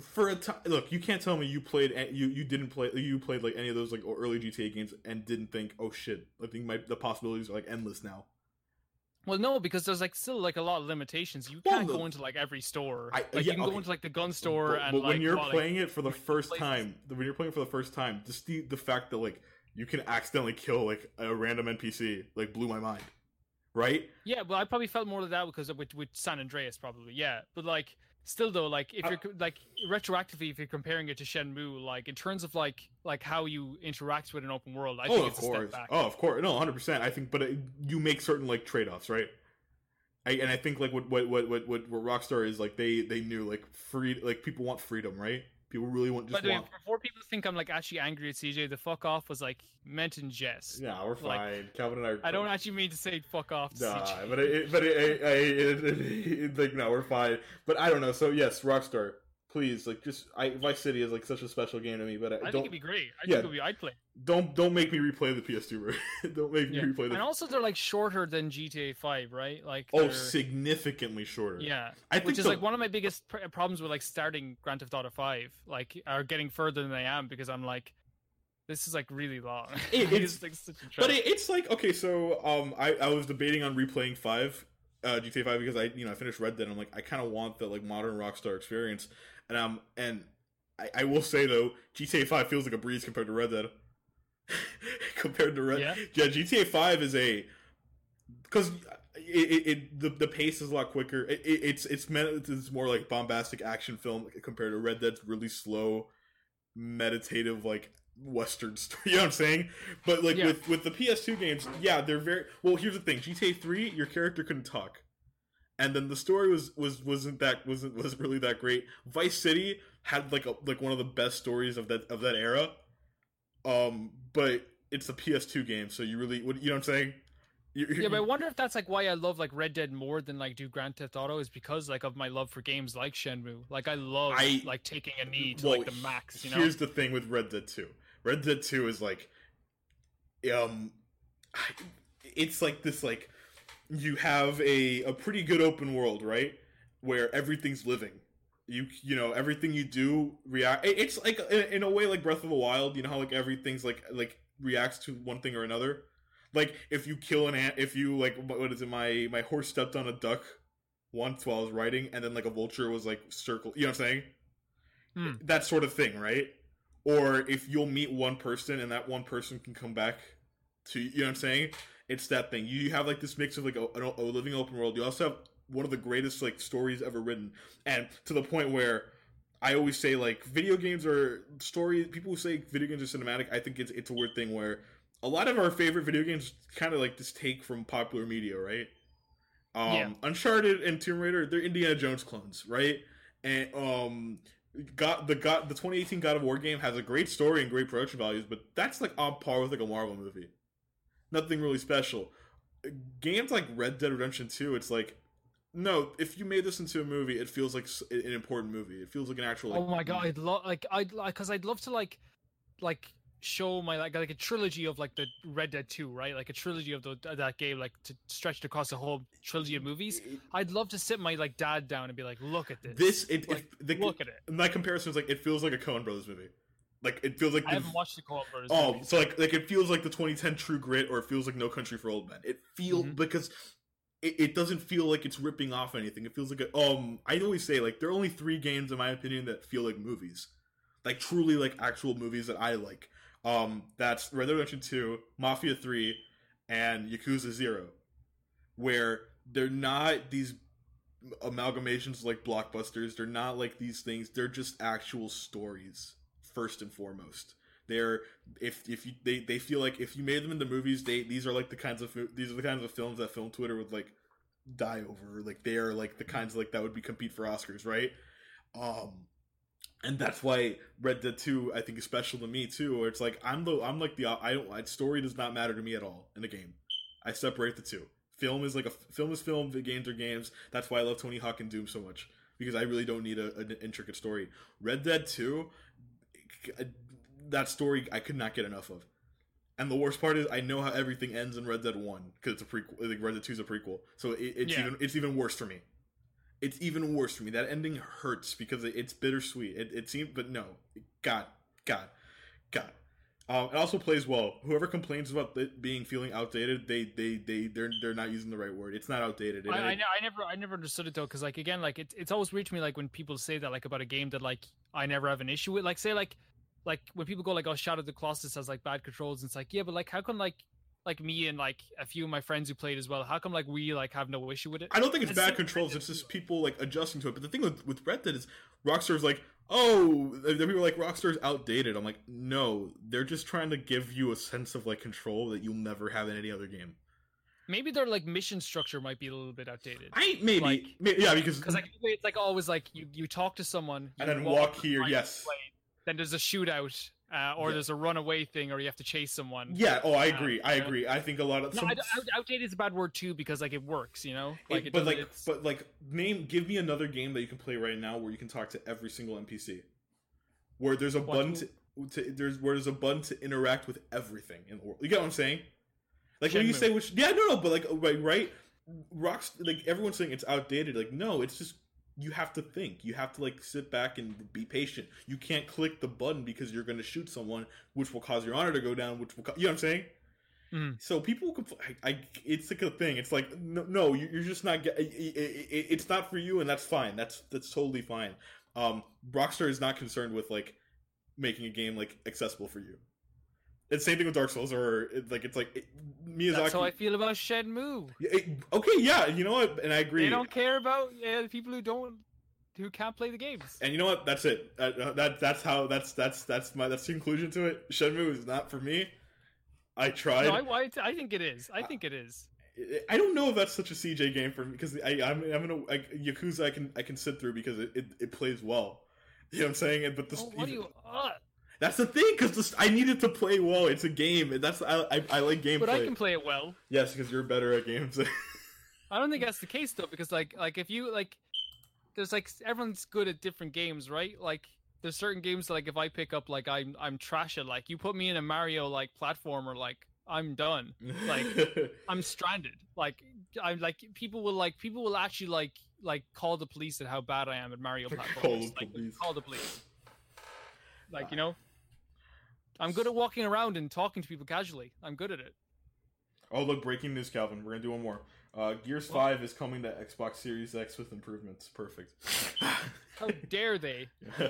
for a time. Look, you can't tell me you played you you didn't play you played like any of those like early GTA games and didn't think, oh shit, I think my the possibilities are like endless now. Well, no, because there's like still like a lot of limitations. You can't go into like every store. I- like yeah, you can okay. go into like the gun store but, and but like when you're well, like, playing it for the first places. time, when you're playing for the first time, just the the fact that like you can accidentally kill like a random NPC like blew my mind. Right? Yeah, well, I probably felt more of that because of with with San Andreas, probably. Yeah, but like still though, like if uh, you're co- like retroactively, if you're comparing it to Shenmue, like in terms of like like how you interact with an open world, I oh, think of it's a course. step back. Oh, of course. No, hundred percent. I think, but it, you make certain like trade offs, right? I, and I think like what what what what what what Rockstar is like they they knew like free like people want freedom, right? People really want to just But I mean, want. before people think I'm like actually angry at CJ, the fuck off was like meant in jest. Yeah, we're like, fine. Calvin and I. Are I don't actually mean to say fuck off to Nah, CJ. but it, but it, it, it- like no, we're fine. But I don't know. So yes, Rockstar, please, like just I Vice City is like such a special game to me. But I, I think don't it'd be great. I Yeah. think it'd be I'd play. don't don't make me replay the PS2 version. [laughs] don't make me Yeah. replay the. And also they're like shorter than GTA 5, right? Like oh, they're- significantly shorter. Yeah, I think which is the- like one of my biggest pr- problems with like starting Grand Theft Auto Five, like or getting further than I am because I'm like, this is like really long. It- [laughs] it's, it's- like such a But it, it's like okay, so um, I, I was debating on replaying five, uh, GTA Five because I you know I finished Red Dead. and I'm like I kind of want the like modern Rockstar experience, and um and I, I will say though GTA Five feels like a breeze compared to Red Dead. [laughs] compared to Red. Yeah. Yeah, GTA Five is a because it, it, it the, the pace is a lot quicker. It, it, it's it's meant it's more like bombastic action film compared to Red Dead's really slow, meditative like western [laughs] story. You know what I'm saying? But like Yeah. with with the PS2 games, yeah, they're very well. Here's the thing: GTA Three, your character couldn't talk, and then the story was was wasn't that wasn't wasn't really that great. Vice City had like a like one of the best stories of that of that era. Um, but it's a PS2 game, so you really what you know what I'm saying? You- Yeah, but I wonder if that's like why I love like Red Dead more than like do Grand Theft Auto is because like of my love for games like Shenmue. Like I love I- like taking a knee to Well, like the max. You know. Here's the thing with Red Dead 2. Red Dead 2 is like um it's like this like you have a a pretty good open world, right? Where everything's living. You you know, everything you do react it- it's like in, in a way like Breath of the Wild, you know how like everything's like like reacts to one thing or another. Like if you kill an ant, if you like what what is it my my horse stepped on a duck once while I was riding and then like a vulture was like circle, you know what I'm saying? Hmm. that sort of thing, right? Or if you'll meet one person and that one person can come back to you know what I'm saying? It's that thing. You have like this mix of like a, a, living open world. You also have one of the greatest like stories ever written, and to the point where I always say like video games are stories. People who say video games are cinematic, I think it's it's a weird thing where a lot of our favorite video games kind of like this take from popular media, right? Um, Yeah. Uncharted and Tomb Raider, they're Indiana Jones clones, right? And um, got the got the 2018 God of War game has a great story and great production values, but that's like on par with like a Marvel movie. Nothing really special. Games like Red Dead Redemption 2, it's like no, if you made this into a movie, it feels like an important movie. It feels like an actual. Like, oh my god, I'd love like I'd like because I'd love to like like show my like like a trilogy of like the Red Dead Two, right? Like a trilogy of the, that game, like to stretch it across the whole trilogy of movies. I'd love to sit my like dad down and be like, look at this. This it, like, it the, look at it. my comparison is like it feels like a Coen Brothers movie. Like it feels like I haven't watched the Coen Brothers. Oh, movies. so like like it feels like the 2010 True Grit, or it feels like No Country for Old Men. It feel Mhm. because it, it doesn't feel like it's ripping off anything. It feels like a, um. I always say like there are only three games in my opinion that feel like movies, like truly like actual movies that I like. Um, that's Red Dead Redemption 2, Mafia 3, and Yakuza 0, where they're not these amalgamations like blockbusters. They're not like these things. They're just actual stories first and foremost. They're if if you they, they feel like if you made them into movies, they these are like the kinds of these are the kinds of films that film Twitter would like die over. Like they are like the kinds like that would be compete for Oscars, right? Um and that's why Red Dead 2 I think is special to me too. Where it's like I'm the I'm like the I don't I, story does not matter to me at all in a game. I separate the two. Film is like a film is film. The games are games. That's why I love Tony Hawk and Doom so much because I really don't need a, an intricate story. Red Dead 2, that story I could not get enough of. And the worst part is I know how everything ends in Red Dead 1 because it's a prequel. Like Red Dead 2 is a prequel, so it, it's Yeah. even it's even worse for me. It's even worse for me. That ending hurts because it, it's bittersweet. It, it seems, but no, God, God, God. Um, it also plays well. Whoever complains about it being feeling outdated, they they they they're they're not using the right word. It's not outdated. It- I, I, I never I never understood it though because like again like it, it's always weird to me like when people say that like about a game that like I never have an issue with like say like like when people go like oh Shadow of the Colossus has like bad controls and it's like yeah but like how come like like me and like a few of my friends who played as well how come like we like have no issue with it I don't think it's It's bad controls. It's just people like adjusting to it. But the thing with with Red Dead is Rockstar's like, oh, the people like Rockstar's outdated. I'm like, no, they're just trying to give you a sense of like control that you'll never have in any other game. maybe their like mission structure might be a little bit outdated I maybe, Like- may- yeah, because because like it's like oh, always like you you talk to someone and then walk to here, yes, then there's a shootout uh, or Yeah. there's a runaway thing or you have to chase someone yeah. Oh, I Uh, agree. I agree. I think a lot of No, some, outdated is a bad word too because like it works, you know. Like, it but like, it's- but like, name, give me another game that you can play right now where you can talk to every single NPC, where there's a What button to, to there's where there's a button to interact with everything in the world. You get what I'm saying? Like when you say which, yeah, no, no, but like, right, right, rocks, like everyone's saying it's outdated. Like, no, it's just you have to think. You have to like sit back and be patient. You can't click the button because you're going to shoot someone, which will cause your honor to go down. Which will, co- you know what I'm saying? Mhm. So people, compl- I, I, it's like a thing. It's like no, no you- you're just not. get- i- i- i- It's not for you, and that's fine. That's that's totally fine. Um, Rockstar is not concerned with like making a game like accessible for you. It's same thing with Dark Souls, or it, like it's like it, Miyazaki. That's how I feel about Shenmue. It- okay, yeah, you know what, and I agree. They don't care about uh, people who don't who can't play the games. And you know what? That's it. Uh, uh, that that's how that's that's that's my that's the conclusion to it. Shenmue is not for me. I tried. No, I, I, I think it is. I think it is. I don't know if that's such a CJ game for me because I I'm I'm gonna like, Yakuza I can I can sit through because it, it, it plays well. You know what I'm saying? But this, Oh, what do you? Uh, that's the thing because I needed to play well. It's a game, and that's I I, I like gameplay. but I can play it well. Yes, because you're better at games. [laughs] I don't think that's the case though, because like like if you like, there's like everyone's good at different games, right? Like there's certain games that, like if I pick up like I'm I'm trash at like you put me in a Mario like platformer like I'm done. Like [laughs] I'm stranded. Like I'm like people will like people will actually like like call the police at how bad I am at Mario [laughs] Call platformers. the like, police. Call the police. Like you ah. know, I'm good at walking around and talking to people casually. I'm good at it. oh look, breaking news, Calvin. We're gonna do one more. Uh, Gears What? Five is coming to Xbox Series X with improvements. Perfect. How dare they?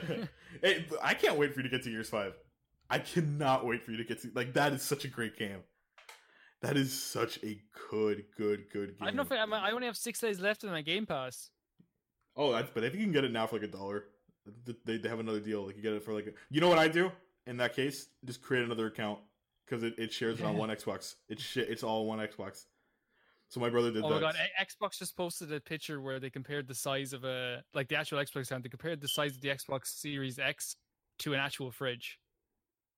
[laughs] hey, I can't wait for you to get to Gears Five. I cannot wait for you to get to like that. Is such a great game. That is such a good, good, good game. I don't know if I, I'm- only have six days left in my Game Pass. Oh, that's, but I think you can get it now for like a dollar. They, they have another deal. Like you get it for like. A, you know what I do in that case? Just create another account because it, it shares it on one Xbox. It's shit. It's all one Xbox. So my brother did Oh that. my god! A- Xbox just posted a picture where they compared the size of a like the actual Xbox account. They compared the size of the Xbox Series X to an actual fridge.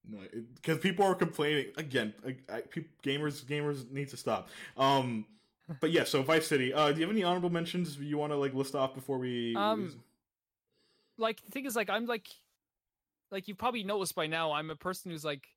No, because people are complaining again. I, I, peop gamers, gamers need to stop. Um, but yeah. So Vice City. Uh, do you have any honorable mentions you want to like list off before we? Um, Like the thing is, like I'm like, like you've probably noticed by now, I'm a person who's like,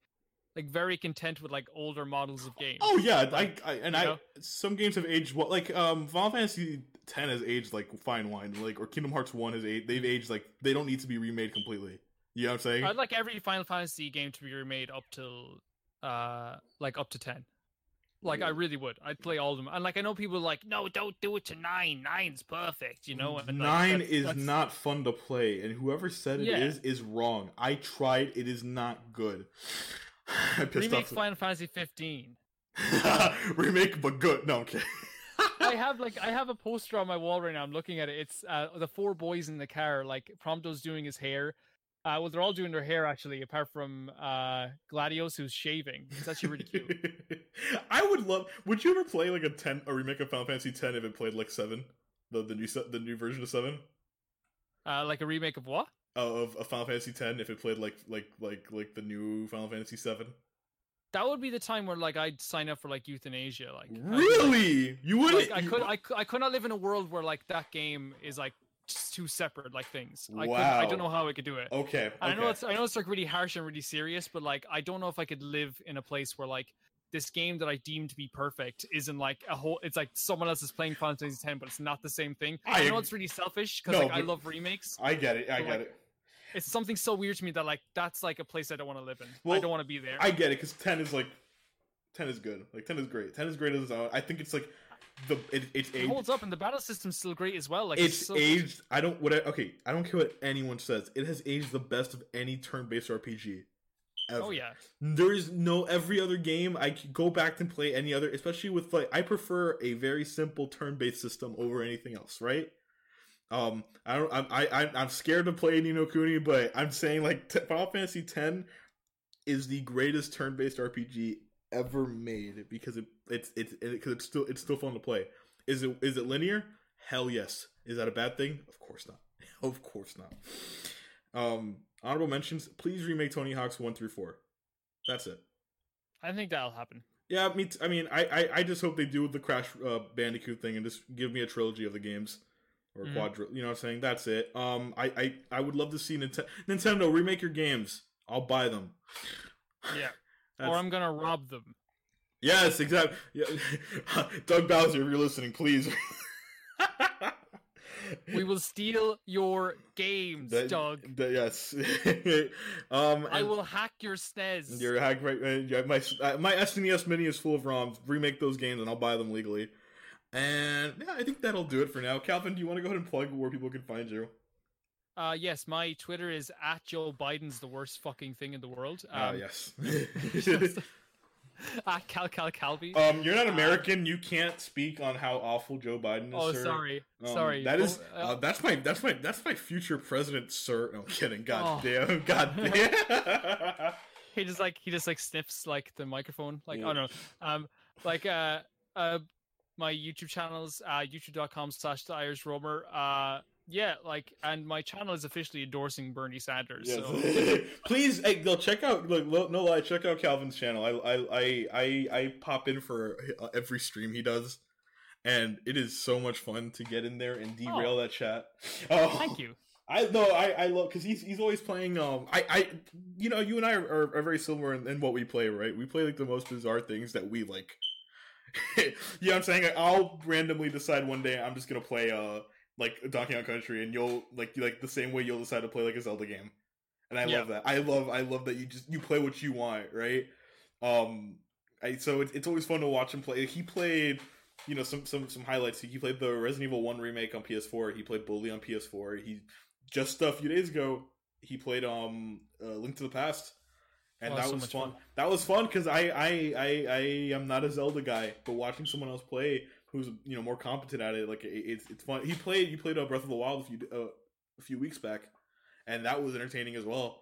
like very content with like older models of games. Oh yeah, I, I and I know? some games have aged well. Like um, Final Fantasy X has aged like fine wine. Like or Kingdom Hearts One has aged. They've aged like they don't need to be remade completely. You know what I'm saying? I'd like every Final Fantasy game to be remade up till, uh, like up to ten. Like I really would. I'd play all of them. And like I know people are like, no, don't do it to nine. Nine's perfect. You know. And, like, Nine that's- is that's- not fun to play, and whoever said it is Yeah. is wrong. I tried; it is not good. [sighs] I pissed remake off. Final Fantasy 15. [laughs] remake, but good. No, okay. I [laughs] have like I have a poster on my wall right now. I'm looking at it. It's uh, the four boys in the car. Like Prompto's doing his hair. Uh, well, they're all doing their hair actually, apart from uh, Gladios, who's shaving. It's actually really cute. [laughs] I would love. Would you ever play like a ten, a remake of Final Fantasy Ten if it played like seven, the the new the new version of seven Uh, like a remake of what? of, of Final Fantasy Ten if it played like like like like the new Final Fantasy Seven? That would be the time where like I'd sign up for like euthanasia. Like I'd like- Really? You wouldn't? Like, I could I could I could not live in a world where like that game is like two separate like things. I could, Wow. I don't know how I could do it. Okay. And I know it's I know it's like really harsh and really serious, but like I don't know if I could live in a place where like this game that I deem to be perfect isn't like a whole. It's like someone else is playing Final Fantasy X, but it's not the same thing. I I, know it's really selfish because No, like I love remakes. I get it. I get like, it. It's something so weird to me that like that's like a place I don't want to live in. Well, I don't want to be there. I get it because ten is like ten is good. Like ten is great. Ten is great as its own. I think it's like the it, it's it aged. holds up, and the battle system's still great as well. Like it's so, aged. I don't. What? I, okay. I don't care what anyone says. It has aged the best of any turn-based RPG. Ever. Oh yeah, There is no every other game I could go back and play any other, especially with like I prefer a very simple turn-based system over anything else, right? Um, I don't, I'm, I, I, I'm scared to play Ni no Kuni, but I'm saying like t- Final Fantasy X is the greatest turn-based RPG ever made because it, it's, it's, because it's still, it's still fun to play. Is it, is it linear? Hell yes. Is that a bad thing? Of course not. [laughs] of course not. Um, honorable mentions. Please remake Tony Hawk's one through four. That's it. I think that'll happen. Yeah, me. T- I mean, I, I, I just hope they do the Crash uh, Bandicoot thing and just give me a trilogy of the games or Mhm. quadri. You know what I'm saying? That's it. Um, I, I, I would love to see Ninte- Nintendo remake your games. I'll buy them. Yeah, [laughs] or I'm gonna rob them. Yes, exactly. Yeah. [laughs] Doug Bowser, if you're listening, please. [laughs] We will steal your games, That- Doug. that- yes. [laughs] um, I will hack your SNES. Your hack right, uh, my uh, my SNES Mini is full of ROMs. Remake those games, and I'll buy them legally. And yeah, I think that'll do it for now. Calvin, do you want to go ahead and plug where people can find you? Uh, yes, my Twitter is at Joe Biden's the worst fucking thing in the world. Ah, Um, yes. At [laughs] Cal Cal Calvi. um, you're not American. You can't speak on how awful Joe Biden is. oh, sir. sorry, Um, sorry. That is Oh, uh, that's my that's my that's my future president, sir. No I'm kidding. God Oh. damn. [laughs] God damn. he just like he just like sniffs like the microphone like Yeah. oh no um like uh uh my youtube channels uh youtube.com slash the irish roamer uh yeah like and my channel is officially endorsing bernie sanders Yes. so [laughs] Please, hey, go check out. Look, no lie, check out Calvin's channel. I, I, I, I, I pop in for every stream he does, and it is so much fun to get in there and derail that chat. Oh, thank you I no, I, I love because he's he's always playing. Um, I, I, you know, you and I are, are, very similar in, in what we play, right? We play like the most bizarre things that we like. [laughs] yeah, I'm saying I'll randomly decide one day I'm just gonna play uh like Donkey Kong Country, and you'll like like the same way you'll decide to play like a Zelda game, and I Yeah. love that. I love I love that you just you play what you want, right? Um, I so it's it's always fun to watch him play. He played. You know some some some highlights. He played the Resident Evil One remake on PS4. He played Bully on PS4. He just a few days ago he played um uh, Link to the Past, and Oh, that so was much fun. fun. That was fun because I, I I I am not a Zelda guy, but watching someone else play who's you know more competent at it, like it, it's it's fun. He played he played a Breath of the Wild a few uh, a few weeks back, and that was entertaining as well.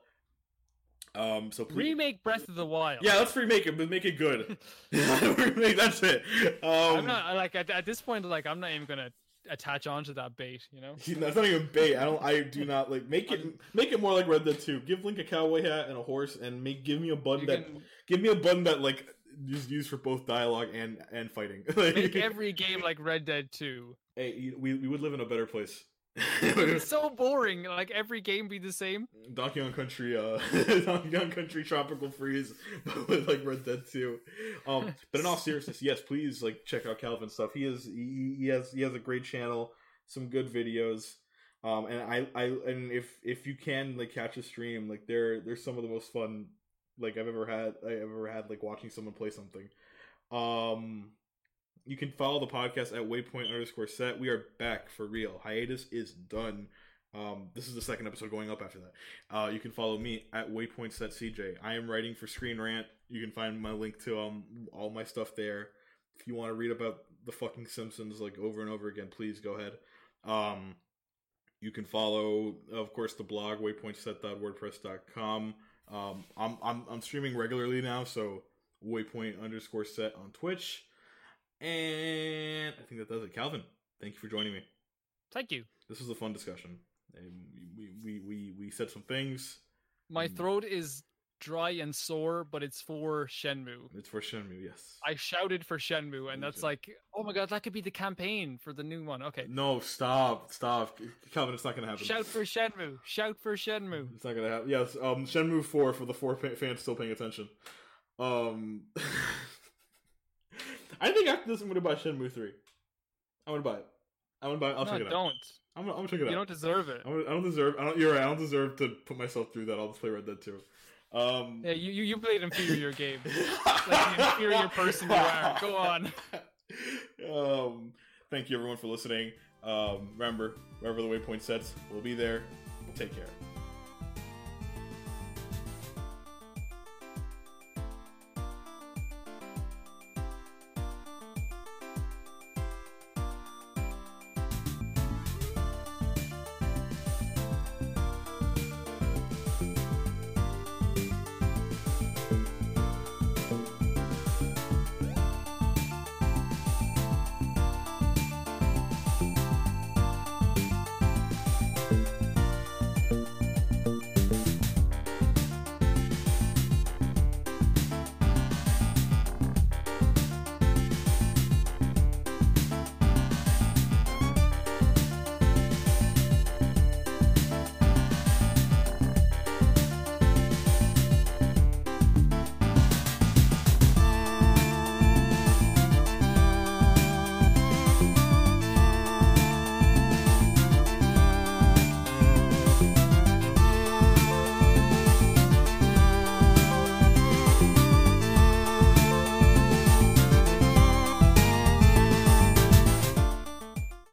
Um, so please, remake breath of the wild yeah, let's remake it, but make it good. [laughs] [laughs] remake, that's it. Um, i'm not like at, at this point like i'm not even gonna attach onto that bait you know [laughs] That's not even bait. I don't. I do not like make it. Make it more like Red Dead Two. Give Link a cowboy hat and a horse, and make give me a button You that can give me a button that like is used for both dialogue and and fighting. Like, [laughs] make every game like red dead 2 hey, we we would live in a better place. It's [laughs] so boring like every game be the same Donkey Kong Country, uh, [laughs] Donkey Kong Country Tropical Freeze, but [laughs] with like Red Dead Two. Um, but in all seriousness, yes, please like check out Calvin's stuff. He is he, he has he has a great channel, some good videos. Um, and I I and if if you can like catch a stream, like they're they're some of the most fun like I've ever had I ever had like watching someone play something. Um, you can follow the podcast at waypoint underscore set. We are back for real. Hiatus is done. Um, this is the second episode going up after that. Uh, you can follow me at waypoint set CJ. I am writing for Screen Rant. You can find my link to um all my stuff there. If you want to read about the fucking Simpsons like over and over again, please go ahead. Um, you can follow, of course, the blog waypointset.wordpress.com. Um, I'm I'm I'm streaming regularly now, so waypoint underscore set on Twitch. And I think that does it. Calvin, thank you for joining me. thank you This was a fun discussion. And we we we we said some things. My Mm. throat is dry and sore, but it's for Shenmue. It's for Shenmue, yes. I shouted for Shenmue, and Me that's like, oh my god, that could be the campaign for the new one. Okay, No, stop, stop, Calvin. It's not gonna happen. shout for Shenmue, shout for Shenmue. It's not gonna happen. Yes, um, Shenmue Four for the four fa- fans still paying attention. Um, [laughs] I think after this, I'm gonna buy Shenmue Three. I'm gonna buy it. I'm gonna buy it. I'll no, check it out. don't. I'm gonna, I'm gonna check it You out. don't deserve it. I don't, I don't deserve. I don't. You're right. I don't deserve to put myself through that. I'll just play Red Dead Two. Um, Yeah, you you, you played inferior [laughs] game. like the inferior person you are. Go on. um, thank you everyone for listening. Um, remember, wherever the waypoint sets, we'll be there. Take care.